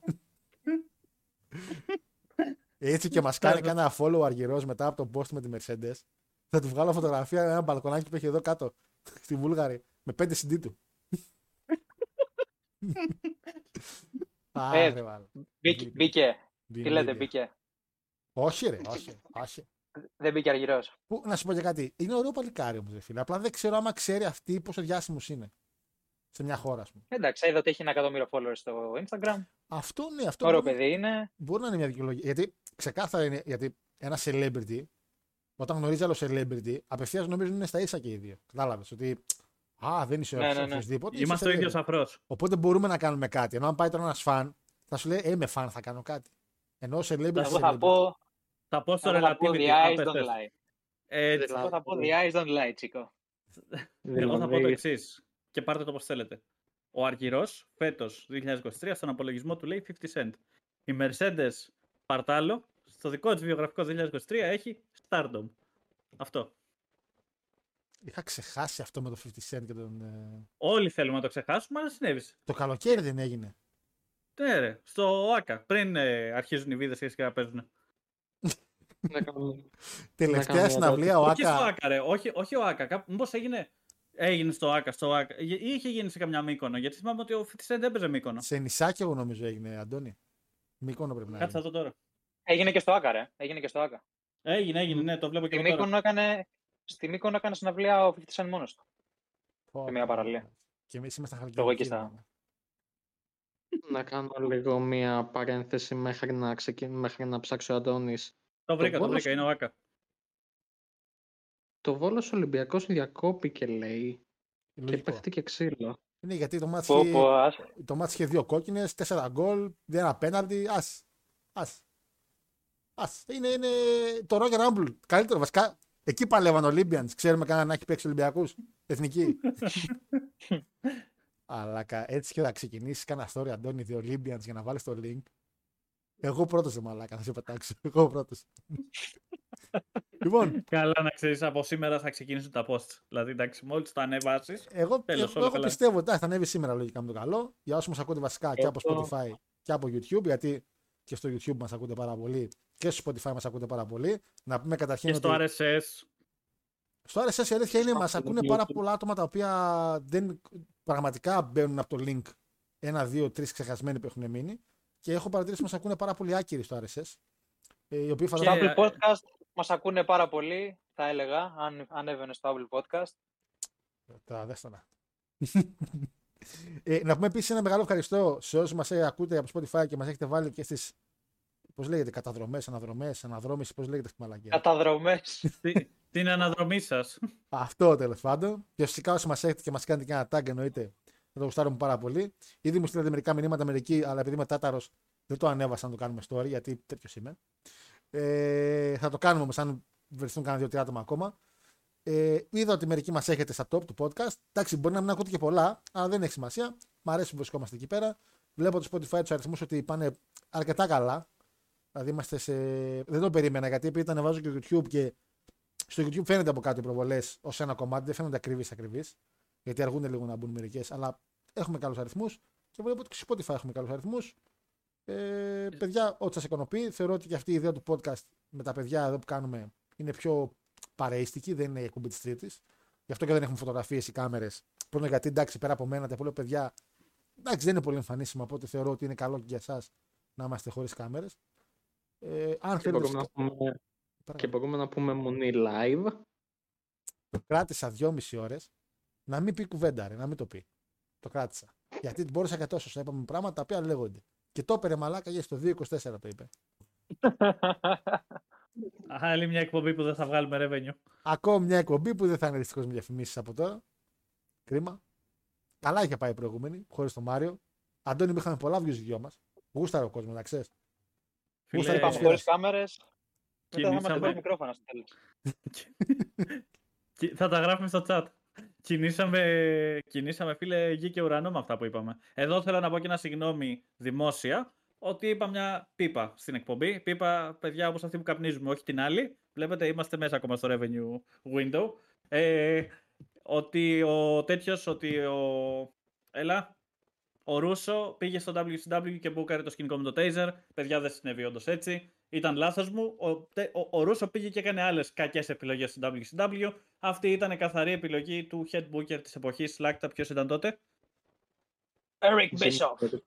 Έτσι και μας κάνει κανένα follow αργυρό μετά από τον post με τη Mercedes. Θα του βγάλω φωτογραφία ένα μπαλκονάκι που έχει εδώ κάτω στη Βούλγαρη με 5 CD του. Ε, Άρε, βάλε. Μπήκε. μπήκε. Τι λέτε, Βινίλια. μπήκε. Όχι, ρε, όχι. όχι. Δεν μπήκε αργυρός. Που, να σου πω και κάτι. Είναι ωραίο παλικάρι όμως, φίλε. Απλά δεν ξέρω άμα ξέρει αυτή πόσο διάσημος είναι. Σε μια χώρα, ας πούμε. Εντάξει, είδα ότι έχει ένα εκατομμύριο followers στο Instagram. Αυτό ναι, αυτό Ωραίο μπορεί, παιδί είναι. μπορεί να είναι μια δικαιολογία. Γιατί ξεκάθαρα είναι. Γιατί ένα celebrity, όταν γνωρίζει άλλο celebrity, απευθείας νομίζουν είναι στα ίσα και οι δύο. Κατάλαβες ότι. Α, δεν είσαι Ναι, ναι, ναι. οποιοδήποτε. Είμαστε ο είσαι ίδιος celebrity. αφρό. Οπότε μπορούμε να κάνουμε κάτι. Ενώ αν πάει τώρα ένας φαν, θα σου λέει Ε, είμαι φαν, θα κάνω κάτι. Ενώ celebrity. Εγώ θα celebrity. πω, Θα πω στο εγώ θα πω relativity. the Α, eyes πες, don't πες. lie. Έτσι. Εγώ θα πω the eyes don't lie, Τσίκο. Εγώ θα πω το Δηλαδή, εξής. Και πάρτε το όπως θέλετε. Ο Αργυρός φέτος 2023 στον απολογισμό του λέει 50 cent. Η Mercedes Παρτάλο στο δικό της βιογραφικό 2023 έχει Stardom. Αυτό. Είχα ξεχάσει αυτό με το 50 Cent και τον. ε, Όλοι θέλουμε να το ξεχάσουμε, αλλά συνέβησε. Το καλοκαίρι δεν έγινε. Ναι, ρε, στο ΆΚΑ. Πριν ε, αρχίζουν οι βίδες και να παίζουν. να κάνουμε- Τελευταία κάνω συναυλία ο Όχι στο Άκα. ΆΚΑ, ρε. Όχι, όχι ο ΆΚΑ. Κάπου- Μήπως έγινε. Έγινε στο ΆΚΑ, στο ΆΚΑ. Ή είχε γίνει σε καμιά μήκονο. Γιατί θυμάμαι ότι ο 50 Cent έπαιζε μήκονο. Σε νησάκι, εγώ νομίζω έγινε, Αντώνη. Μήκονο πρέπει να Κάτσε είναι. θα δω τώρα. Έγινε και στο Άκα, ρε. Έγινε και στο Άκα. Έγινε, έγινε, ναι, το βλέπω και Στη εγώ τώρα. Μύκονο έκανε, στη Μύκονο έκανε συναυλία ο 50 Cent μόνος του. Πω, σε μια πω, παραλία. πω. Και εμείς ήμασταν εγώ εκεί χαλκιδονικοί. στα- Να κάνω λίγο μία παρένθεση μέχρι να, ξεκι... μέχρι να ψάξει ο Αντώνης. Το βρήκα, το Βόλος- βρήκα, είναι ο ΆΚΑ. Το Βόλος Ολυμπιακός διακόπηκε, λέει, και Λογικό. παίχτηκε ξύλο. Είναι γιατί το μάτς, Πω, είχε, πω, ας. το μάτς είχε δύο κόκκινες, τέσσερα γκολ, ένα πέναλτι. Ας. Ας. Ας. Είναι, είναι το Roger Rumble. Καλύτερο βασικά. Εκεί παλεύαν Olympians. Ξέρουμε κανένα να έχει παίξει Ολυμπιακούς. Εθνική. Αλλά κα- έτσι και θα ξεκινήσεις κανένα story, Αντώνη, The Olympians για να βάλεις το link. Εγώ πρώτος δε μαλάκα, θα σε πετάξω. Εγώ πρώτος. Λοιπόν, Καλά να ξέρεις, από σήμερα θα ξεκινήσουν τα posts. Δηλαδή, εντάξει, μόλις τα ανεβάσεις. εγώ, Τέλος, εγώ, όλα εγώ καλά. πιστεύω ότι θα ανέβει σήμερα λογικά με το καλό. Για όσους μας ακούτε βασικά και από Εγώ- Spotify και από YouTube, γιατί και στο YouTube μας ακούτε πάρα πολύ και στο Spotify μας ακούτε πάρα πολύ. Να πούμε καταρχήν Και στο ότι RSS. στο RSS η αλήθεια είναι μας Στο ακούνε YouTube. πάρα πολλά άτομα τα οποία δεν, πραγματικά μπαίνουν από το link ένα, δύο, τρεις ξεχασμένοι που έχουν μείνει. Και έχω παρατηρήσει ότι μας ακούνε πάρα πολύ άκυροι στο RSS. ες, Οι οποίοι Στο φαντάζομαι. Και- Apple Podcast μας ακούνε πάρα πολύ, θα έλεγα, αν ανέβαινε στο Apple Podcast. Τα δες το να. Ε, να πούμε επίσης ένα μεγάλο ευχαριστώ σε όσους μας ακούτε από Spotify και μας έχετε βάλει και στις. Πώς λέγεται, καταδρομές, αναδρομές, αναδρόμηση, πώς λέγεται αυτή η μαλακία. Καταδρομές. Τι- Την αναδρομή σας; Αυτό τέλος πάντων. Και φυσικά όσοι μας έχετε και μας κάνετε και ένα tag εννοείται, θα το γουστάρουμε πάρα πολύ. Ήδη μου στείλατε μερικά μηνύματα μερικοί, αλλά επειδή είμαι τάταρος, δεν το ανέβασα να το κάνουμε story, γιατί τέτοιος είμαι. Ε, θα το κάνουμε όμως, αν βρεθούν κανένα δύο-τρία άτομα ακόμα. Ε, είδα ότι μερικοί μας έχετε στα top του podcast. Εντάξει, μπορεί να μην ακούτε και πολλά, αλλά δεν έχει σημασία. Μ' αρέσει που βρισκόμαστε εκεί πέρα. Βλέπω το Spotify τους αριθμούς ότι πάνε αρκετά καλά. Δηλαδή είμαστε σε. Δεν το περίμενα γιατί επειδή τα ανεβάζω και στο YouTube και στο YouTube φαίνεται από κάτω οι προβολές ως ένα κομμάτι, δεν φαίνονται ακριβείς ακριβείς. Γιατί αργούν λίγο να μπουν μερικές, αλλά έχουμε καλούς αριθμούς και βλέπω ότι και στο Spotify έχουμε καλούς αριθμούς. Ε, παιδιά, ό,τι σας ικανοποιεί, θεωρώ ότι και αυτή η ιδέα του podcast με τα παιδιά εδώ που κάνουμε είναι πιο παρεϊστική, δεν είναι η εκπομπή της Τρίτης. Γι' αυτό και δεν έχουμε φωτογραφίες ή κάμερες. Πρώτον, γιατί εντάξει, πέρα από μένα, τα πολλά παιδιά εντάξει, δεν είναι πολύ εμφανίσιμα, οπότε θεωρώ ότι είναι καλό και για εσάς να είμαστε χωρίς κάμερες. Ε, αν Και θέλετε. μπορούμε, να πούμε, και Παρακαλώ. μπορούμε να πούμε μονή live. Το κράτησα δυόμιση ώρες να μην πει κουβέντα, ρε, να μην το πει. Το κράτησα. Γιατί μπόρεσα και τόσο να είπαμε πράγματα τα οποία λέγονται. Και το έπαιρε μαλάκα για στο 2.24 το είπε. Άλλη μια εκπομπή που δεν θα βγάλουμε revenue. Ακόμη μια εκπομπή που δεν θα είναι δυστυχώς με διαφημίσεις από τώρα. Κρίμα. Καλά είχε πάει η προηγούμενη, χωρίς τον Μάριο. Αντώνη, μου είχαμε πολλά views οι δυο μας. Γούσταρε ο κόσμος, να ξέρεις. Φίλε, Γούσταρε Πάμε Πάμε χωρίς κάμερες. Μετά θα είμαστε Κινήσαμε. χωρί μικρόφωνα στο τέλο. Κι- Θα τα γράφουμε στο chat. Κινήσαμε, κινήσαμε φίλε γη και ουρανό με αυτά που είπαμε. Εδώ θέλω να πω και ένα συγγνώμη δημόσια ότι είπα μια πίπα στην εκπομπή. Πίπα, παιδιά όπως αυτή που καπνίζουμε, όχι την άλλη. Βλέπετε, είμαστε μέσα ακόμα στο revenue window. Ε, ότι ο τέτοιος, ότι ο... Έλα, ο Ρούσο πήγε στο WCW και μπούκαρε το σκηνικό με το Taser. Παιδιά, δεν συνέβη όντως έτσι. Ήταν λάθος μου. Ο, τε- ο, ο Ρούσο πήγε και έκανε άλλες κακές επιλογές στο WCW. Αυτή ήταν καθαρή επιλογή του head booker της εποχής. Λάκτα, ποιος ήταν τότε; Eric Bischoff.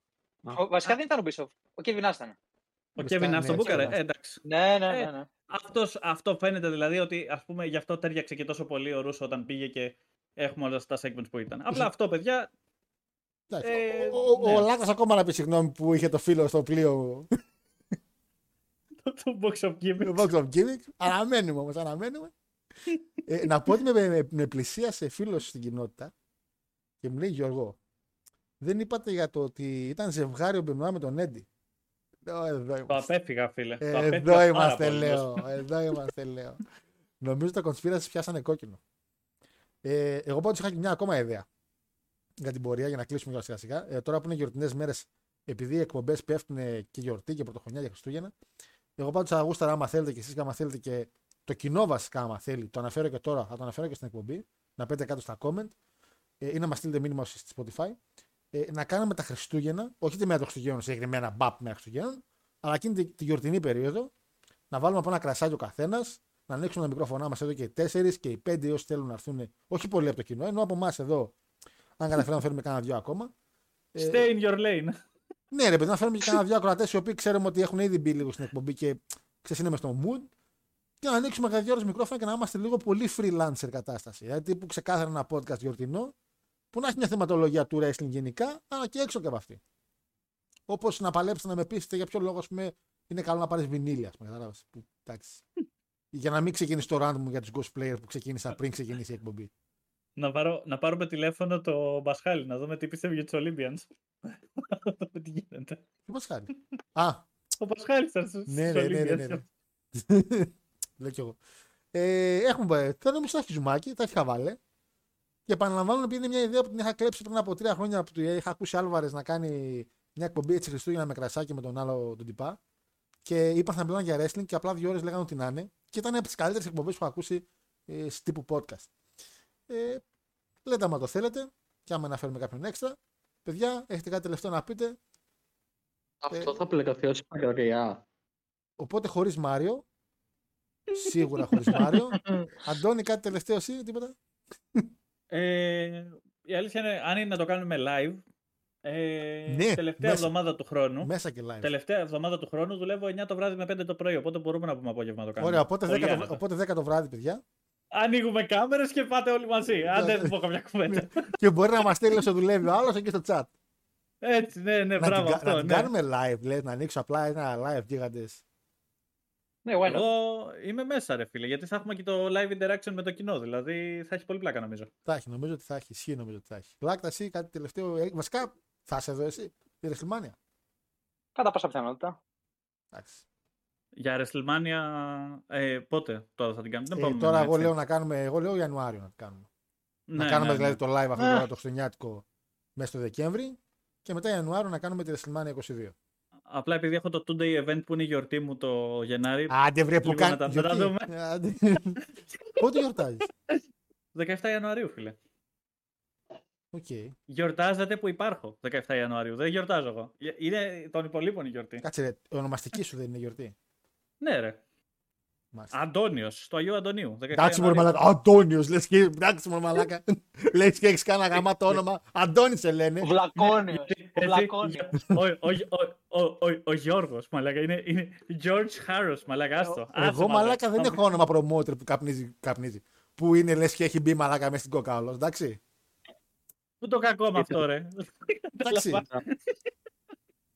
Α. Ο- Βασικά δεν ήταν ο Bischoff. Ο Kevin Nash ήταν. Ο Μπροστά, Kevin ναι, αυτό ο μπούκαρε. Kevin Ε, εντάξει. Ναι, ναι, Ε, ναι. ναι. Αυτός, αυτό φαίνεται δηλαδή ότι ας πούμε γι' αυτό ταίριαξε και τόσο πολύ ο Ρούσο όταν πήγε και έχουμε όλα τα segments που ήταν. Απλά αυτό, παιδιά, Εντάξει, Ε, ο ο, ναι. ο Λάκας ακόμα να πει συγγνώμη που είχε το φίλο στο πλοίο το, το box of του gimmick. Box of Gimmicks. Αναμένουμε όμως, αναμένουμε. ε, να πω ότι με, με, με πλησίασε φίλος στην κοινότητα και μου λέει Γιώργο, δεν είπατε για το ότι ήταν ζευγάρι ο Μπενουά με τον Έντι. Λέω, Εδώ Το είμαστε. απέφυγα, φίλε. Το απέφυγα Εδώ πάρα είμαστε, πολύ. λέω. Εδώ είμαστε, λέω. Νομίζω τα conspiracy πιάσανε κόκκινο. Ε, εγώ πάντως είχα και μια ακόμα ιδέα για την πορεία για να κλείσουμε για σιγά σιγά. Ε, τώρα που είναι γιορτινές μέρες, επειδή οι εκπομπές πέφτουν και γιορτή και πρωτοχρονιά και Χριστούγεννα, εγώ πάντως θα γούσταρα άμα θέλετε και εσείς και άμα θέλετε και το κοινό βασικά άμα θέλει, το αναφέρω και τώρα, θα το αναφέρω και στην εκπομπή, να πέτε κάτω στα comment ε, ή να μας στείλετε μήνυμα στη Spotify. Ε, να κάνουμε τα Χριστούγεννα, όχι τη μέρα των Χριστουγέννων συγκεκριμένα, μπαπ μέρα Χριστουγέννων, αλλά εκείνη τη, τη γιορτινή περίοδο, να βάλουμε από ένα κρασάκι ο καθένας, να ανοίξουμε τα μικρόφωνά μας εδώ και οι τέσσερις και οι πέντε όσοι θέλουν να έρθουν, όχι πολύ από το κοινό, ενώ από εμάς εδώ, αν καταφέρουμε να φέρουμε κανένα δυο ακόμα. Ε, Stay in your lane. Ναι, ρε παιδί, να φέρουμε και κανένα δυο ακροατές οι οποίοι ξέρουμε ότι έχουν ήδη μπει λίγο στην εκπομπή και ξέρεις είναι μες στο mood. Και να ανοίξουμε κατά δύο ώρες μικρόφωνα και να είμαστε λίγο πολύ freelancer κατάσταση. Δηλαδή, τύπου ξεκάθαρα ένα podcast γιορτινό που να έχει μια θεματολογία του wrestling γενικά, αλλά και έξω και από αυτή. Όπως να παλέψετε να με πείσετε για ποιο λόγο ας πούμε, είναι καλό να πάρεις βινίλια, ας πούμε. κατάλαβες, Που, εντάξει. για να μην ξεκινήσει το random μου για τους ghost players που ξεκίνησα πριν ξεκινήσει η εκπομπή. Να, πάρω, να πάρουμε τηλέφωνο το Μπασχάλη, να δούμε τι πιστεύει για τους Olympians. Να δούμε τι γίνεται. Τι μα χάρη. Α, Ο Πασχάλης ήταν στους ναι, ναι, ναι, ναι, ναι, ναι. Λέω κι εγώ. Ε, έχουμε, θα νομίζω να έχει ζουμάκι, τα έχει χαβάλε. Και επαναλαμβάνω επειδή είναι μια ιδέα που την είχα κλέψει πριν από τρία χρόνια που του είχα ακούσει Άλβαρες να κάνει μια εκπομπή έτσι Χριστούγεννα με κρασάκι με τον άλλο τον τυπά. Και είπα θα μιλάνε για wrestling και απλά δύο ώρες λέγανε ότι να είναι. Και ήταν από τις καλύτερες εκπομπές που έχω ακούσει ε, σε τύπου podcast. Ε, λέτε άμα το θέλετε και άμα να φέρουμε κάποιον έξτρα. Παιδιά, έχετε κάτι τελευταίο να πείτε. Αυτό θα πληρωθεί ως παρορία. Οπότε χωρίς Μάριο. Σίγουρα χωρίς Μάριο. Αντώνη, κάτι τελευταίο εσύ, τίποτα; Ε, η αλήθεια είναι, αν είναι να το κάνουμε live, ε, Ναι, τελευταία μέσα. εβδομάδα του χρόνου, Μέσα και live. τελευταία εβδομάδα του χρόνου δουλεύω 9 το βράδυ με 5 το πρωί, οπότε μπορούμε να πούμε απόγευμα να το κάνουμε. Ωραία, οπότε Πολύ 10, το, άνετα. οπότε 10 το βράδυ, παιδιά. Ανοίγουμε κάμερες και πάτε όλοι μαζί. Αν δεν πω καμιά κουβέντα. και μπορεί να μας στείλει όσο δουλεύει ο άλλος εκεί στο chat. Έτσι, ναι, ναι, να μπράβο την, αυτό. να την ναι. κάνουμε live, λες, να ανοίξω απλά ένα live γίγαντες. Ναι, why not; Εγώ είμαι μέσα, ρε φίλε, γιατί θα έχουμε και το live interaction με το κοινό. Δηλαδή θα έχει πολύ πλάκα νομίζω. Θα έχει, νομίζω ότι θα έχει. Ισχύει νομίζω ότι θα έχει. Λάκτα, εσύ κάτι τελευταίο. ε, Βασικά, θα είσαι εδώ εσύ. Η WrestleMania. Κατά πάσα πιθανότητα. Εντάξει. Για WrestleMania, ε, πότε τώρα θα την κάνουμε; Δεν Ε, πάμε τώρα έτσι. εγώ λέω να κάνουμε. Εγώ λέω Ιανουάριο να την κάνουμε. Ναι, να κάνουμε ναι, δηλαδή ναι. το live αυτό Ναι. τώρα το χριστουγεννιάτικο μέσα στο Δεκέμβρη και μετά Ιανουάριο να κάνουμε τη WrestleMania 22. Απλά επειδή έχω το two day event που είναι η γιορτή μου το Γενάρη. Άντε βρε που Λίγο κάνει. να τα γιορτή. δούμε. Άντε. Πότε γιορτάζεις; 17 Ιανουαρίου, φίλε. Οκ. Γιορτάζετε που υπάρχω 17 Ιανουαρίου. Δεν γιορτάζω εγώ. Είναι των υπολοίπων η γιορτή. Κάτσε ρε, η ονομαστική σου δεν είναι γιορτή. Ναι, ρε. Μάλιστα. Αντώνιος, του Αγίου Αντωνίου. 17 Εντάξει μωρέ Ιανουαρίου. μαλάκα. Αντώνιος, λες και. Εντάξει μωρέ μαλάκα. Λες και έχεις κανένα γαμάτο όνομα. Αντώνη σε λένε. Ο Βλακόνιος. Ο Έτσι, Βλακόνιος. ο, ο, ο, ο, ο, ο Γιώργος, μαλάκα, είναι, είναι George Harris, μαλάκα, άστο. Εγώ άστο, μαλάκα δεν έχω όνομα promoter που καπνίζει. καπνίζει. Που είναι λες και έχει μπει μαλάκα μέσα στην κοκάλο. Εντάξει. Πού το κακό με αυτό, ρε. Εντάξει.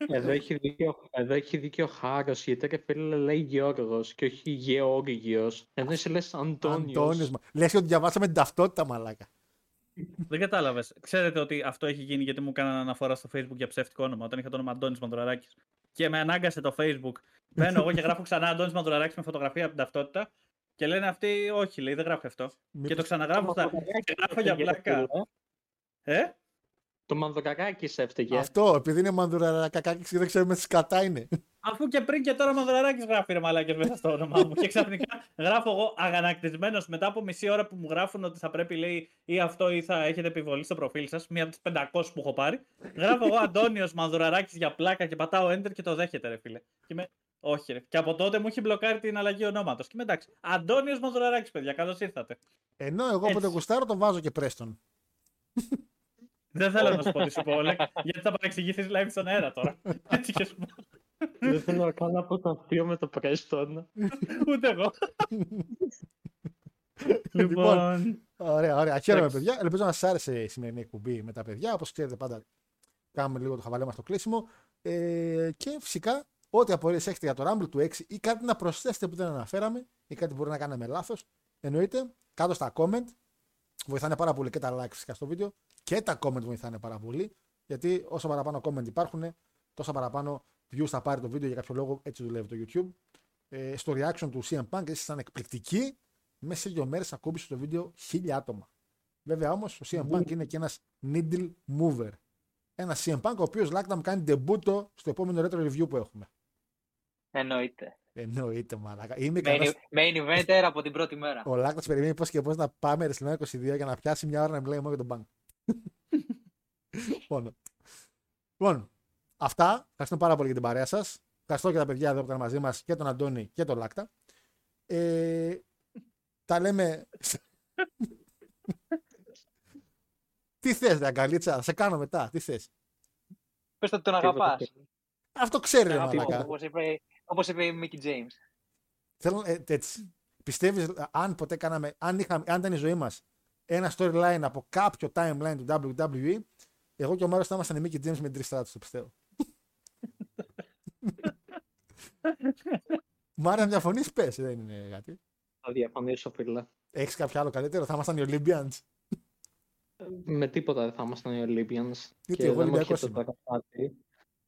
Εδώ έχει δίκιο, εδώ έχει δίκιο ο Χάρος, γιατί ρε φίλε λέει Γιώργος και όχι Γεώργιος. Ενώ εσύ λες Αντώνιος. Αντώνιος. Λες και ότι διαβάσαμε την ταυτότητα μαλάκα. Δεν κατάλαβες. Ξέρετε ότι αυτό έχει γίνει γιατί μου έκαναν αναφορά στο Facebook για ψεύτικο όνομα όταν είχα το όνομα Αντώνης Μαντουραράκης. Και με ανάγκασε το Facebook. Μπαίνω εγώ και γράφω ξανά Αντώνης Μαντουραράκης με φωτογραφία από την ταυτότητα. Και λένε αυτοί, όχι, λέει, δεν γράφει αυτό. Και Μήπως- το ξαναγράφω στα. Και γράφω για πλάκα. Ε; Το Μανδρακάκη σε έφταιγε. Αυτό, επειδή είναι μανδουραρακακάκι και δεν ξέρουμε τι σκατά είναι. Αφού και πριν και τώρα Μανδραράκη γράφει ρε μαλάκες μέσα στο όνομά μου. και ξαφνικά γράφω εγώ αγανακτισμένος μετά από μισή ώρα που μου γράφουν ότι θα πρέπει λέει ή αυτό ή θα έχετε επιβολή στο προφίλ σας, μία από τις 500 που έχω πάρει. Γράφω εγώ Αντώνιος Μανδραράκη για πλάκα και πατάω enter και το δέχεται, ρε φίλε. Και είμαι, όχι, ρε. Και από τότε μου έχει μπλοκάρει την αλλαγή ονόματος. Και είμαι εντάξει. Αντώνιος Μανδραράκη, παιδιά, καλώς ήρθατε. Ενώ εγώ όποτε Έτσι. γουστάρω το βάζω και πρέστον. Δεν θέλω να σου πω τι σου πω, Όλεκ, γιατί θα παρεξηγηθείς live στον αέρα τώρα. Έτσι και σου πω. Δεν θέλω να κάνω από το αστείο με το Preston. Ούτε εγώ. Λοιπόν, λοιπόν. Ωραία, ωραία. Χαίρομαι, Εντάξει. παιδιά. Ελπίζω να σας άρεσε η σημερινή εκπομπή με τα παιδιά. Όπως ξέρετε, πάντα κάνουμε λίγο το χαβαλέ μας στο κλείσιμο. Ε, και φυσικά, ό,τι απορίες έχετε για το Rumble του 6 ή κάτι να προσθέσετε που δεν αναφέραμε ή κάτι που μπορεί να κάναμε λάθος, εννοείται κάτω στα comment. Βοηθάνε πάρα πολύ και τα likes φυσικά στο βίντεο και τα comment βοηθάνε πάρα πολύ. Γιατί όσο παραπάνω comment υπάρχουν, τόσο παραπάνω views θα πάρει το βίντεο για κάποιο λόγο. Έτσι δουλεύει το YouTube. Ε, στο reaction του CM Punk ήσασταν εκπληκτικοί. Μέσα σε δύο μέρες ακούμπησε το βίντεο χίλια άτομα. Βέβαια όμως ο CM Punk είναι και ένας needle mover. Ένα CM Punk ο οποίος λάκτα μου κάνει debut στο επόμενο retro review που έχουμε. Εννοείται. Εννοείται, μαλάκα. Είμαι Main, ικανός... main eventer από την πρώτη μέρα. Ο Λάκτα περιμένει πώς και πώς να πάμε WrestleMania 22 για να πιάσει μια ώρα να μιλάει μόνο για τον Punk. λοιπόν. λοιπόν, αυτά. Ευχαριστώ πάρα πολύ για την παρέα σας. Ευχαριστώ και τα παιδιά εδώ που ήταν μαζί μας και τον Αντώνη και τον Λάκτα. Ε, τα λέμε. Τι θες, ρε αγκαλίτσα, θα σε κάνω μετά. Τι θες; Πες το ότι τον αγαπάς. Αυτό ξέρει, ρε Αγαπώ, μαλακά. όπως είπε, όπως είπε η Mickey James. Θέλω, ε, έτσι. Πιστεύεις, αν ποτέ κάναμε, αν, είχαμε, αν ήταν η ζωή μας ένα storyline από κάποιο timeline του WWE, εγώ και ο Μάριος θα ήμασταν οι Mickey James με τρεις στράτους, το πιστεύω. Μάρια, διαφωνείς, πες, δεν είναι κάτι. Θα διαφωνήσω, φίλε. Έχεις κάποιο άλλο καλύτερο, θα ήμασταν οι Olympians. Με τίποτα δεν θα ήμασταν οι Olympians. Γιατί και εγώ δεν μου Ολυμπιακός έρχεται είμαι.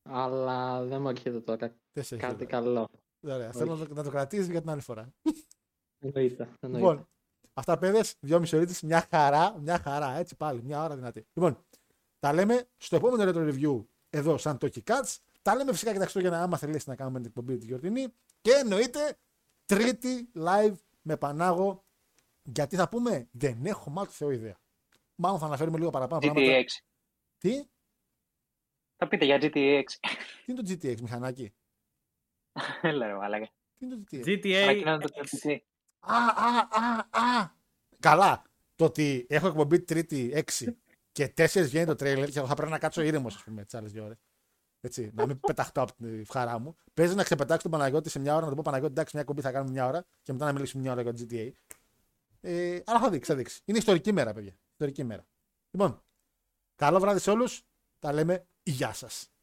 Τώρα κάτι. Αλλά δεν μου έρχεται τώρα Δεν σε έχει, κάτι ωραία. καλό. Ωραία, θέλω να το, να το κρατήσεις για την άλλη φορά. Εννοείται. εννοείται. Λοιπόν, αυτά παιδες, δυο μισορίτες, μια χαρά, μια χαρά, έτσι πάλι, μια ώρα δυνατή. Λοιπόν, τα λέμε στο επόμενο retro review εδώ σαν Toki Cuts. Τα λέμε φυσικά και τα Χριστούγεννα άμα θελήσει να κάνουμε την εκπομπή τη γιορτινή. Και εννοείται τρίτη live με Πανάγο. Γιατί θα πούμε, δεν έχω μάλλον Θεό ιδέα. Μάλλον θα αναφέρουμε λίγο παραπάνω πράγματα. GTX. Τι, Θα πείτε για GTX. τι είναι το GTX μηχανάκι; Έλα ρε μαλάκα. Τι είναι το GTX. GTA. Ανακοινώνεται το 6. PC. Α, α, α, α. Καλά. Το ότι έχω εκπομπή Τρίτη 6 και 4 βγαίνει το τρέιλερ και εγώ θα πρέπει να κάτσω ήρεμος, ας πούμε, τις άλλες δύο ώρες. Έτσι, να μην πεταχτώ από την ευχαρά μου. Παίζει να ξεπετάξω τον Παναγιώτη σε μια ώρα, να του πω Παναγιώτη, εντάξει, μια εκπομπή θα κάνουμε μια ώρα και μετά να μιλήσουμε μια ώρα για το GTA. Ε, αλλά θα δείξει, θα δείξει. Είναι ιστορική μέρα, παιδιά. Ιστορική μέρα. Λοιπόν, καλό βράδυ σε όλους. Τα λέμε. Γεια σας.